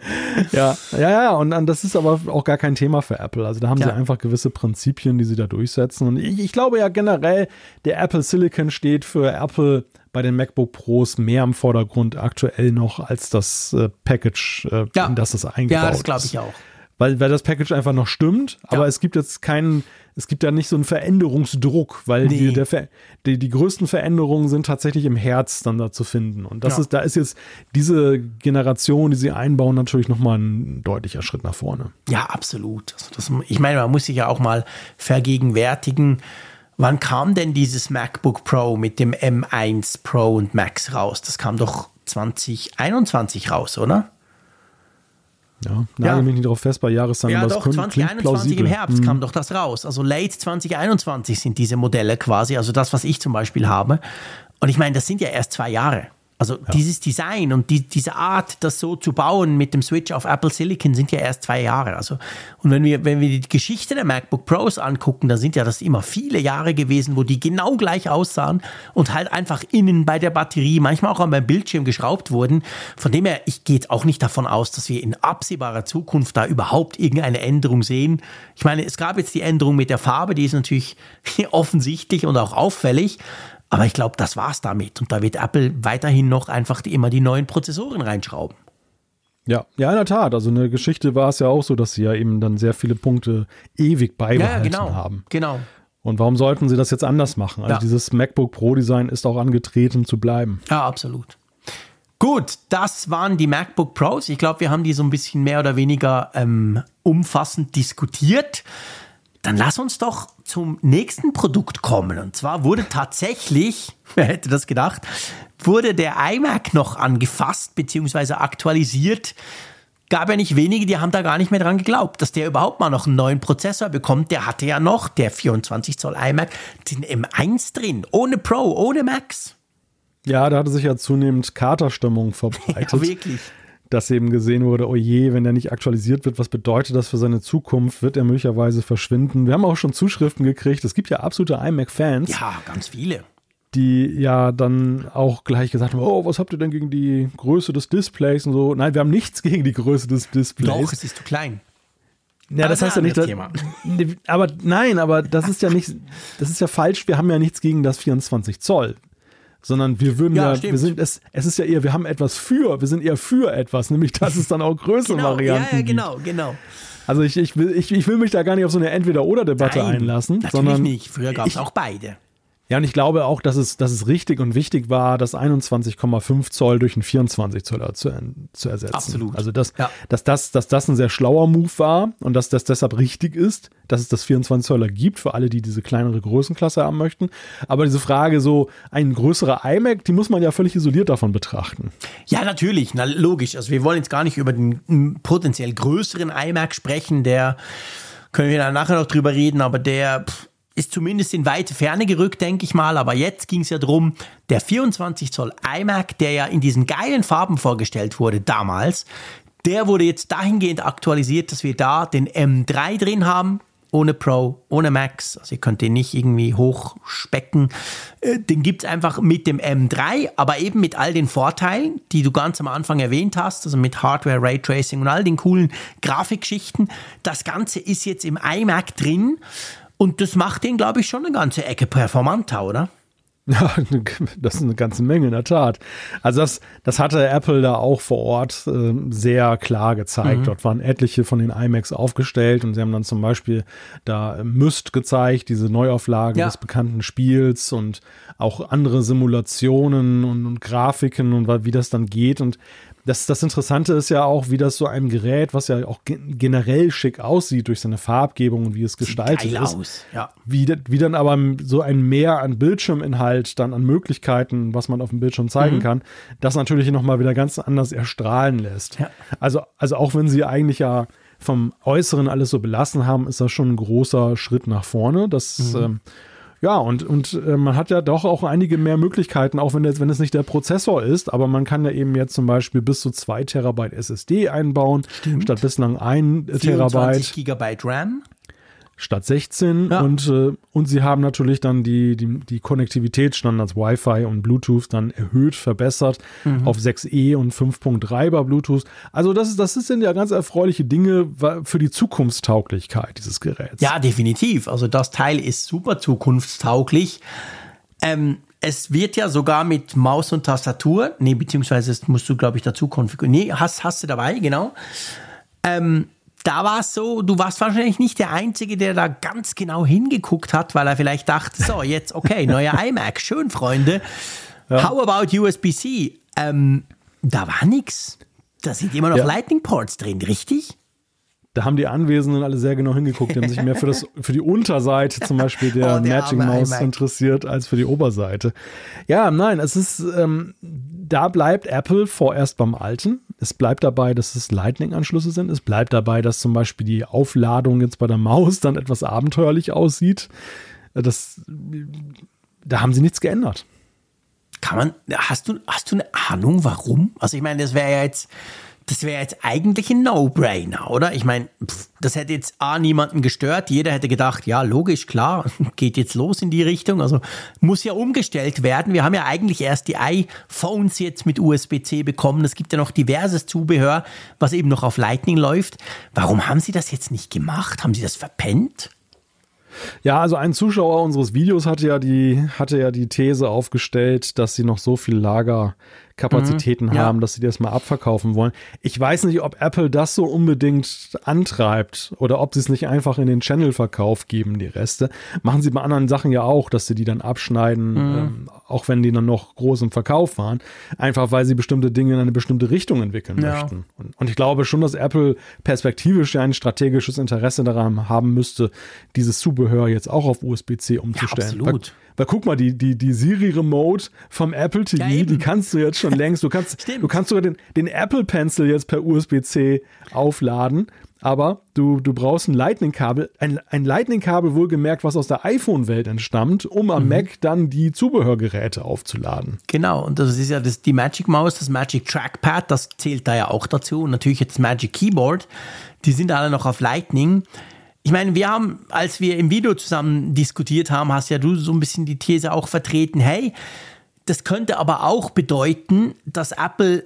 [LAUGHS] ja, ja, ja, und, und das ist aber auch gar kein Thema für Apple. Also da haben ja. sie einfach gewisse Prinzipien, die sie da durchsetzen. Und ich, ich glaube ja generell, der Apple Silicon steht für Apple bei den MacBook Pros mehr im Vordergrund aktuell noch als das äh, Package, äh, ja. in das es eingebaut ist. Ja, das glaube ich auch. Weil, weil das Package einfach noch stimmt, ja. aber es gibt jetzt keinen, es gibt ja nicht so einen Veränderungsdruck, weil nee. die, der, die, die größten Veränderungen sind tatsächlich im Herz dann da zu finden. Und das ja. ist, da ist jetzt diese Generation, die sie einbauen, natürlich nochmal ein deutlicher Schritt nach vorne. Ja, absolut. Also das, ich meine, man muss sich ja auch mal vergegenwärtigen, Wann kam denn dieses MacBook Pro mit dem M1 Pro und Max raus? Das kam doch 2021 raus, oder? Ja, nagel ja. mich nicht darauf fest bei Jahreszahlen. Ja, doch, 2021 im Herbst mhm. kam doch das raus. Also late 2021 sind diese Modelle quasi, also das, was ich zum Beispiel habe. Und ich meine, das sind ja erst zwei Jahre. Also ja. dieses Design und die, diese Art, das so zu bauen mit dem Switch auf Apple Silicon sind ja erst zwei Jahre. Also, und wenn wir, wenn wir die Geschichte der MacBook Pros angucken, dann sind ja das immer viele Jahre gewesen, wo die genau gleich aussahen und halt einfach innen bei der Batterie, manchmal auch an meinem Bildschirm geschraubt wurden. Von dem her, ich gehe jetzt auch nicht davon aus, dass wir in absehbarer Zukunft da überhaupt irgendeine Änderung sehen. Ich meine, es gab jetzt die Änderung mit der Farbe, die ist natürlich [LAUGHS] offensichtlich und auch auffällig. Aber ich glaube, das war's damit. Und da wird Apple weiterhin noch einfach die, immer die neuen Prozessoren reinschrauben. Ja, ja, in der Tat. Also eine Geschichte war es ja auch so, dass sie ja eben dann sehr viele Punkte ewig beibehalten ja, genau, haben. Genau. Und warum sollten sie das jetzt anders machen? Also ja. dieses MacBook Pro Design ist auch angetreten zu bleiben. Ja, absolut. Gut, das waren die MacBook Pros. Ich glaube, wir haben die so ein bisschen mehr oder weniger ähm, umfassend diskutiert. Dann lass uns doch zum nächsten Produkt kommen. Und zwar wurde tatsächlich, [LAUGHS] wer hätte das gedacht, wurde der iMac noch angefasst bzw. aktualisiert. Gab ja nicht wenige, die haben da gar nicht mehr dran geglaubt, dass der überhaupt mal noch einen neuen Prozessor bekommt. Der hatte ja noch, der 24 Zoll iMac, den M1 drin, ohne Pro, ohne Max. Ja, da hatte sich ja zunehmend Katerstimmung [LAUGHS] verbreitet. ja, wirklich dass eben gesehen wurde, oh je, wenn er nicht aktualisiert wird, was bedeutet das für seine Zukunft? Wird er möglicherweise verschwinden? Wir haben auch schon Zuschriften gekriegt. Es gibt ja absolute iMac-Fans. Ja, ganz viele. Die ja dann auch gleich gesagt haben, oh, was habt ihr denn gegen die Größe des Displays und so? Nein, wir haben nichts gegen die Größe des Displays. Doch, es ist zu klein. Ja, das heißt ja nicht, dass, [LAUGHS] aber nein, aber das ist ja nicht, das ist ja falsch. Wir haben ja nichts gegen das 24 Zoll sondern wir würden ja, ja wir sind es, es ist ja eher, wir haben etwas für, wir sind eher für etwas, nämlich dass es dann auch größere genau, Varianten Ja, ja, genau, genau. Also ich, ich, will, ich, ich will mich da gar nicht auf so eine Entweder-Oder-Debatte einlassen. Natürlich sondern nicht. Früher gab es auch beide. Ja, und ich glaube auch, dass es, dass es richtig und wichtig war, das 21,5 Zoll durch einen 24 Zoller zu, zu ersetzen. Absolut. Also, dass, ja. dass, das, dass das ein sehr schlauer Move war und dass das deshalb richtig ist, dass es das 24 Zoller gibt für alle, die diese kleinere Größenklasse haben möchten. Aber diese Frage, so ein größerer iMac, die muss man ja völlig isoliert davon betrachten. Ja, natürlich. Na, logisch. Also, wir wollen jetzt gar nicht über den potenziell größeren iMac sprechen, der können wir dann nachher noch drüber reden, aber der pff, ist zumindest in weite Ferne gerückt, denke ich mal. Aber jetzt ging es ja darum, der 24 Zoll iMac, der ja in diesen geilen Farben vorgestellt wurde damals, der wurde jetzt dahingehend aktualisiert, dass wir da den M3 drin haben, ohne Pro, ohne Max. Also ihr könnt den nicht irgendwie hochspecken. Äh, den gibt es einfach mit dem M3, aber eben mit all den Vorteilen, die du ganz am Anfang erwähnt hast, also mit Hardware, Raytracing und all den coolen Grafikgeschichten. Das Ganze ist jetzt im iMac drin. Und das macht ihn, glaube ich, schon eine ganze Ecke performanter, oder? Ja, [LAUGHS] das ist eine ganze Menge, in der Tat. Also das, das hatte Apple da auch vor Ort äh, sehr klar gezeigt. Mhm. Dort waren etliche von den iMacs aufgestellt und sie haben dann zum Beispiel da Myst gezeigt, diese Neuauflage ja. des bekannten Spiels und auch andere Simulationen und, und Grafiken und wie das dann geht. Und das, das Interessante ist ja auch, wie das so einem Gerät, was ja auch generell schick aussieht durch seine Farbgebung und wie es gestaltet Sieht geil ist, aus. Ja. Wie, wie dann aber so ein Mehr an Bildschirminhalt, dann an Möglichkeiten, was man auf dem Bildschirm zeigen mhm. kann, das natürlich nochmal wieder ganz anders erstrahlen lässt. Ja. Also, also auch wenn sie eigentlich ja vom Äußeren alles so belassen haben, ist das schon ein großer Schritt nach vorne. Das mhm. ähm, Ja, und, und äh, man hat ja doch auch einige mehr Möglichkeiten, auch wenn, jetzt, wenn es nicht der Prozessor ist, aber man kann ja eben jetzt zum Beispiel bis zu 2 Terabyte SSD einbauen, Stimmt. statt bislang 1 Terabyte. Gigabyte RAM statt 16 ja. und, äh, und sie haben natürlich dann die, die, die Konnektivitätsstandards Wi-Fi und Bluetooth dann erhöht, verbessert mhm. auf 6E und 5.3 bei Bluetooth. Also das, ist, das sind ja ganz erfreuliche Dinge für die Zukunftstauglichkeit dieses Geräts. Ja, definitiv. Also das Teil ist super zukunftstauglich. Ähm, es wird ja sogar mit Maus und Tastatur, nee, beziehungsweise das musst du, glaube ich, dazu konfigurieren. Nee, hast, hast du dabei, genau. Ähm, da war es so, du warst wahrscheinlich nicht der Einzige, der da ganz genau hingeguckt hat, weil er vielleicht dachte, so, jetzt, okay, neuer [LAUGHS] iMac, schön, Freunde. Ja. How about USB-C? Ähm, da war nichts. Da sind immer noch ja. Lightning Ports drin, richtig? Da haben die Anwesenden alle sehr genau hingeguckt. Die haben sich mehr für, das, für die Unterseite zum Beispiel der, [LAUGHS] oh, der Magic Mouse interessiert als für die Oberseite. Ja, nein, es ist, ähm, da bleibt Apple vorerst beim Alten. Es bleibt dabei, dass es Lightning-Anschlüsse sind. Es bleibt dabei, dass zum Beispiel die Aufladung jetzt bei der Maus dann etwas abenteuerlich aussieht. Das, da haben sie nichts geändert. Kann man, hast du, hast du eine Ahnung, warum? Also ich meine, das wäre ja jetzt das wäre jetzt eigentlich ein No-Brainer, oder? Ich meine, das hätte jetzt A niemanden gestört. Jeder hätte gedacht, ja, logisch, klar, [LAUGHS] geht jetzt los in die Richtung. Also muss ja umgestellt werden. Wir haben ja eigentlich erst die iPhones jetzt mit USB-C bekommen. Es gibt ja noch diverses Zubehör, was eben noch auf Lightning läuft. Warum haben Sie das jetzt nicht gemacht? Haben Sie das verpennt? Ja, also ein Zuschauer unseres Videos hatte ja die, hatte ja die These aufgestellt, dass sie noch so viel Lager Kapazitäten mhm, haben, dass sie das mal abverkaufen wollen. Ich weiß nicht, ob Apple das so unbedingt antreibt oder ob sie es nicht einfach in den Channel-Verkauf geben, die Reste. Machen sie bei anderen Sachen ja auch, dass sie die dann abschneiden, mhm. ähm, auch wenn die dann noch groß im Verkauf waren. Einfach weil sie bestimmte Dinge in eine bestimmte Richtung entwickeln ja. möchten. Und, und, ich glaube schon, dass Apple perspektivisch ja ein strategisches Interesse daran haben müsste, dieses Zubehör jetzt auch auf USB-C umzustellen. Ja, absolut. Weil, weil guck mal, die, die, die Siri-Remote vom Apple TV, ja, die kannst du jetzt schon [LAUGHS] längst. Du kannst, du kannst sogar den, den Apple Pencil jetzt per USB-C aufladen. Aber du, du brauchst ein Lightning-Kabel, ein, ein Lightning-Kabel wohlgemerkt, was aus der iPhone-Welt entstammt, um am mhm. Mac dann die Zubehörgeräte aufzuladen. Genau, und das ist ja das, die Magic Mouse, das Magic Trackpad, das zählt da ja auch dazu. Und natürlich jetzt das Magic Keyboard, die sind alle noch auf Lightning. Ich meine, wir haben, als wir im Video zusammen diskutiert haben, hast ja du so ein bisschen die These auch vertreten, hey, das könnte aber auch bedeuten, dass Apple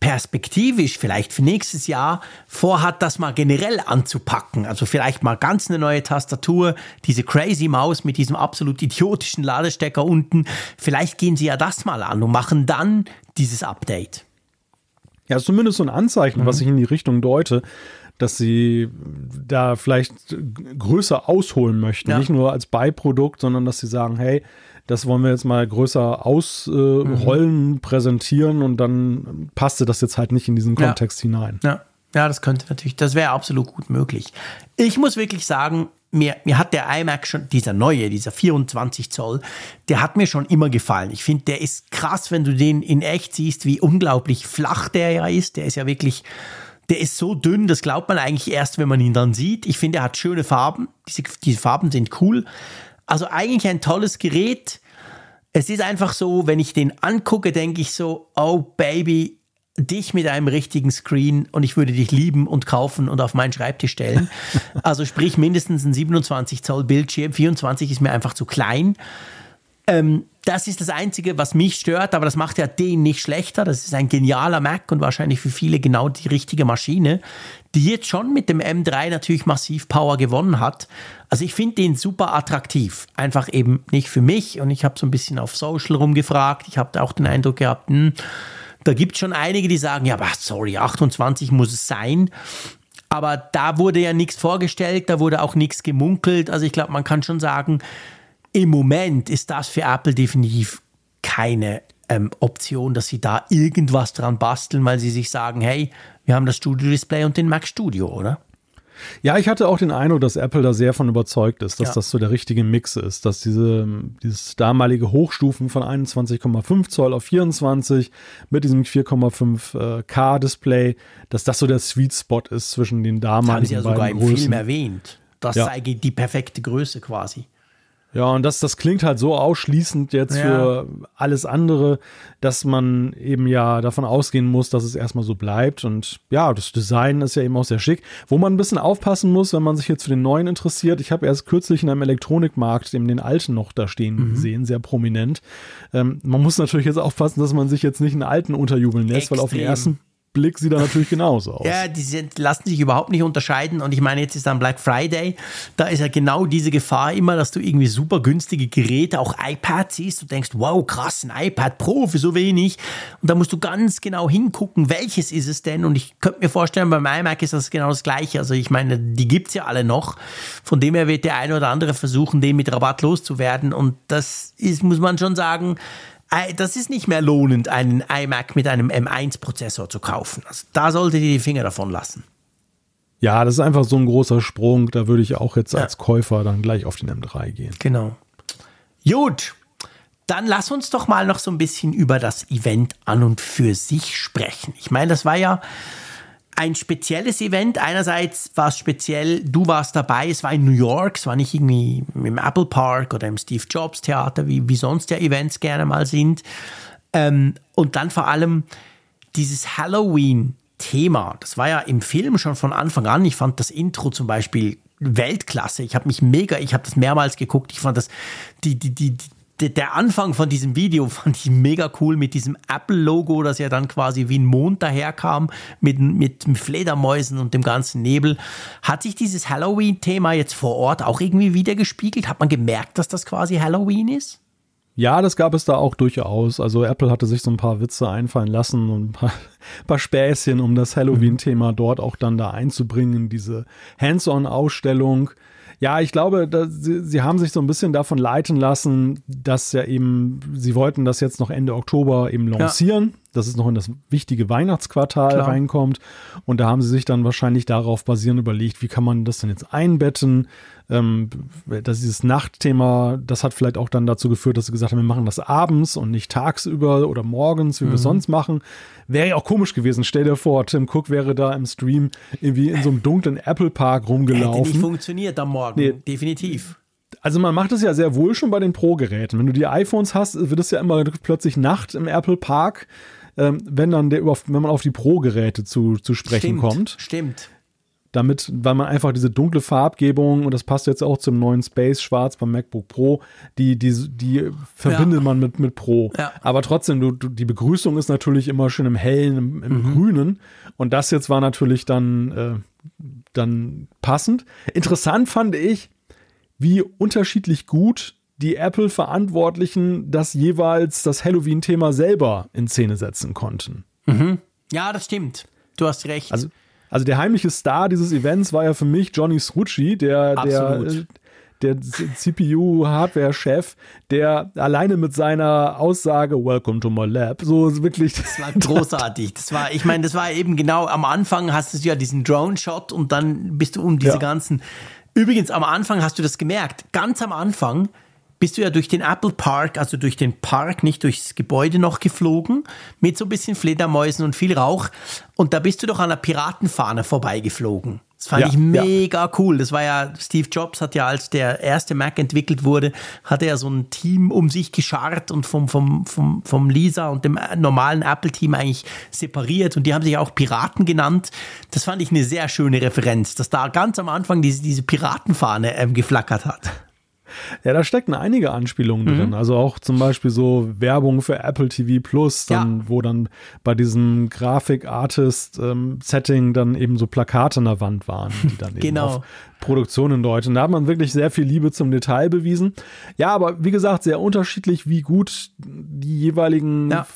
perspektivisch vielleicht für nächstes Jahr vorhat, das mal generell anzupacken. Also vielleicht mal ganz eine neue Tastatur, diese Crazy Maus mit diesem absolut idiotischen Ladestecker unten. Vielleicht gehen sie ja das mal an und machen dann dieses Update. Ja, zumindest so ein Anzeichen, mhm. was ich in die Richtung deute dass sie da vielleicht größer ausholen möchten. Ja. Nicht nur als Beiprodukt, sondern dass sie sagen, hey, das wollen wir jetzt mal größer ausrollen, mhm. präsentieren und dann passte das jetzt halt nicht in diesen Kontext ja. hinein. Ja. ja, das könnte natürlich, das wäre absolut gut möglich. Ich muss wirklich sagen, mir, mir hat der iMac schon, dieser neue, dieser 24 Zoll, der hat mir schon immer gefallen. Ich finde, der ist krass, wenn du den in echt siehst, wie unglaublich flach der ja ist. Der ist ja wirklich der ist so dünn, das glaubt man eigentlich erst, wenn man ihn dann sieht. Ich finde, er hat schöne Farben. Diese, diese Farben sind cool. Also eigentlich ein tolles Gerät. Es ist einfach so, wenn ich den angucke, denke ich so, oh Baby, dich mit einem richtigen Screen und ich würde dich lieben und kaufen und auf meinen Schreibtisch stellen. [LAUGHS] Also sprich mindestens ein 27 Zoll Bildschirm. 24 ist mir einfach zu klein. Ähm, das ist das Einzige, was mich stört, aber das macht ja den nicht schlechter. Das ist ein genialer Mac und wahrscheinlich für viele genau die richtige Maschine, die jetzt schon mit dem M3 natürlich massiv Power gewonnen hat. Also ich finde den super attraktiv. Einfach eben nicht für mich und ich habe so ein bisschen auf Social rumgefragt. Ich habe auch den Eindruck gehabt, hm, da gibt es schon einige, die sagen, ja, aber sorry, 28 muss es sein. Aber da wurde ja nichts vorgestellt, da wurde auch nichts gemunkelt. Also ich glaube, man kann schon sagen, im Moment ist das für Apple definitiv keine ähm, Option, dass sie da irgendwas dran basteln, weil sie sich sagen, hey, wir haben das Studio Display und den Mac Studio, oder? Ja, ich hatte auch den Eindruck, dass Apple da sehr von überzeugt ist, dass ja. das so der richtige Mix ist, dass diese, dieses damalige Hochstufen von 21,5 Zoll auf 24 mit diesem 4,5K äh, Display, dass das so der Sweet Spot ist zwischen den damaligen das haben sie ja sogar im Film erwähnt. Das ja. sei die perfekte Größe quasi. Ja, und das, das klingt halt so ausschließend jetzt ja. für alles andere, dass man eben ja davon ausgehen muss, dass es erstmal so bleibt. Und ja, das Design ist ja eben auch sehr schick. Wo man ein bisschen aufpassen muss, wenn man sich jetzt für den neuen interessiert. Ich habe erst kürzlich in einem Elektronikmarkt eben den alten noch da stehen mhm. gesehen, sehr prominent. Ähm, man muss natürlich jetzt aufpassen, dass man sich jetzt nicht einen alten unterjubeln lässt, Extrem. weil auf den ersten Blick sieht er natürlich genauso aus. Ja, die sind, lassen sich überhaupt nicht unterscheiden. Und ich meine, jetzt ist dann Black Friday. Da ist ja genau diese Gefahr immer, dass du irgendwie super günstige Geräte, auch iPads siehst. Du denkst, wow, krass, ein iPad Pro für so wenig. Und da musst du ganz genau hingucken, welches ist es denn? Und ich könnte mir vorstellen, beim iMac ist das genau das Gleiche. Also ich meine, die gibt's ja alle noch. Von dem her wird der eine oder andere versuchen, den mit Rabatt loszuwerden. Und das ist, muss man schon sagen, das ist nicht mehr lohnend, einen iMac mit einem M1-Prozessor zu kaufen. Also da solltet ihr die Finger davon lassen. Ja, das ist einfach so ein großer Sprung. Da würde ich auch jetzt als ja. Käufer dann gleich auf den M3 gehen. Genau. Gut, dann lass uns doch mal noch so ein bisschen über das Event an und für sich sprechen. Ich meine, das war ja ein spezielles Event. Einerseits war es speziell, du warst dabei, es war in New York, es war nicht irgendwie im Apple Park oder im Steve Jobs Theater, wie, wie sonst ja Events gerne mal sind. Ähm, und dann vor allem dieses Halloween-Thema, das war ja im Film schon von Anfang an. Ich fand das Intro zum Beispiel Weltklasse. Ich habe mich mega, ich habe das mehrmals geguckt. Ich fand das, die, die, die, der Anfang von diesem Video [LAUGHS] fand ich mega cool mit diesem Apple-Logo, das ja dann quasi wie ein Mond daherkam, mit, mit Fledermäusen und dem ganzen Nebel. Hat sich dieses Halloween-Thema jetzt vor Ort auch irgendwie wieder gespiegelt? Hat man gemerkt, dass das quasi Halloween ist? Ja, das gab es da auch durchaus. Also Apple hatte sich so ein paar Witze einfallen lassen und ein paar, [LAUGHS] paar Späßchen, um das Halloween-Thema dort auch dann da einzubringen, diese Hands-on-Ausstellung. Ja, ich glaube, sie, sie haben sich so ein bisschen davon leiten lassen, dass ja eben, sie wollten das jetzt noch Ende Oktober eben lancieren. Ja dass es noch in das wichtige Weihnachtsquartal Klar. reinkommt. Und da haben sie sich dann wahrscheinlich darauf basierend überlegt, wie kann man das denn jetzt einbetten? Ähm, dass dieses Nachtthema, das hat vielleicht auch dann dazu geführt, dass sie gesagt haben, wir machen das abends und nicht tagsüber oder morgens, wie mhm. wir sonst machen. Wäre ja auch komisch gewesen. Stell dir vor, Tim Cook wäre da im Stream irgendwie in so einem dunklen Apple Park rumgelaufen. Hätte nicht funktioniert am Morgen, nee. definitiv also man macht es ja sehr wohl schon bei den Pro-Geräten. Wenn du die iPhones hast, wird es ja immer plötzlich Nacht im Apple Park ähm, wenn dann der, wenn man auf die Pro-Geräte zu, zu sprechen stimmt, kommt. Stimmt. Damit, weil man einfach diese dunkle Farbgebung, und das passt jetzt auch zum neuen Space Schwarz beim MacBook Pro, die, die, die verbindet ja. man mit, mit Pro. Ja. Aber trotzdem, du, du, die Begrüßung ist natürlich immer schön im Hellen, im, im mhm. Grünen. Und das jetzt war natürlich dann, äh, dann passend. Interessant fand ich, wie unterschiedlich gut die Apple-Verantwortlichen das jeweils das Halloween-Thema selber in Szene setzen konnten. Mhm. Ja, das stimmt. Du hast recht. Also, also der heimliche Star dieses Events war ja für mich Johnny Srucci, der, der, der CPU-Hardware-Chef, der alleine mit seiner Aussage Welcome to my lab, so wirklich. Das war großartig. Das war, ich meine, das war eben genau am Anfang hast du ja diesen Drone-Shot und dann bist du um diese ja. ganzen. Übrigens, am Anfang hast du das gemerkt. Ganz am Anfang bist du ja durch den Apple Park, also durch den Park, nicht durchs Gebäude noch geflogen, mit so ein bisschen Fledermäusen und viel Rauch. Und da bist du doch an der Piratenfahne vorbeigeflogen. Das fand ja, ich mega ja. cool. Das war ja, Steve Jobs hat ja, als der erste Mac entwickelt wurde, hatte er so ein Team um sich geschart und vom, vom, vom, vom Lisa und dem normalen Apple-Team eigentlich separiert und die haben sich auch Piraten genannt. Das fand ich eine sehr schöne Referenz, dass da ganz am Anfang diese, diese Piratenfahne ähm, geflackert hat. Ja, da stecken einige Anspielungen mhm. drin. Also auch zum Beispiel so Werbung für Apple TV Plus, dann, ja. wo dann bei diesem Grafik-Artist-Setting ähm, dann eben so Plakate an der Wand waren, die dann eben genau. auf Produktionen deuten. Da hat man wirklich sehr viel Liebe zum Detail bewiesen. Ja, aber wie gesagt, sehr unterschiedlich, wie gut die jeweiligen ja.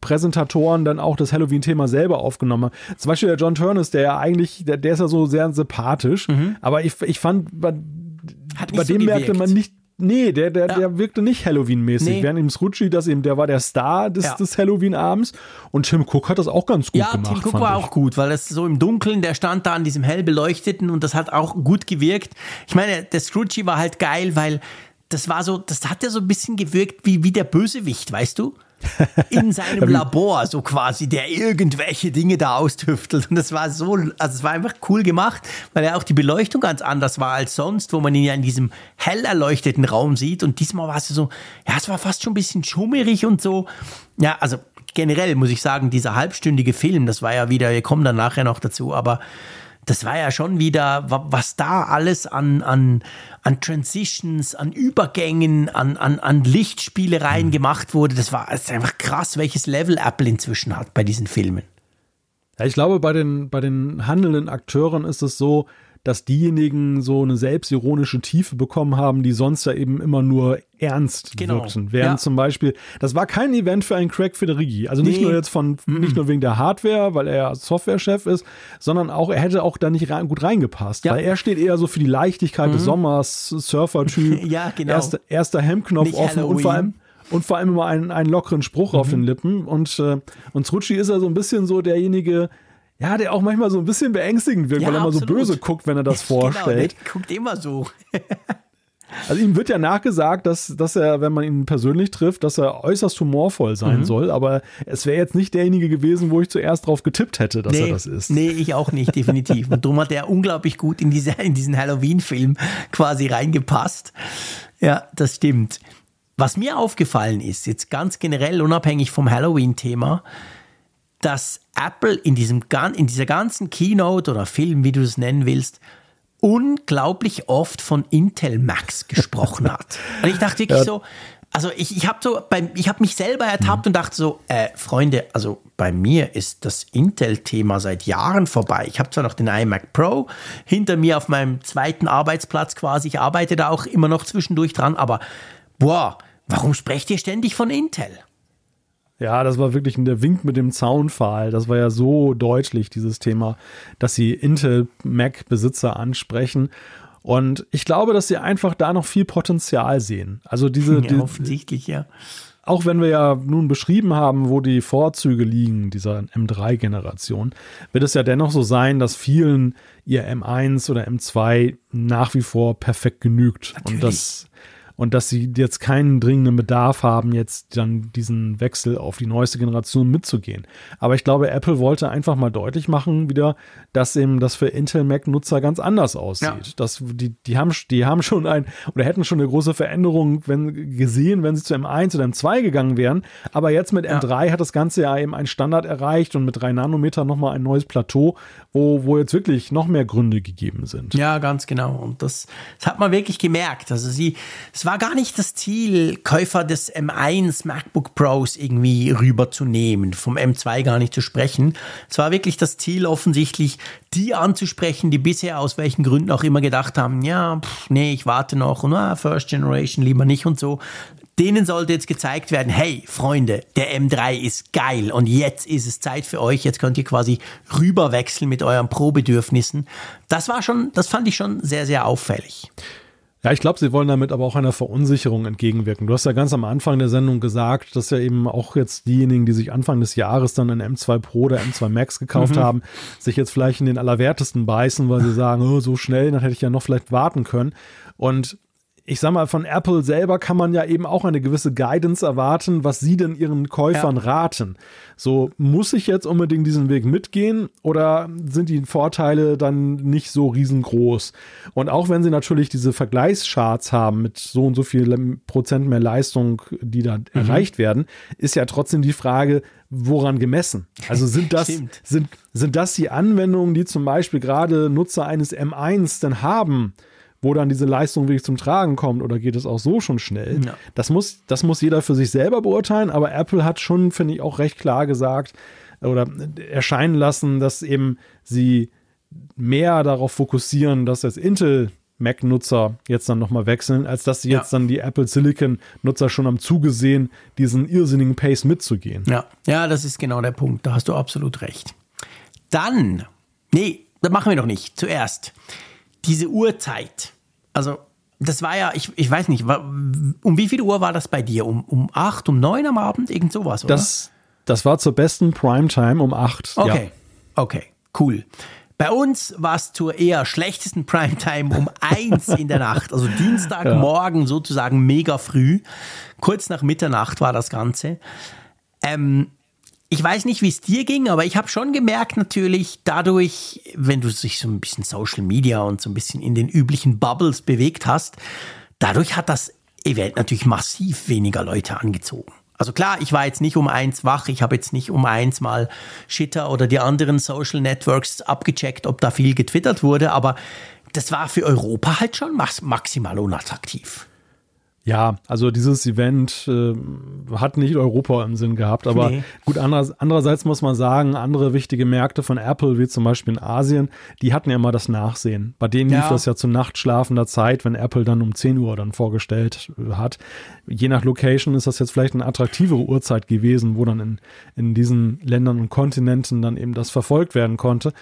Präsentatoren dann auch das Halloween-Thema selber aufgenommen haben. Zum Beispiel der John Turnus, der ja eigentlich, der, der ist ja so sehr sympathisch, mhm. aber ich, ich fand, bei dem so merkte man nicht, Nee, der, der, ja. der wirkte nicht Halloween-mäßig. Nee. Während ihm Srucci, das eben, der war der Star des, ja. des Halloween-Abends. Und Tim Cook hat das auch ganz gut ja, gemacht. Ja, Tim Cook war ich. auch gut, weil das so im Dunkeln, der stand da an diesem hell beleuchteten und das hat auch gut gewirkt. Ich meine, der Srucci war halt geil, weil das war so, das hat ja so ein bisschen gewirkt wie, wie der Bösewicht, weißt du? In seinem [LAUGHS] Labor, so quasi, der irgendwelche Dinge da austüftelt. Und das war so, also es war einfach cool gemacht, weil ja auch die Beleuchtung ganz anders war als sonst, wo man ihn ja in diesem hell erleuchteten Raum sieht. Und diesmal war es so, ja, es war fast schon ein bisschen schummerig und so. Ja, also generell muss ich sagen, dieser halbstündige Film, das war ja wieder, wir kommen dann nachher noch dazu, aber das war ja schon wieder, was da alles an, an, an Transitions, an Übergängen, an, an, an Lichtspielereien mhm. gemacht wurde. Das war das einfach krass, welches Level Apple inzwischen hat bei diesen Filmen. Ja, ich glaube, bei den, bei den handelnden Akteuren ist es so, dass diejenigen so eine selbstironische Tiefe bekommen haben, die sonst ja eben immer nur ernst genau. wirkten. Während ja. zum Beispiel, das war kein Event für einen Craig Federighi. Also nicht nee. nur jetzt von, mm nicht nur wegen der Hardware, weil er Softwarechef ist, sondern auch, er hätte auch da nicht rein, gut reingepasst. Ja. Weil er steht eher so für die Leichtigkeit mhm. des Sommers, Surfer-Typ. [LAUGHS] ja, genau. Erster, erster Hemdknopf offen Halloween. und vor allem, und vor allem immer einen, einen lockeren Spruch mhm. auf den Lippen. Und, äh, und Trucci ist ja so ein bisschen so derjenige, ja, der auch manchmal so ein bisschen beängstigend wirkt, ja, weil er immer so böse guckt, wenn er das vorstellt. [LAUGHS] Genau, der [LAUGHS] guckt immer so. [LAUGHS] also ihm wird ja nachgesagt, dass, dass er, wenn man ihn persönlich trifft, dass er äußerst humorvoll sein mhm. soll, aber es wäre jetzt nicht derjenige gewesen, wo ich zuerst drauf getippt hätte, dass nee, er das ist. Nee, ich auch nicht, definitiv. Und darum hat er unglaublich gut in, diese, in diesen Halloween-Film quasi reingepasst. Ja, das stimmt. Was mir aufgefallen ist, jetzt ganz generell unabhängig vom Halloween-Thema, dass Apple in, diesem, in dieser ganzen Keynote oder Film, wie du es nennen willst, unglaublich oft von Intel Max gesprochen hat. [LAUGHS] Und ich dachte wirklich ja. so, also ich, ich habe so ich habe mich selber ertappt mhm. und dachte so, äh, Freunde, also bei mir ist das Intel-Thema seit Jahren vorbei. Ich habe zwar noch den iMac Pro hinter mir auf meinem zweiten Arbeitsplatz quasi, ich arbeite da auch immer noch zwischendurch dran, aber boah, warum sprecht ihr ständig von Intel? Ja, das war wirklich der Wink mit dem Zaunpfahl. Das war ja so deutlich, dieses Thema, dass sie Intel-Mac-Besitzer ansprechen. Und ich glaube, dass sie einfach da noch viel Potenzial sehen. Also diese. [LAUGHS] Ja, offensichtlich, ja. Auch wenn wir ja nun beschrieben haben, wo die Vorzüge liegen dieser M3-Generation, wird es ja dennoch so sein, dass vielen ihr M1 oder M2 nach wie vor perfekt genügt. Natürlich. Und das und dass sie jetzt keinen dringenden Bedarf haben, jetzt dann diesen Wechsel auf die neueste Generation mitzugehen. Aber ich glaube, Apple wollte einfach mal deutlich machen wieder, dass eben das für Intel Mac-Nutzer ganz anders aussieht. Ja. Dass die, die, haben, die haben schon ein oder hätten schon eine große Veränderung wenn, gesehen, wenn sie zu M1 oder M2 gegangen wären. Aber jetzt mit ja. M3 hat das Ganze ja eben einen Standard erreicht und mit 3 Nanometer nochmal ein neues Plateau, wo, wo jetzt wirklich noch mehr Gründe gegeben sind. Ja, ganz genau. Und das, das hat man wirklich gemerkt. Also sie, es war gar nicht das Ziel, Käufer des M1 MacBook Pros irgendwie rüberzunehmen, vom M2 gar nicht zu sprechen. Es war wirklich das Ziel, offensichtlich die anzusprechen, die bisher aus welchen Gründen auch immer gedacht haben, ja, pff, nee, ich warte noch und ah, First Generation lieber nicht und so. Denen sollte jetzt gezeigt werden, hey Freunde, der M3 ist geil und jetzt ist es Zeit für euch, jetzt könnt ihr quasi rüberwechseln mit euren Pro-Bedürfnissen. Das war schon, das fand ich schon sehr, sehr auffällig. Ja, ich glaube, sie wollen damit aber auch einer Verunsicherung entgegenwirken. Du hast ja ganz am Anfang der Sendung gesagt, dass ja eben auch jetzt diejenigen, die sich Anfang des Jahres dann ein M2 Pro oder M2 Max gekauft mhm. haben, sich jetzt vielleicht in den Allerwertesten beißen, weil sie sagen, oh, so schnell, dann hätte ich ja noch vielleicht warten können. Und ich sag mal, von Apple selber kann man ja eben auch eine gewisse Guidance erwarten, was sie denn ihren Käufern ja. raten. So, muss ich jetzt unbedingt diesen Weg mitgehen oder sind die Vorteile dann nicht so riesengroß? Und auch wenn sie natürlich diese Vergleichscharts haben mit so und so viel Prozent mehr Leistung, die da mhm. erreicht werden, ist ja trotzdem die Frage, woran gemessen? Also sind [LAUGHS] das, sind, sind das die Anwendungen, die zum Beispiel gerade Nutzer eines M1 denn haben? Wo dann diese Leistung wirklich zum Tragen kommt oder geht es auch so schon schnell? Ja. Das, muss, das muss jeder für sich selber beurteilen, aber Apple hat schon, finde ich, auch recht klar gesagt oder erscheinen lassen, dass eben sie mehr darauf fokussieren, dass jetzt Intel Mac-Nutzer jetzt dann nochmal wechseln, als dass sie ja. jetzt dann die Apple Silicon-Nutzer schon am Zuge sehen, diesen irrsinnigen Pace mitzugehen. Ja, ja, das ist genau der Punkt. Da hast du absolut recht. Dann, nee, das machen wir noch nicht. Zuerst diese Uhrzeit. Also, das war ja, ich, ich weiß nicht, um wie viel Uhr war das bei dir? Um, um acht, um neun am Abend? Irgend sowas, oder? Das, das war zur besten Primetime um acht. Okay, ja. okay, cool. Bei uns war es zur eher schlechtesten Primetime um eins in der Nacht, also Dienstagmorgen [LAUGHS] ja. sozusagen mega früh. Kurz nach Mitternacht war das Ganze. Ähm, ich weiß nicht, wie es dir ging, aber ich habe schon gemerkt natürlich dadurch, wenn du dich so ein bisschen Social Media und so ein bisschen in den üblichen Bubbles bewegt hast, dadurch hat das Event natürlich massiv weniger Leute angezogen. Also klar, ich war jetzt nicht um eins wach, ich habe jetzt nicht um eins mal Shitter oder die anderen Social Networks abgecheckt, ob da viel getwittert wurde, aber das war für Europa halt schon maximal unattraktiv. Ja, also dieses Event äh, hat nicht Europa im Sinn gehabt, aber nee. gut, andererseits, andererseits muss man sagen, andere wichtige Märkte von Apple, wie zum Beispiel in Asien, die hatten ja immer das Nachsehen. Bei denen ja. lief das ja zu nachtschlafender Zeit, wenn Apple dann um 10 Uhr dann vorgestellt äh, hat. Je nach Location ist das jetzt vielleicht eine attraktivere Uhrzeit gewesen, wo dann in, in diesen Ländern und Kontinenten dann eben das verfolgt werden konnte.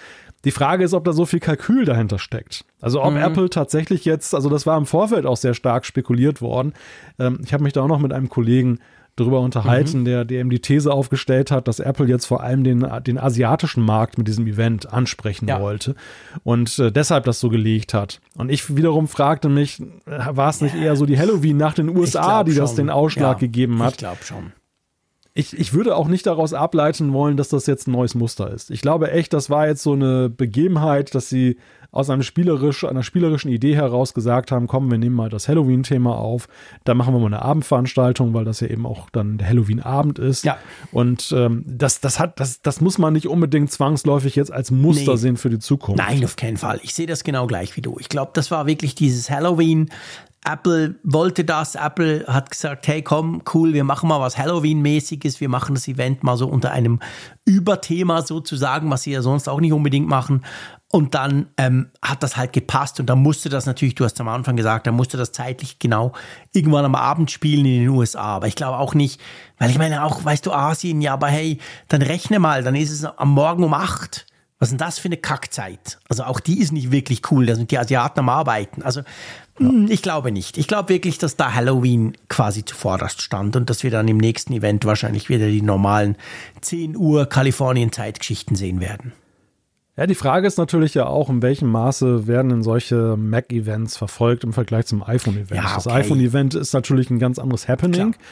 Die Frage ist, ob da so viel Kalkül dahinter steckt. Also ob mhm. Apple tatsächlich jetzt, also das war im Vorfeld auch sehr stark spekuliert worden. Ähm, ich habe mich da auch noch mit einem Kollegen darüber unterhalten, mhm. der, der eben die These aufgestellt hat, dass Apple jetzt vor allem den, den asiatischen Markt mit diesem Event ansprechen ja. wollte und äh, deshalb das so gelegt hat. Und ich wiederum fragte mich, äh, war es nicht eher so die Halloween nach den USA, die schon. das den Ausschlag ja, gegeben hat? Ich glaube schon ich, ich würde auch nicht daraus ableiten wollen, dass das jetzt ein neues Muster ist. Ich glaube echt, das war jetzt so eine Begebenheit, dass sie aus einem spielerisch, einer spielerischen Idee heraus gesagt haben, komm, wir nehmen mal das Halloween-Thema auf, da machen wir mal eine Abendveranstaltung, weil das ja eben auch dann der Halloween-Abend ist. Ja. Und ähm, das, das hat, das, das muss man nicht unbedingt zwangsläufig jetzt als Muster nee. sehen für die Zukunft. Nein, auf keinen Fall. Ich sehe das genau gleich wie du. Ich glaube, das war wirklich dieses Halloween, Apple wollte das. Apple hat gesagt, hey, komm, cool, wir machen mal was Halloween-mäßiges. Wir machen das Event mal so unter einem Überthema sozusagen, was sie ja sonst auch nicht unbedingt machen. Und dann ähm, hat das halt gepasst und dann musste das natürlich, du hast am Anfang gesagt, dann musste das zeitlich genau irgendwann am Abend spielen in den USA. Aber ich glaube auch nicht, weil ich meine auch, weißt du, Asien, ja, aber hey, dann rechne mal, dann ist es am Morgen um acht. Was ist denn das für eine Kackzeit? Also auch die ist nicht wirklich cool, da sind die Asiaten am Arbeiten. Also ja. Hm, ich glaube nicht. Ich glaube wirklich, dass da Halloween quasi zuvorderst stand und dass wir dann im nächsten Event wahrscheinlich wieder die normalen 10 Uhr Kalifornien-Zeitgeschichten sehen werden. Ja, die Frage ist natürlich ja auch, in welchem Maße werden denn solche Mac-Events verfolgt im Vergleich zum iPhone-Event. Ja, okay. Das iPhone-Event ist natürlich ein ganz anderes Happening. Klar.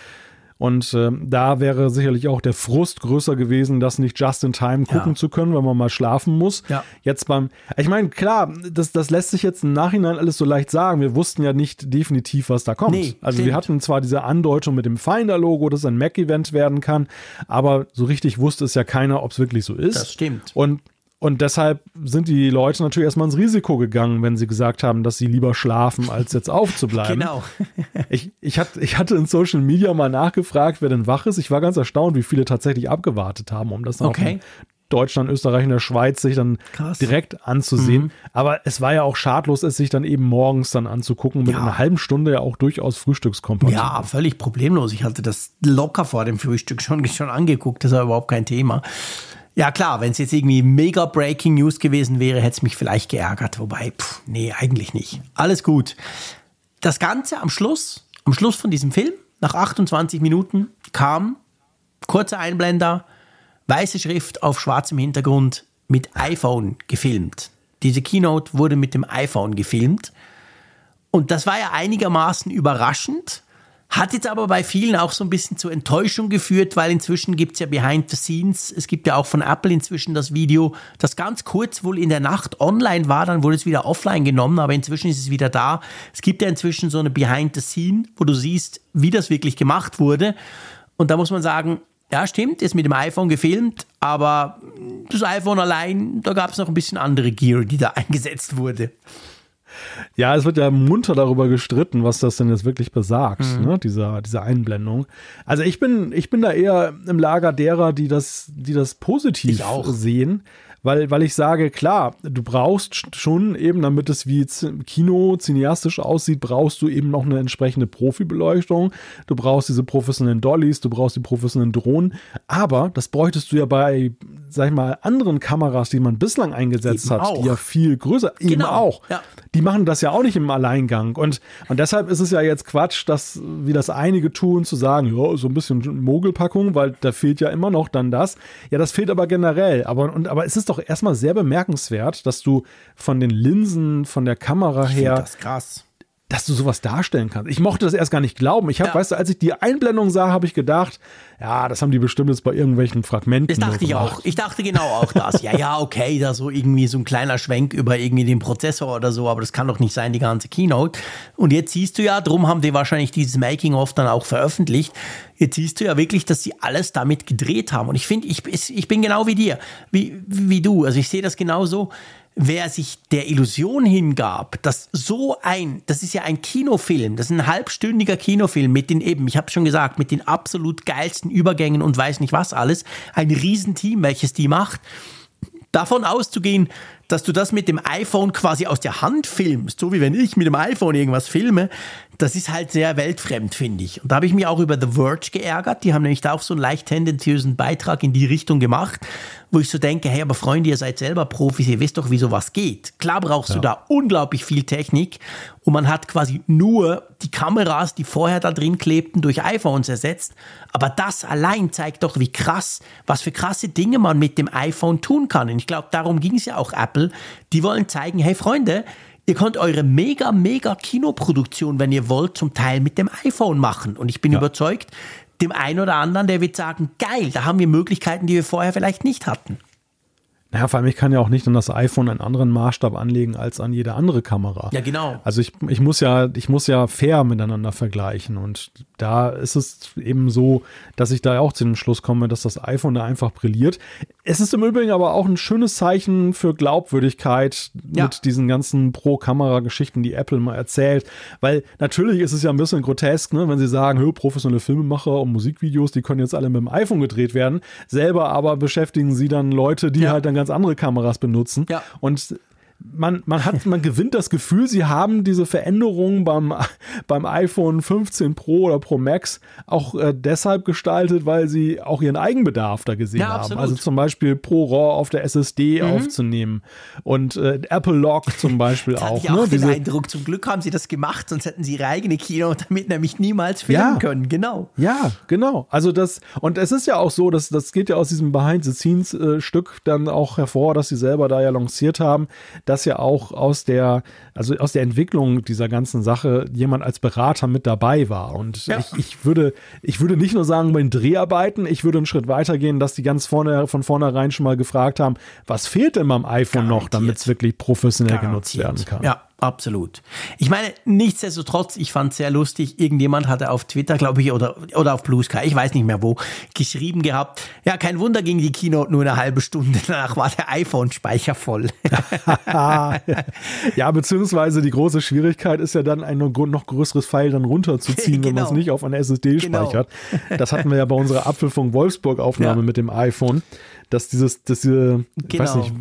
Und äh, da wäre sicherlich auch der Frust größer gewesen, das nicht just in time gucken ja. zu können, wenn man mal schlafen muss. Ja. Jetzt beim, ich meine, klar, das, das lässt sich jetzt im Nachhinein alles so leicht sagen. Wir wussten ja nicht definitiv, was da kommt. Nee, also stimmt. wir hatten zwar diese Andeutung mit dem Finder-Logo, dass ein Mac-Event werden kann, aber so richtig wusste es ja keiner, ob es wirklich so ist. Das stimmt. Und und deshalb sind die Leute natürlich erstmal ins Risiko gegangen, wenn sie gesagt haben, dass sie lieber schlafen, als jetzt aufzubleiben. Genau. [LAUGHS] ich, ich, hatte, ich hatte in Social Media mal nachgefragt, wer denn wach ist. Ich war ganz erstaunt, wie viele tatsächlich abgewartet haben, um das dann okay. Deutschland, Österreich und der Schweiz sich dann Krass. direkt anzusehen. Mhm. Aber es war ja auch schadlos, es sich dann eben morgens dann anzugucken, mit ja. einer halben Stunde ja auch durchaus frühstückskompatibel. Ja, völlig problemlos. Ich hatte das locker vor dem Frühstück schon, [LAUGHS] schon angeguckt, das war überhaupt kein Thema. Ja klar, wenn es jetzt irgendwie mega Breaking News gewesen wäre, hätte es mich vielleicht geärgert. Wobei, pff, nee, eigentlich nicht. Alles gut. Das Ganze am Schluss, am Schluss von diesem Film, nach 28 Minuten, kam kurzer Einblender, weiße Schrift auf schwarzem Hintergrund mit iPhone gefilmt. Diese Keynote wurde mit dem iPhone gefilmt. Und das war ja einigermaßen überraschend, hat jetzt aber bei vielen auch so ein bisschen zur Enttäuschung geführt, weil inzwischen gibt es ja Behind the Scenes. Es gibt ja auch von Apple inzwischen das Video, das ganz kurz wohl in der Nacht online war, dann wurde es wieder offline genommen, aber inzwischen ist es wieder da. Es gibt ja inzwischen so eine Behind the Scene, wo du siehst, wie das wirklich gemacht wurde. Und da muss man sagen, ja, stimmt, ist mit dem iPhone gefilmt, aber das iPhone allein, da gab es noch ein bisschen andere Gear, die da [LAUGHS] eingesetzt wurde. Ja, es wird ja munter darüber gestritten, was das denn jetzt wirklich besagt, mhm. ne? dieser, diese Einblendung. Also ich bin, ich bin da eher im Lager derer, die das, die das positiv sehen weil, weil ich sage, klar, du brauchst schon eben, damit es wie Kino cineastisch aussieht, brauchst du eben noch eine entsprechende Profibeleuchtung. Du brauchst diese professionellen Dollys, du brauchst die professionellen Drohnen. Aber das bräuchtest du ja bei, sag ich mal, anderen Kameras, die man bislang eingesetzt eben hat, auch. die ja viel größer, genau. eben auch. Ja. Die machen das ja auch nicht im Alleingang. Und, und deshalb ist es ja jetzt Quatsch, dass, wie das einige tun, zu sagen, ja, so ein bisschen Mogelpackung, weil da fehlt ja immer noch dann das. Ja, das fehlt aber generell. Aber, und, aber es ist doch erstmal sehr bemerkenswert, dass du von den Linsen, von der Kamera ich her. Das krass dass du sowas darstellen kannst. Ich mochte das erst gar nicht glauben. Ich habe, ja. weißt du, als ich die Einblendung sah, habe ich gedacht, ja, das haben die bestimmt jetzt bei irgendwelchen Fragmenten. Das dachte ich auch. Ich dachte genau auch das. Ja, ja, okay, da so irgendwie so ein kleiner Schwenk über irgendwie den Prozessor oder so, aber das kann doch nicht sein, die ganze Keynote. Und jetzt siehst du ja, drum haben die wahrscheinlich dieses Making-of dann auch veröffentlicht. Jetzt siehst du ja wirklich, dass sie alles damit gedreht haben. Und ich finde, ich, ich bin genau wie dir, wie, wie du. Also ich sehe das genauso wer sich der Illusion hingab, dass so ein, das ist ja ein Kinofilm, das ist ein halbstündiger Kinofilm mit den eben, ich habe schon gesagt, mit den absolut geilsten Übergängen und weiß nicht was alles, ein Riesenteam, welches die macht, davon auszugehen, dass du das mit dem iPhone quasi aus der Hand filmst, so wie wenn ich mit dem iPhone irgendwas filme, das ist halt sehr weltfremd, finde ich. Und da habe ich mich auch über The Verge geärgert. Die haben nämlich da auch so einen leicht tendenziösen Beitrag in die Richtung gemacht, wo ich so denke, hey, aber Freunde, ihr seid selber Profis, ihr wisst doch, wie sowas geht. Klar brauchst ja. du da unglaublich viel Technik und man hat quasi nur die Kameras, die vorher da drin klebten, durch iPhones ersetzt. Aber das allein zeigt doch, wie krass, was für krasse Dinge man mit dem iPhone tun kann. Und ich glaube, darum ging es ja auch Apple. Die wollen zeigen, hey Freunde, Ihr könnt eure mega, mega Kinoproduktion, wenn ihr wollt, zum Teil mit dem iPhone machen. Und ich bin ja. überzeugt, dem einen oder anderen, der wird sagen, geil, da haben wir Möglichkeiten, die wir vorher vielleicht nicht hatten. Naja, vor allem, ich kann ja auch nicht an das iPhone einen anderen Maßstab anlegen als an jede andere Kamera. Ja, genau. Also ich, ich muss ja, ich muss ja fair miteinander vergleichen. Und da ist es eben so, dass ich da auch zu dem Schluss komme, dass das iPhone da einfach brilliert. Es ist im Übrigen aber auch ein schönes Zeichen für Glaubwürdigkeit ja. mit diesen ganzen Pro-Kamera-Geschichten, die Apple mal erzählt. Weil natürlich ist es ja ein bisschen grotesk, ne, wenn sie sagen, hör, professionelle Filmemacher und Musikvideos, die können jetzt alle mit dem iPhone gedreht werden. Selber aber beschäftigen sie dann Leute, die ja. halt dann ganz andere Kameras benutzen. Ja. Und man, man hat, man gewinnt das Gefühl, sie haben diese Veränderungen beim, beim iPhone 15 Pro oder Pro Max auch äh, deshalb gestaltet, weil sie auch ihren Eigenbedarf da gesehen ja, haben. Also zum Beispiel Pro RAW auf der SSD mhm. aufzunehmen und äh, Apple Lock zum Beispiel das auch. Ich ne? auch den Eindruck, zum Glück haben sie das gemacht, sonst hätten sie ihre eigene Kino [LAUGHS] damit nämlich niemals filmen ja. können. Genau. Ja, genau. Also das, und es ist ja auch so, dass das geht ja aus diesem Behind-the-Scenes-Stück äh, dann auch hervor, dass sie selber da ja lanciert haben dass ja auch aus der, also aus der Entwicklung dieser ganzen Sache jemand als Berater mit dabei war. Und ja. ich, ich, würde, ich würde nicht nur sagen, bei den Dreharbeiten, ich würde einen Schritt weiter gehen, dass die ganz vorne, von vornherein schon mal gefragt haben, was fehlt denn beim iPhone Garantiert. noch, damit es wirklich professionell Garantiert. genutzt werden kann. Ja, Absolut. Ich meine, nichtsdestotrotz, ich fand es sehr lustig. Irgendjemand hatte auf Twitter, glaube ich, oder, oder auf Blue Sky, ich weiß nicht mehr wo, geschrieben gehabt. Ja, kein Wunder ging die Keynote nur eine halbe Stunde. Danach war der iPhone-Speicher voll. [LAUGHS] ja, beziehungsweise die große Schwierigkeit ist ja dann ein noch größeres Pfeil dann runterzuziehen, [LAUGHS] genau. wenn man es nicht auf einer SSD genau. speichert. Das hatten wir ja bei unserer Apfelfunk Wolfsburg-Aufnahme ja. mit dem iPhone dass dieses, dass diese, genau. weiß nicht,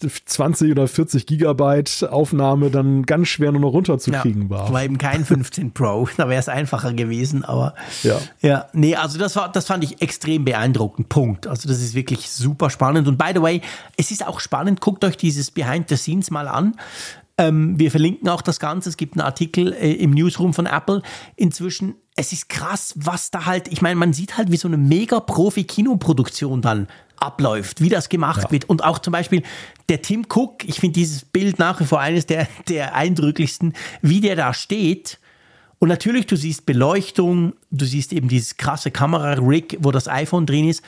20 oder 40 Gigabyte Aufnahme dann ganz schwer nur noch runterzukriegen ja, war. War eben kein 15 Pro, [LAUGHS] da wäre es einfacher gewesen, aber ja. ja, nee, also das war, das fand ich extrem beeindruckend. Punkt. Also das ist wirklich super spannend. Und by the way, es ist auch spannend, guckt euch dieses Behind the Scenes mal an. Ähm, wir verlinken auch das Ganze. Es gibt einen Artikel äh, im Newsroom von Apple. Inzwischen, es ist krass, was da halt, ich meine, man sieht halt, wie so eine mega Profi-Kinoproduktion dann abläuft, wie das gemacht ja. wird. Und auch zum Beispiel der Tim Cook, ich finde dieses Bild nach wie vor eines der, der eindrücklichsten, wie der da steht. Und natürlich, du siehst Beleuchtung, du siehst eben dieses krasse Kamera-Rig, wo das iPhone drin ist,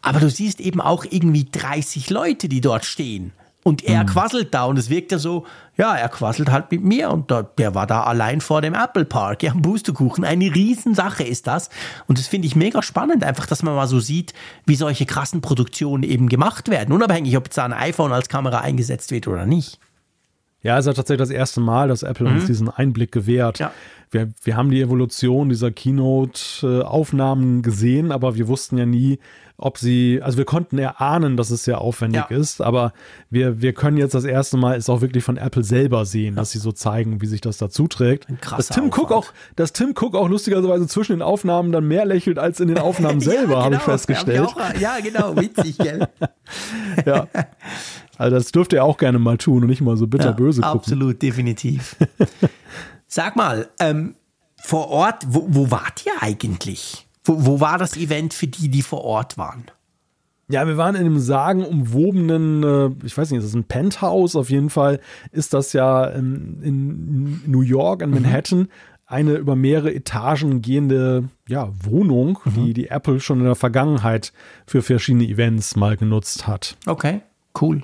aber du siehst eben auch irgendwie 30 Leute, die dort stehen. Und er mhm. quasselt da und es wirkt ja so, ja, er quasselt halt mit mir und da, der war da allein vor dem Apple Park, ja, Boosterkuchen. Eine Riesensache ist das. Und das finde ich mega spannend, einfach, dass man mal so sieht, wie solche krassen Produktionen eben gemacht werden. Unabhängig, ob jetzt da ein iPhone als Kamera eingesetzt wird oder nicht. Ja, es ist tatsächlich das erste Mal, dass Apple mhm. uns diesen Einblick gewährt. Ja. Wir, wir haben die Evolution dieser Keynote-Aufnahmen gesehen, aber wir wussten ja nie, ob sie, also wir konnten erahnen, dass es sehr aufwendig ja. ist, aber wir, wir können jetzt das erste Mal es auch wirklich von Apple selber sehen, dass sie so zeigen, wie sich das dazu trägt. Dass Tim Cook auch, dass Tim Cook auch lustigerweise zwischen den Aufnahmen dann mehr lächelt als in den Aufnahmen [LAUGHS] selber, ja, genau, habe ich festgestellt. Hab ich auch, ja, genau, witzig, gell? [LAUGHS] ja. Also das dürfte er auch gerne mal tun und nicht mal so bitterböse ja, gucken. Absolut, definitiv. [LAUGHS] Sag mal, ähm, vor Ort, wo, wo wart ihr eigentlich? Wo, wo war das Event für die, die vor Ort waren? Ja, wir waren in einem sagenumwobenen, äh, ich weiß nicht, ist das ein Penthouse? Auf jeden Fall ist das ja in, in New York, in mhm. Manhattan, mhm. eine über mehrere Etagen gehende ja, Wohnung, mhm. die die Apple schon in der Vergangenheit für verschiedene Events mal genutzt hat. Okay, cool.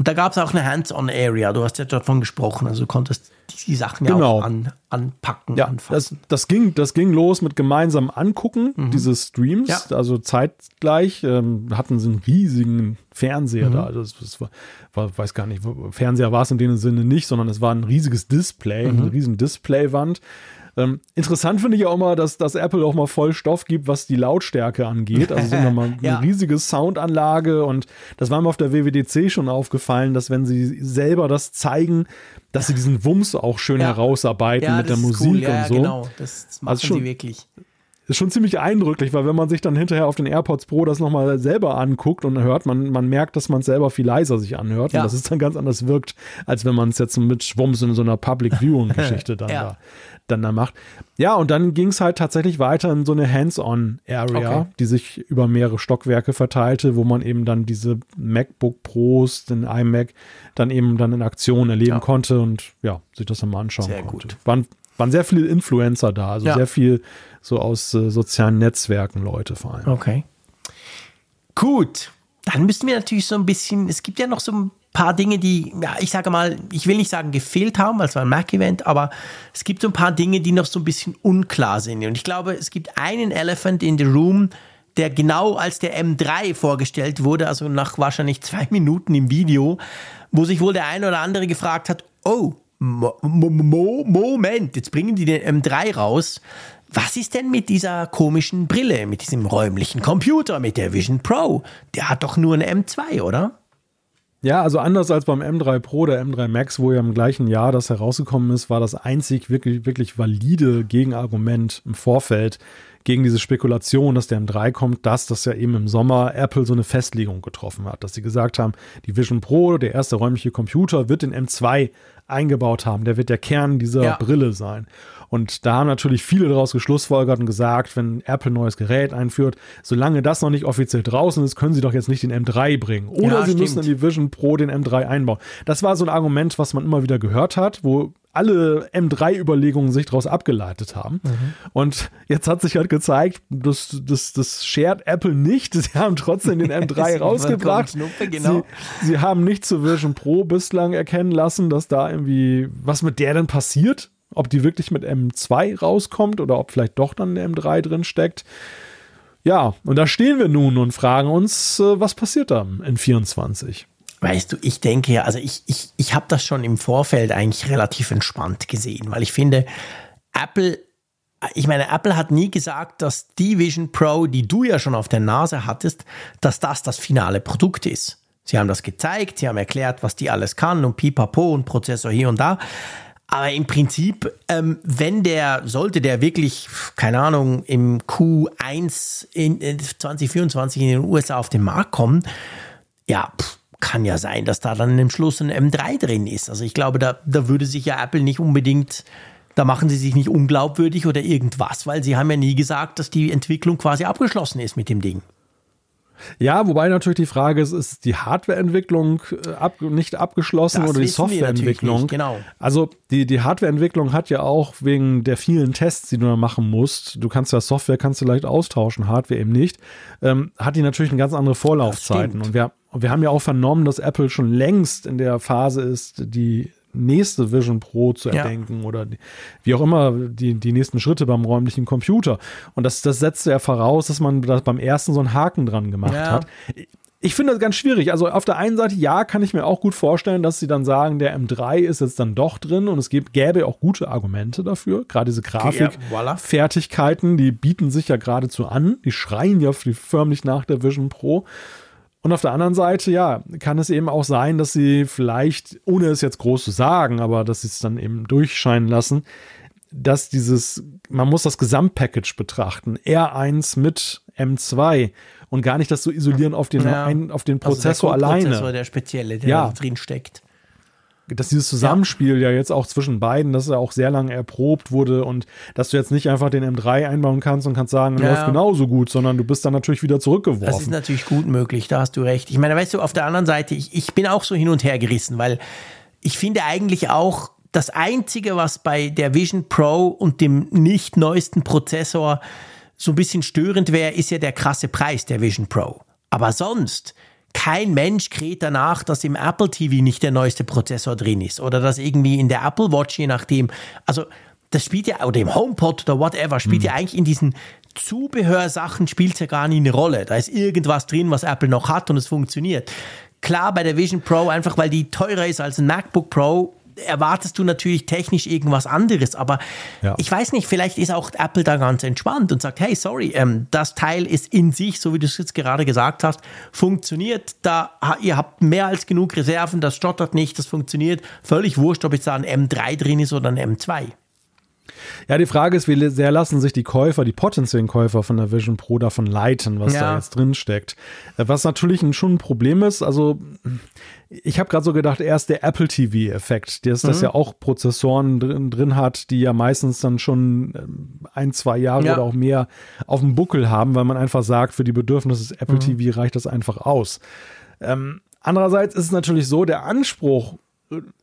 Und da gab es auch eine Hands-on-Area. Du hast ja davon gesprochen, also du konntest die Sachen ja genau. auch an, anpacken, ja, anfassen. Das, das, ging, das ging los mit gemeinsamem Angucken mhm. dieses Streams, ja. also zeitgleich ähm, hatten sie einen riesigen Fernseher mhm. da. Also das war, war, weiß gar nicht, Fernseher war es in dem Sinne nicht, sondern es war ein riesiges Display, mhm. eine riesen Displaywand ähm, interessant finde ich auch mal, dass, dass Apple auch mal voll Stoff gibt, was die Lautstärke angeht. Also sind da mal ja. eine riesige Soundanlage und das war mir auf der WWDC schon aufgefallen, dass wenn sie selber das zeigen, dass sie diesen Wumms auch schön ja. herausarbeiten ja, mit der Musik cool. und so. Genau, das, das machen also schon, sie wirklich ist schon ziemlich eindrücklich, weil wenn man sich dann hinterher auf den AirPods Pro das nochmal selber anguckt und hört, man, man merkt, dass man es selber viel leiser sich anhört ja. und dass es dann ganz anders wirkt, als wenn man es jetzt mit Schwumms in so einer Public Viewing [LAUGHS] Geschichte dann ja. da dann da macht. Ja, und dann ging es halt tatsächlich weiter in so eine Hands-on-Area, okay. die sich über mehrere Stockwerke verteilte, wo man eben dann diese MacBook Pros, den iMac, dann eben dann in Aktion erleben ja. konnte und ja, sich das dann mal anschauen sehr konnte. Gut. Waren, waren sehr viele Influencer da, also ja. sehr viel so aus äh, sozialen Netzwerken Leute vor allem. Okay. Gut. Dann müssten wir natürlich so ein bisschen, es gibt ja noch so ein paar Dinge, die, ja, ich sage mal, ich will nicht sagen gefehlt haben, weil es war ein Mac-Event, aber es gibt so ein paar Dinge, die noch so ein bisschen unklar sind. Und ich glaube, es gibt einen Elephant in the Room, der genau als der M3 vorgestellt wurde, also nach wahrscheinlich zwei Minuten im Video, wo sich wohl der eine oder andere gefragt hat, oh, Mo Mo Moment, jetzt bringen die den M3 raus. Was ist denn mit dieser komischen Brille, mit diesem räumlichen Computer, mit der Vision Pro? Der hat doch nur eine M2, oder? Ja, also anders als beim M3 Pro oder M3 Max, wo ja im gleichen Jahr das herausgekommen ist, war das einzig wirklich, wirklich valide Gegenargument im Vorfeld gegen diese Spekulation, dass der M3 kommt, dass das ja eben im Sommer Apple so eine Festlegung getroffen hat, dass sie gesagt haben, die Vision Pro, der erste räumliche Computer, wird den M2 eingebaut haben. Der wird der Kern dieser ja. Brille sein. Und da haben natürlich viele daraus geschlussfolgert und gesagt, wenn Apple ein neues Gerät einführt, solange das noch nicht offiziell draußen ist, können sie doch jetzt nicht den M3 bringen. Oder ja, sie stimmt. müssen in die Vision Pro den M3 einbauen. Das war so ein Argument, was man immer wieder gehört hat, wo alle M3-Überlegungen sich daraus abgeleitet haben. Mhm. Und jetzt hat sich halt gezeigt, das, das, das shared Apple nicht. Sie haben trotzdem den [LAUGHS] M3 rausgebracht. Schnuppe, genau. sie, sie haben nicht zur Vision Pro bislang erkennen lassen, dass da irgendwie, was mit der denn passiert ob die wirklich mit M2 rauskommt oder ob vielleicht doch dann eine M3 drin steckt. Ja, und da stehen wir nun und fragen uns, äh, was passiert da in 24? Weißt du, ich denke ja, also ich, ich, ich habe das schon im Vorfeld eigentlich relativ entspannt gesehen, weil ich finde, Apple, ich meine, Apple hat nie gesagt, dass die Vision Pro, die du ja schon auf der Nase hattest, dass das das finale Produkt ist. Sie haben das gezeigt, sie haben erklärt, was die alles kann und pipapo und Prozessor hier und da. Aber im Prinzip, ähm, wenn der, sollte der wirklich, keine Ahnung, im Q1 in, in 2024 in den USA auf den Markt kommen, ja, pff, kann ja sein, dass da dann im Schluss ein M3 drin ist. Also ich glaube, da, da würde sich ja Apple nicht unbedingt, da machen sie sich nicht unglaubwürdig oder irgendwas, weil sie haben ja nie gesagt, dass die Entwicklung quasi abgeschlossen ist mit dem Ding. Ja, wobei natürlich die Frage ist, ist die Hardwareentwicklung äh, ab, nicht abgeschlossen das oder die Softwareentwicklung? Genau. Also die, die Hardwareentwicklung hat ja auch wegen der vielen Tests, die du da machen musst, du kannst ja Software kannst du leicht austauschen, Hardware eben nicht, ähm, hat die natürlich eine ganz andere Vorlaufzeiten. Und wir, wir haben ja auch vernommen, dass Apple schon längst in der Phase ist, die nächste Vision Pro zu erdenken ja. oder wie auch immer die, die nächsten Schritte beim räumlichen Computer. Und das, das setzt ja voraus, dass man das beim ersten so einen Haken dran gemacht ja. hat. Ich finde das ganz schwierig. Also auf der einen Seite, ja, kann ich mir auch gut vorstellen, dass sie dann sagen, der M3 ist jetzt dann doch drin und es gibt, gäbe auch gute Argumente dafür. Gerade diese Grafikfertigkeiten, die bieten sich ja geradezu an. Die schreien ja förmlich nach der Vision Pro. Und auf der anderen Seite, ja, kann es eben auch sein, dass sie vielleicht, ohne es jetzt groß zu sagen, aber dass sie es dann eben durchscheinen lassen, dass dieses, man muss das Gesamtpackage betrachten. R1 mit M2 und gar nicht das so isolieren auf den, ja. ein, auf den Prozessor also der alleine. Prozessor, der spezielle, der ja. drin steckt. Dass dieses Zusammenspiel ja. ja jetzt auch zwischen beiden, dass er auch sehr lange erprobt wurde und dass du jetzt nicht einfach den M3 einbauen kannst und kannst sagen, ja. läuft genauso gut, sondern du bist dann natürlich wieder zurückgeworfen. Das ist natürlich gut möglich, da hast du recht. Ich meine, weißt du, auf der anderen Seite, ich, ich bin auch so hin und her gerissen, weil ich finde eigentlich auch, das Einzige, was bei der Vision Pro und dem nicht neuesten Prozessor so ein bisschen störend wäre, ist ja der krasse Preis der Vision Pro. Aber sonst, kein Mensch kräht danach, dass im Apple TV nicht der neueste Prozessor drin ist oder dass irgendwie in der Apple Watch, je nachdem, also das spielt ja, oder im HomePod oder whatever, spielt mhm. ja eigentlich in diesen Zubehörsachen spielt es ja gar nie eine Rolle. Da ist irgendwas drin, was Apple noch hat und es funktioniert. Klar, bei der Vision Pro, einfach weil die teurer ist als ein MacBook Pro, erwartest du natürlich technisch irgendwas anderes. Aber ja. ich weiß nicht, vielleicht ist auch Apple da ganz entspannt und sagt, hey, sorry, ähm, das Teil ist in sich, so wie du es jetzt gerade gesagt hast, funktioniert. Da, ihr habt mehr als genug Reserven, das stottert nicht, das funktioniert. Völlig wurscht, ob jetzt da ein M3 drin ist oder ein M2. Ja, die Frage ist, wie sehr lassen sich die Käufer, die potenziellen Käufer von der Vision Pro davon leiten, was ja. da jetzt drin steckt. Äh, was natürlich schon ein Problem ist, also ich habe gerade so gedacht, erst der Apple TV-Effekt, dass mhm. das ja auch Prozessoren drin, drin hat, die ja meistens dann schon ähm, ein, zwei Jahre ja. oder auch mehr auf dem Buckel haben, weil man einfach sagt, für die Bedürfnisse des Apple mhm. TV reicht das einfach aus. Ähm, andererseits ist es natürlich so, der Anspruch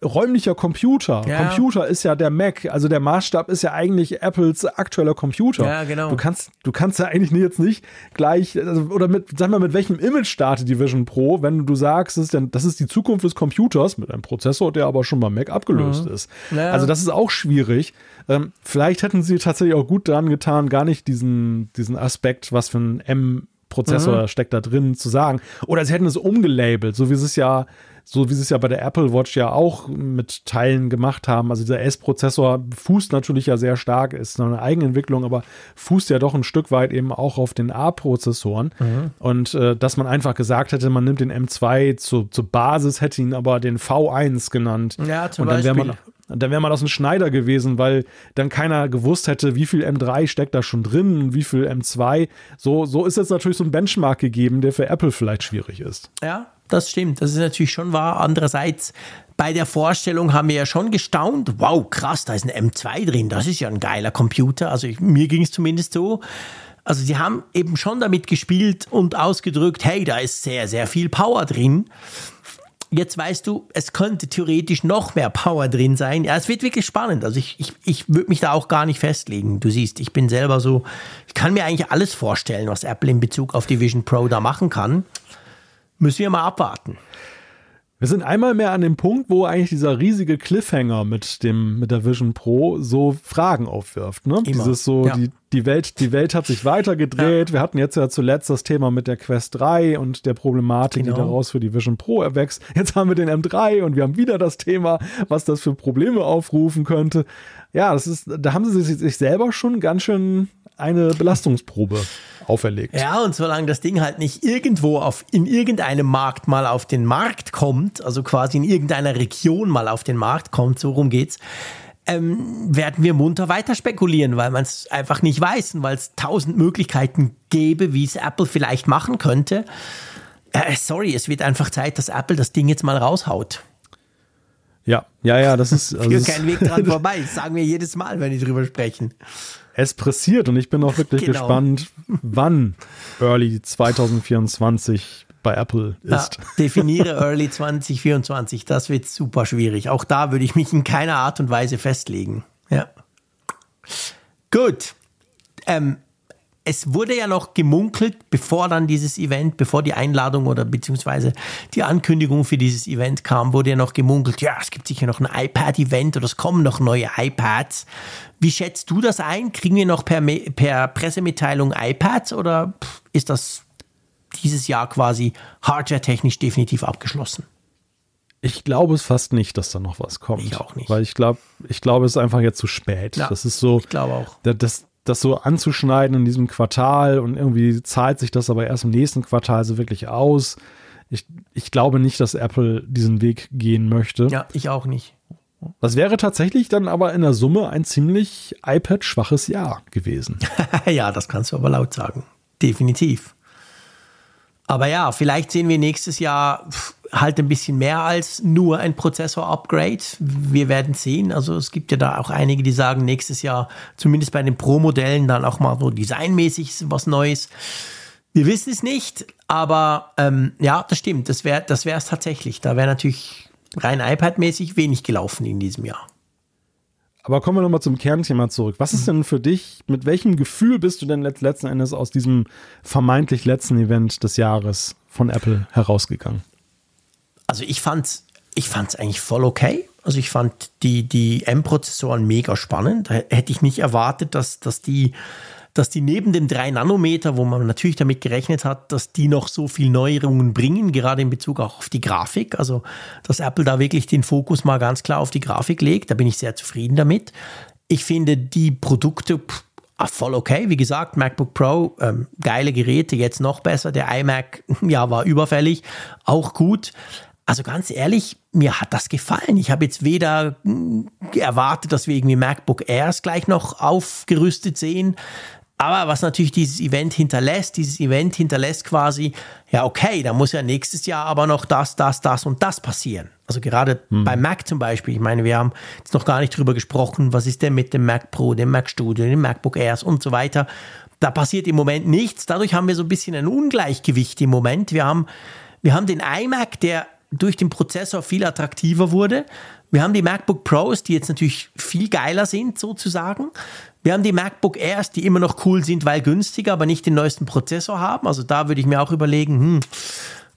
räumlicher Computer. Ja. Computer ist ja der Mac, also der Maßstab ist ja eigentlich Apples aktueller Computer. Ja, genau. Du kannst, du kannst ja eigentlich jetzt nicht gleich, also, oder mit, sag mal, mit welchem Image startet die Vision Pro, wenn du sagst, das ist, denn, das ist die Zukunft des Computers mit einem Prozessor, der aber schon beim Mac abgelöst mhm. ist. Ja. Also das ist auch schwierig. Ähm, vielleicht hätten sie tatsächlich auch gut daran getan, gar nicht diesen, diesen Aspekt, was für ein M Prozessor mhm. steckt da drin, zu sagen. Oder sie hätten es umgelabelt, so wie es ja so wie sie es ja bei der Apple Watch ja auch mit Teilen gemacht haben. Also dieser S-Prozessor fußt natürlich ja sehr stark, ist eine Eigenentwicklung, aber fußt ja doch ein Stück weit eben auch auf den A-Prozessoren. Mhm. Und äh, dass man einfach gesagt hätte, man nimmt den M2 zu, zur Basis, hätte ihn aber den V1 genannt. Ja, zum Und dann wäre man dann wäre man aus dem Schneider gewesen, weil dann keiner gewusst hätte, wie viel M3 steckt da schon drin, wie viel M2. So, so ist jetzt natürlich so ein Benchmark gegeben, der für Apple vielleicht schwierig ist. Ja, das stimmt. Das ist natürlich schon wahr. Andererseits, bei der Vorstellung haben wir ja schon gestaunt. Wow, krass, da ist ein M2 drin. Das ist ja ein geiler Computer. Also ich, mir ging es zumindest so. Also sie haben eben schon damit gespielt und ausgedrückt, hey, da ist sehr, sehr viel Power drin. Jetzt weißt du, es könnte theoretisch noch mehr Power drin sein. Ja, es wird wirklich spannend. Also ich, ich, ich würde mich da auch gar nicht festlegen. Du siehst, ich bin selber so, ich kann mir eigentlich alles vorstellen, was Apple in Bezug auf die Vision Pro da machen kann. Müssen wir mal abwarten. Wir sind einmal mehr an dem Punkt, wo eigentlich dieser riesige Cliffhanger mit dem mit der Vision Pro so Fragen aufwirft. Ne? Immer. Dieses so, ja. die, die, Welt, die Welt hat sich weitergedreht. Ja. Wir hatten jetzt ja zuletzt das Thema mit der Quest 3 und der Problematik, genau. die daraus für die Vision Pro erwächst. Jetzt haben wir den M3 und wir haben wieder das Thema, was das für Probleme aufrufen könnte. Ja, das ist, da haben sie sich selber schon ganz schön eine Belastungsprobe auferlegt. Ja, und solange das Ding halt nicht irgendwo auf, in irgendeinem Markt mal auf den Markt kommt, also quasi in irgendeiner Region mal auf den Markt kommt, so rum geht's, ähm, werden wir munter weiter spekulieren, weil man es einfach nicht weiß und weil es tausend Möglichkeiten gäbe, wie es Apple vielleicht machen könnte. Äh, sorry, es wird einfach Zeit, dass Apple das Ding jetzt mal raushaut. Ja, ja, ja, das ist. [LAUGHS] Also Führt kein Weg dran [LAUGHS] vorbei. Das sagen wir jedes Mal, wenn die drüber sprechen es pressiert und ich bin auch [LAUGHS] wirklich genau. gespannt, wann Early 2024 bei Apple ist. Ja, [LAUGHS] definiere Early 2024, das wird super schwierig. Auch da würde ich mich in keiner Art und Weise festlegen. Ja. Gut. Ähm, es wurde ja noch gemunkelt, bevor dann dieses Event, bevor die Einladung oder beziehungsweise die Ankündigung für dieses Event kam, wurde ja noch gemunkelt, ja, es gibt sicher noch ein iPad-Event oder es kommen noch neue iPads. Wie schätzt du das ein? Kriegen wir noch per, per Pressemitteilung iPads oder ist das dieses Jahr quasi hardware-technisch definitiv abgeschlossen? Ich glaube es fast nicht, dass da noch was kommt. Ich auch nicht. Weil ich glaube, ich glaube, es ist einfach jetzt zu spät. Ja, das ist so. Ich glaube auch. Das, das so anzuschneiden in diesem Quartal und irgendwie zahlt sich das aber erst im nächsten Quartal so wirklich aus. Ich, ich glaube nicht, dass Apple diesen Weg gehen möchte. Ja, ich auch nicht. Das wäre tatsächlich dann aber in der Summe ein ziemlich iPad-schwaches Jahr gewesen. [LAUGHS] ja, das kannst du aber laut sagen. Definitiv. Aber ja, vielleicht sehen wir nächstes Jahr halt ein bisschen mehr als nur ein Prozessor-Upgrade. Wir werden sehen. Also es gibt ja da auch einige, die sagen, nächstes Jahr, zumindest bei den Pro-Modellen, dann auch mal so designmäßig was Neues. Wir wissen es nicht, aber ähm, ja, das stimmt. Das wäre das es tatsächlich. Da wäre natürlich rein iPad-mäßig wenig gelaufen in diesem Jahr. Aber kommen wir nochmal zum Kernthema zurück. Was ist denn für dich, mit welchem Gefühl bist du denn letzten Endes aus diesem vermeintlich letzten Event des Jahres von Apple herausgegangen? Also ich fand's, ich fand's eigentlich voll okay. Also ich fand die, die M-Prozessoren mega spannend. Da hätte ich nicht erwartet, dass, dass die dass die neben den drei Nanometer, wo man natürlich damit gerechnet hat, dass die noch so viel Neuerungen bringen, gerade in Bezug auch auf die Grafik. Also, dass Apple da wirklich den Fokus mal ganz klar auf die Grafik legt. Da bin ich sehr zufrieden damit. Ich finde die Produkte pff, ah, voll okay. Wie gesagt, MacBook Pro, ähm, geile Geräte, jetzt noch besser. Der iMac, [LAUGHS] ja, war überfällig, auch gut. Also ganz ehrlich, mir hat das gefallen. Ich habe jetzt weder hm, erwartet, dass wir irgendwie MacBook Airs gleich noch aufgerüstet sehen, aber was natürlich dieses Event hinterlässt, dieses Event hinterlässt quasi, ja, okay, da muss ja nächstes Jahr aber noch das, das, das und das passieren. Also gerade hm. beim Mac zum Beispiel, ich meine, wir haben jetzt noch gar nicht drüber gesprochen, was ist denn mit dem Mac Pro, dem Mac Studio, dem MacBook Airs und so weiter. Da passiert im Moment nichts. Dadurch haben wir so ein bisschen ein Ungleichgewicht im Moment. Wir haben, wir haben den iMac, der durch den Prozessor viel attraktiver wurde. Wir haben die MacBook Pros, die jetzt natürlich viel geiler sind, sozusagen. Wir haben die MacBook Airs, die immer noch cool sind, weil günstiger, aber nicht den neuesten Prozessor haben. Also da würde ich mir auch überlegen, hm,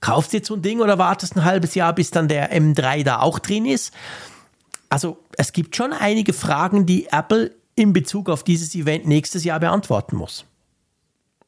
kaufst du jetzt so ein Ding oder wartest ein halbes Jahr, bis dann der M3 da auch drin ist? Also es gibt schon einige Fragen, die Apple in Bezug auf dieses Event nächstes Jahr beantworten muss.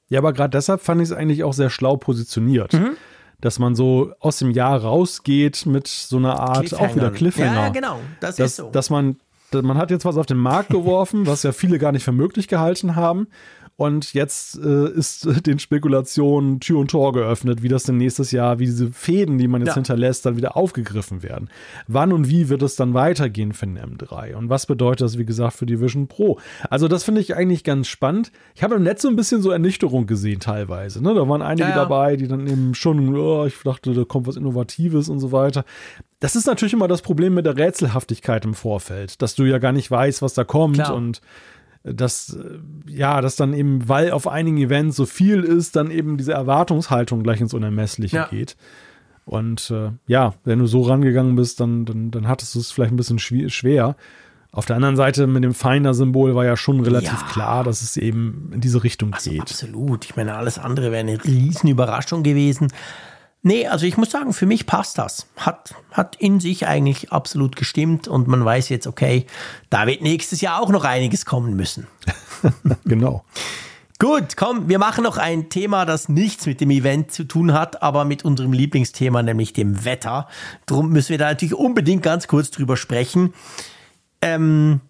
Ja, aber gerade deshalb fand ich es eigentlich auch sehr schlau positioniert. Mhm. Dass man so aus dem Jahr rausgeht mit so einer Art auch wieder Cliffhanger. Ja, genau, das dass, ist so. Dass man man hat jetzt was auf den Markt geworfen, was ja viele gar nicht für möglich gehalten haben. Und jetzt äh, ist [LAUGHS] den Spekulationen Tür und Tor geöffnet, wie das denn nächstes Jahr, wie diese Fäden, die man jetzt ja. hinterlässt, dann wieder aufgegriffen werden. Wann und wie wird es dann weitergehen für den M3? Und was bedeutet das, wie gesagt, für die Vision Pro? Also, das finde ich eigentlich ganz spannend. Ich habe im Netz so ein bisschen so Ernüchterung gesehen, teilweise. Ne? Da waren einige ja, ja. dabei, die dann eben schon, oh, ich dachte, da kommt was Innovatives und so weiter. Das ist natürlich immer das Problem mit der Rätselhaftigkeit im Vorfeld, dass du ja gar nicht weißt, was da kommt Klar. und dass, äh, ja, dass dann eben, weil auf einigen Events so viel ist, dann eben diese Erwartungshaltung gleich ins Unermessliche ja. geht. Und äh, ja, wenn du so rangegangen bist, dann, dann, dann hattest du es vielleicht ein bisschen schwer. Auf der anderen Seite mit dem Finder-Symbol war ja schon relativ ja. klar, dass es eben in diese Richtung also geht. Absolut. Ich meine, alles andere wäre eine riesen Überraschung gewesen. Nee, also ich muss sagen, für mich passt das. Hat, hat in sich eigentlich absolut gestimmt und man weiß jetzt, okay, da wird nächstes Jahr auch noch einiges kommen müssen. [LAUGHS] genau. Gut, komm, wir machen noch ein Thema, das nichts mit dem Event zu tun hat, aber mit unserem Lieblingsthema, nämlich dem Wetter. Darum müssen wir da natürlich unbedingt ganz kurz drüber sprechen. Ähm,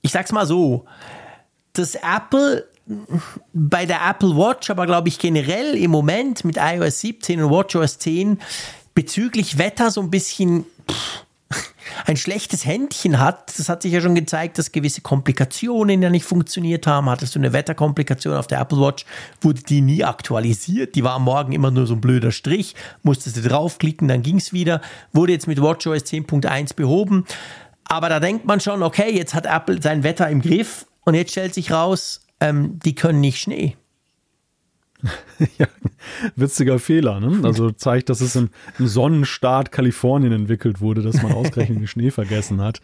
ich sag's mal so, das Apple bei der Apple Watch, aber glaube ich generell im Moment mit iOS 17 und WatchOS 10 bezüglich Wetter so ein bisschen pff, ein schlechtes Händchen hat. Das hat sich ja schon gezeigt, dass gewisse Komplikationen ja nicht funktioniert haben. Hattest du eine Wetterkomplikation auf der Apple Watch, wurde die nie aktualisiert. Die war am Morgen immer nur so ein blöder Strich. Musstest du draufklicken, dann ging es wieder. Wurde jetzt mit WatchOS 10.1 behoben. Aber da denkt man schon, okay, jetzt hat Apple sein Wetter im Griff und jetzt stellt sich raus, ähm, die können nicht Schnee. [LAUGHS] ja, witziger Fehler, ne? Also zeigt, dass es im, im, Sonnenstaat Kalifornien entwickelt wurde, dass man ausgerechnet den Schnee vergessen hat.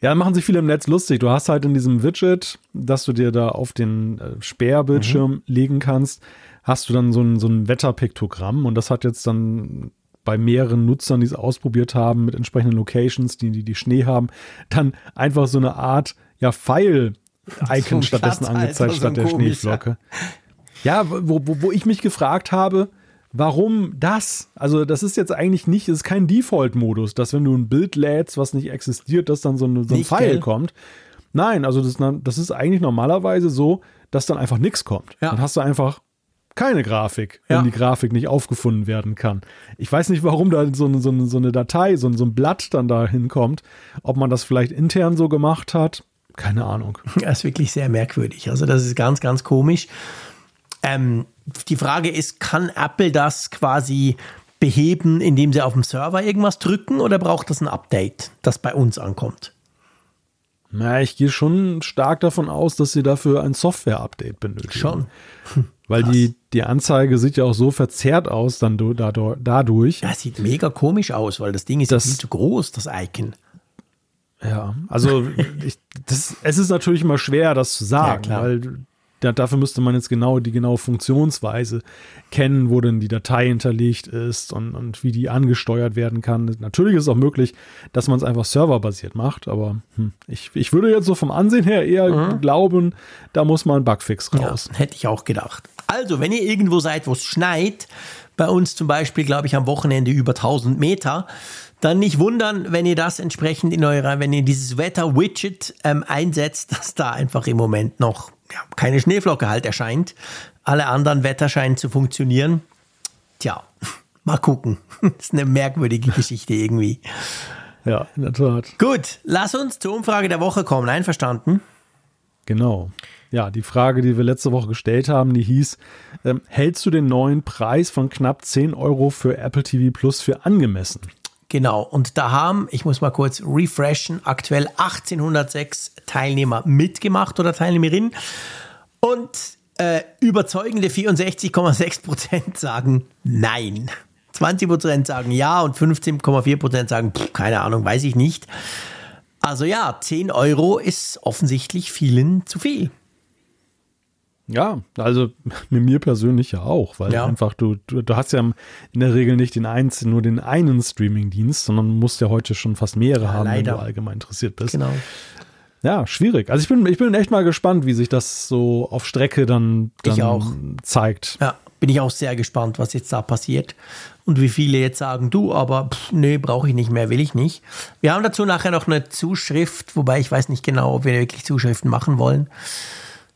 Ja, machen sich viele im Netz lustig. Du hast halt in diesem Widget, dass du dir da auf den äh, Sperrbildschirm mhm. legen kannst, hast du dann so ein, so ein Wetterpiktogramm und das hat jetzt dann bei mehreren Nutzern, die es ausprobiert haben, mit entsprechenden Locations, die, die, die Schnee haben, dann einfach so eine Art ja, Pfeil Icon so stattdessen angezeigt statt der Schneeflocke. Ja, wo, wo, wo ich mich gefragt habe, warum das? Also, das ist jetzt eigentlich nicht, es ist kein Default-Modus, dass wenn du ein Bild lädst, was nicht existiert, dass dann so, eine, so ein nicht, Pfeil gell? kommt. Nein, also das, das, ist eigentlich normalerweise so, dass dann einfach nichts kommt. Ja. Dann hast du einfach keine Grafik, wenn ja. die Grafik nicht aufgefunden werden kann. Ich weiß nicht, warum da so eine, so eine, so eine Datei, so, so ein Blatt dann da hinkommt. Ob man das vielleicht intern so gemacht hat, keine Ahnung. [LAUGHS] Das ist wirklich sehr merkwürdig. Also das ist ganz, ganz komisch. Ähm, die Frage ist, kann Apple das quasi beheben, indem sie auf dem Server irgendwas drücken oder braucht das ein Update, das bei uns ankommt? Na, ich gehe schon stark davon aus, dass sie dafür ein Software-Update benötigen. Schon. [LAUGHS] Weil die, die Anzeige sieht ja auch so verzerrt aus dann dadurch. Ja, sieht mega komisch aus, weil das Ding ist das, viel zu groß, das Icon. Ja, also ich, das, es ist natürlich immer schwer, das zu sagen, ja, weil da, dafür müsste man jetzt genau die genaue Funktionsweise kennen, wo denn die Datei hinterlegt ist und, und wie die angesteuert werden kann. Natürlich ist es auch möglich, dass man es einfach serverbasiert macht, aber hm, ich, ich würde jetzt so vom Ansehen her eher mhm. glauben, da muss man ein Bugfix raus. Ja, hätte ich auch gedacht. Also, wenn ihr irgendwo seid, wo es schneit, bei uns zum Beispiel, glaube ich, am Wochenende über 1000 Meter, dann nicht wundern, wenn ihr das entsprechend in eurer, wenn ihr dieses Wetter-Widget ähm, einsetzt, [LAUGHS] dass da einfach im Moment noch ja, keine Schneeflocke halt erscheint. Alle anderen Wetter scheinen zu funktionieren. Tja, [LAUGHS] mal gucken. Das [LAUGHS] ist eine merkwürdige Geschichte irgendwie. Ja, in der Tat. Gut, lass uns zur Umfrage der Woche kommen. Einverstanden? Genau. Ja, die Frage, die wir letzte Woche gestellt haben, die hieß, ähm, hältst du den neuen Preis von knapp 10 Euro für Apple TV Plus für angemessen? Genau, und da haben, ich muss mal kurz refreshen, aktuell 1806 Teilnehmer mitgemacht oder Teilnehmerinnen. Und äh, überzeugende 64,6 Prozent sagen Nein. 20 Prozent sagen Ja und 15,4 Prozent sagen, pff, keine Ahnung, weiß ich nicht. Also ja, 10 Euro ist offensichtlich vielen zu viel. Ja, also [LAUGHS] mit mir persönlich ja auch, weil ja. einfach du, du, du, hast ja in der Regel nicht den einzelnen, nur den einen Streaming-Dienst, sondern musst ja heute schon fast mehrere ja, haben, leider. wenn du allgemein interessiert bist. Genau. Ja, schwierig. Also ich bin, ich bin echt mal gespannt, wie sich das so auf Strecke dann, dann zeigt. Ja, bin ich auch sehr gespannt, was jetzt da passiert und wie viele jetzt sagen, du, aber pff, nee, brauche ich nicht mehr, will ich nicht. Wir haben dazu nachher noch eine Zuschrift, wobei ich weiß nicht genau, ob wir wirklich Zuschriften machen wollen.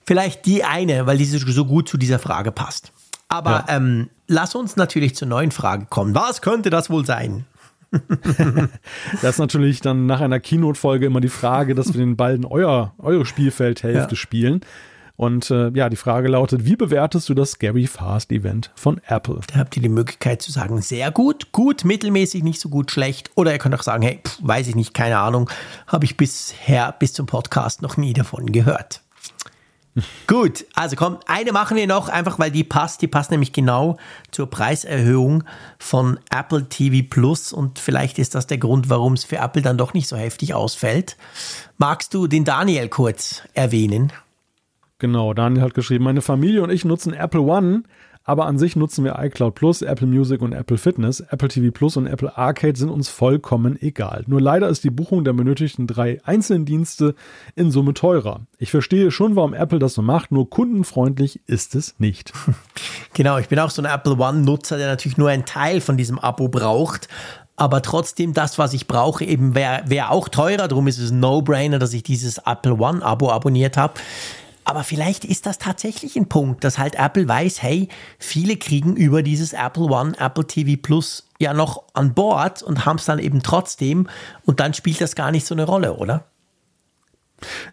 Vielleicht die eine, weil diese so gut zu dieser Frage passt. Aber ja. ähm, lass uns natürlich zur neuen Frage kommen. Was könnte das wohl sein? [LAUGHS] das ist natürlich dann nach einer Keynote-Folge immer die Frage, dass wir den in euer, eure Spielfeldhälfte ja. spielen. Und äh, ja, die Frage lautet, wie bewertest du das Gary Fast Event von Apple? Da habt ihr die Möglichkeit zu sagen, sehr gut, gut, mittelmäßig, nicht so gut, schlecht. Oder ihr könnt auch sagen, hey, pff, weiß ich nicht, keine Ahnung, habe ich bisher bis zum Podcast noch nie davon gehört. Gut, also komm, eine machen wir noch, einfach weil die passt. Die passt nämlich genau zur Preiserhöhung von Apple TV Plus und vielleicht ist das der Grund, warum es für Apple dann doch nicht so heftig ausfällt. Magst du den Daniel kurz erwähnen? Genau, Daniel hat geschrieben, meine Familie und ich nutzen Apple One aber an sich nutzen wir iCloud Plus, Apple Music und Apple Fitness. Apple TV Plus und Apple Arcade sind uns vollkommen egal. Nur leider ist die Buchung der benötigten drei einzelnen Dienste in Summe teurer. Ich verstehe schon, warum Apple das so macht, nur kundenfreundlich ist es nicht. [LAUGHS] Genau, ich bin auch so ein Apple One-Nutzer, der natürlich nur einen Teil von diesem Abo braucht aber trotzdem das, was ich brauche, eben wäre wär auch teurer. Darum ist es ein No-Brainer, dass ich dieses Apple One-Abo abonniert habe. Aber vielleicht ist das tatsächlich ein Punkt, dass halt Apple weiß, hey, viele kriegen über dieses Apple One, Apple TV Plus ja noch an Bord und haben es dann eben trotzdem und dann spielt das gar nicht so eine Rolle, oder?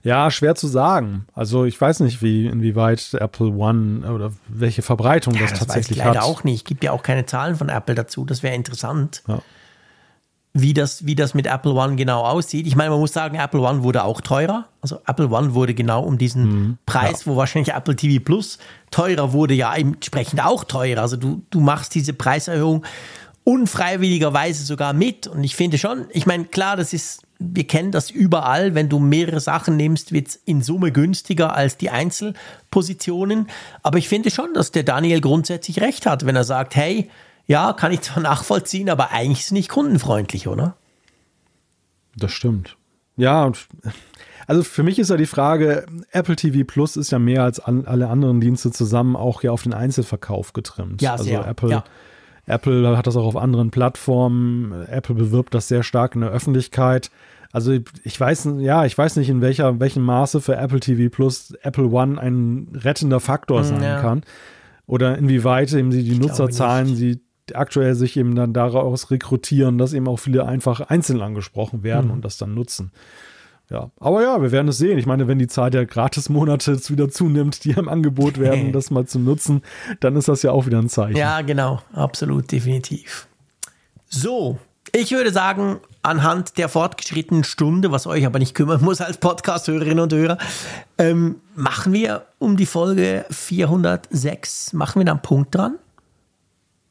Ja, schwer zu sagen. Also ich weiß nicht, wie inwieweit Apple One oder welche Verbreitung ja, das, das tatsächlich weiß ich leider hat. auch nicht. Gibt ja auch keine Zahlen von Apple dazu. Das wäre interessant. Ja wie das, wie das mit Apple One genau aussieht. Ich meine, man muss sagen, Apple One wurde auch teurer. Also Apple One wurde genau um diesen mhm, Preis, ja. wo wahrscheinlich Apple TV Plus teurer wurde, ja entsprechend auch teurer. Also du, du machst diese Preiserhöhung unfreiwilligerweise sogar mit. Und ich finde schon, ich meine, klar, das ist, wir kennen das überall, wenn du mehrere Sachen nimmst, wird es in Summe günstiger als die Einzelpositionen. Aber ich finde schon, dass der Daniel grundsätzlich recht hat, wenn er sagt, hey, ja, kann ich zwar [LAUGHS] nachvollziehen, aber eigentlich ist es nicht kundenfreundlich, oder? Das stimmt. Ja, also für mich ist ja die Frage, Apple TV Plus ist ja mehr als an, alle anderen Dienste zusammen auch ja auf den Einzelverkauf getrimmt. Ja, also sehr. Apple, ja. Apple hat das auch auf anderen Plattformen. Apple bewirbt das sehr stark in der Öffentlichkeit. Also ich weiß, ja, ich weiß nicht, in welcher, welchem Maße für Apple TV Plus Apple One ein rettender Faktor hm, sein ja. kann. Oder inwieweit eben sie die Nutzerzahlen sie aktuell sich eben dann daraus rekrutieren, dass eben auch viele einfach einzeln angesprochen werden mhm. und das dann nutzen. Ja, aber ja, wir werden es sehen. Ich meine, wenn die Zahl der Gratis-Monate jetzt wieder zunimmt, die im Angebot werden, [LAUGHS] das mal zu nutzen, dann ist das ja auch wieder ein Zeichen. Ja, genau, absolut, definitiv. So, ich würde sagen, anhand der fortgeschrittenen Stunde, was euch aber nicht kümmern muss als Podcast-Hörerinnen und Hörer, ähm, machen wir um die Folge 406, machen wir da einen Punkt dran?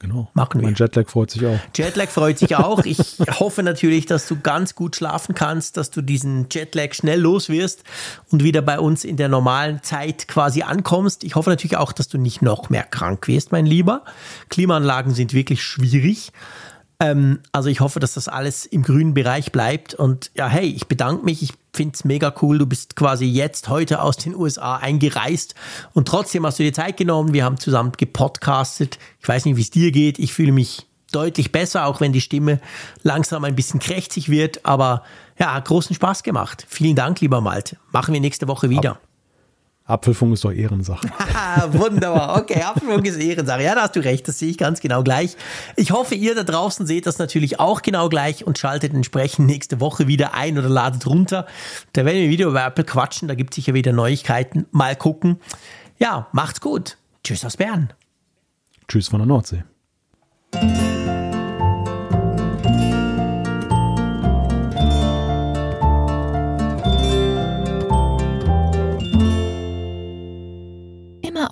Genau. Machen wir. Mein Jetlag freut sich auch. Jetlag freut sich auch. Ich [LAUGHS] hoffe natürlich, dass du ganz gut schlafen kannst, dass du diesen Jetlag schnell los wirst und wieder bei uns in der normalen Zeit quasi ankommst. Ich hoffe natürlich auch, dass du nicht noch mehr krank wirst, mein Lieber. Klimaanlagen sind wirklich schwierig. Ähm, also ich hoffe, dass das alles im grünen Bereich bleibt. Und ja, hey, ich bedanke mich. Ich finde es mega cool. Du bist quasi jetzt heute aus den USA eingereist und trotzdem hast du dir Zeit genommen. Wir haben zusammen gepodcastet. Ich weiß nicht, wie es dir geht. Ich fühle mich deutlich besser, auch wenn die Stimme langsam ein bisschen krächzig wird. Aber ja, großen Spaß gemacht. Vielen Dank, lieber Malte. Machen wir nächste Woche wieder. Ab. Apfelfunk ist doch Ehrensache. [LAUGHS] Wunderbar. Okay, Apfelfunk ist Ehrensache. Ja, da hast du recht. Das sehe ich ganz genau gleich. Ich hoffe, ihr da draußen seht das natürlich auch genau gleich und schaltet entsprechend nächste Woche wieder ein oder ladet runter. Da werden wir wieder über Apple quatschen. Da gibt es sicher wieder Neuigkeiten. Mal gucken. Ja, macht's gut. Tschüss aus Bern. Tschüss von der Nordsee.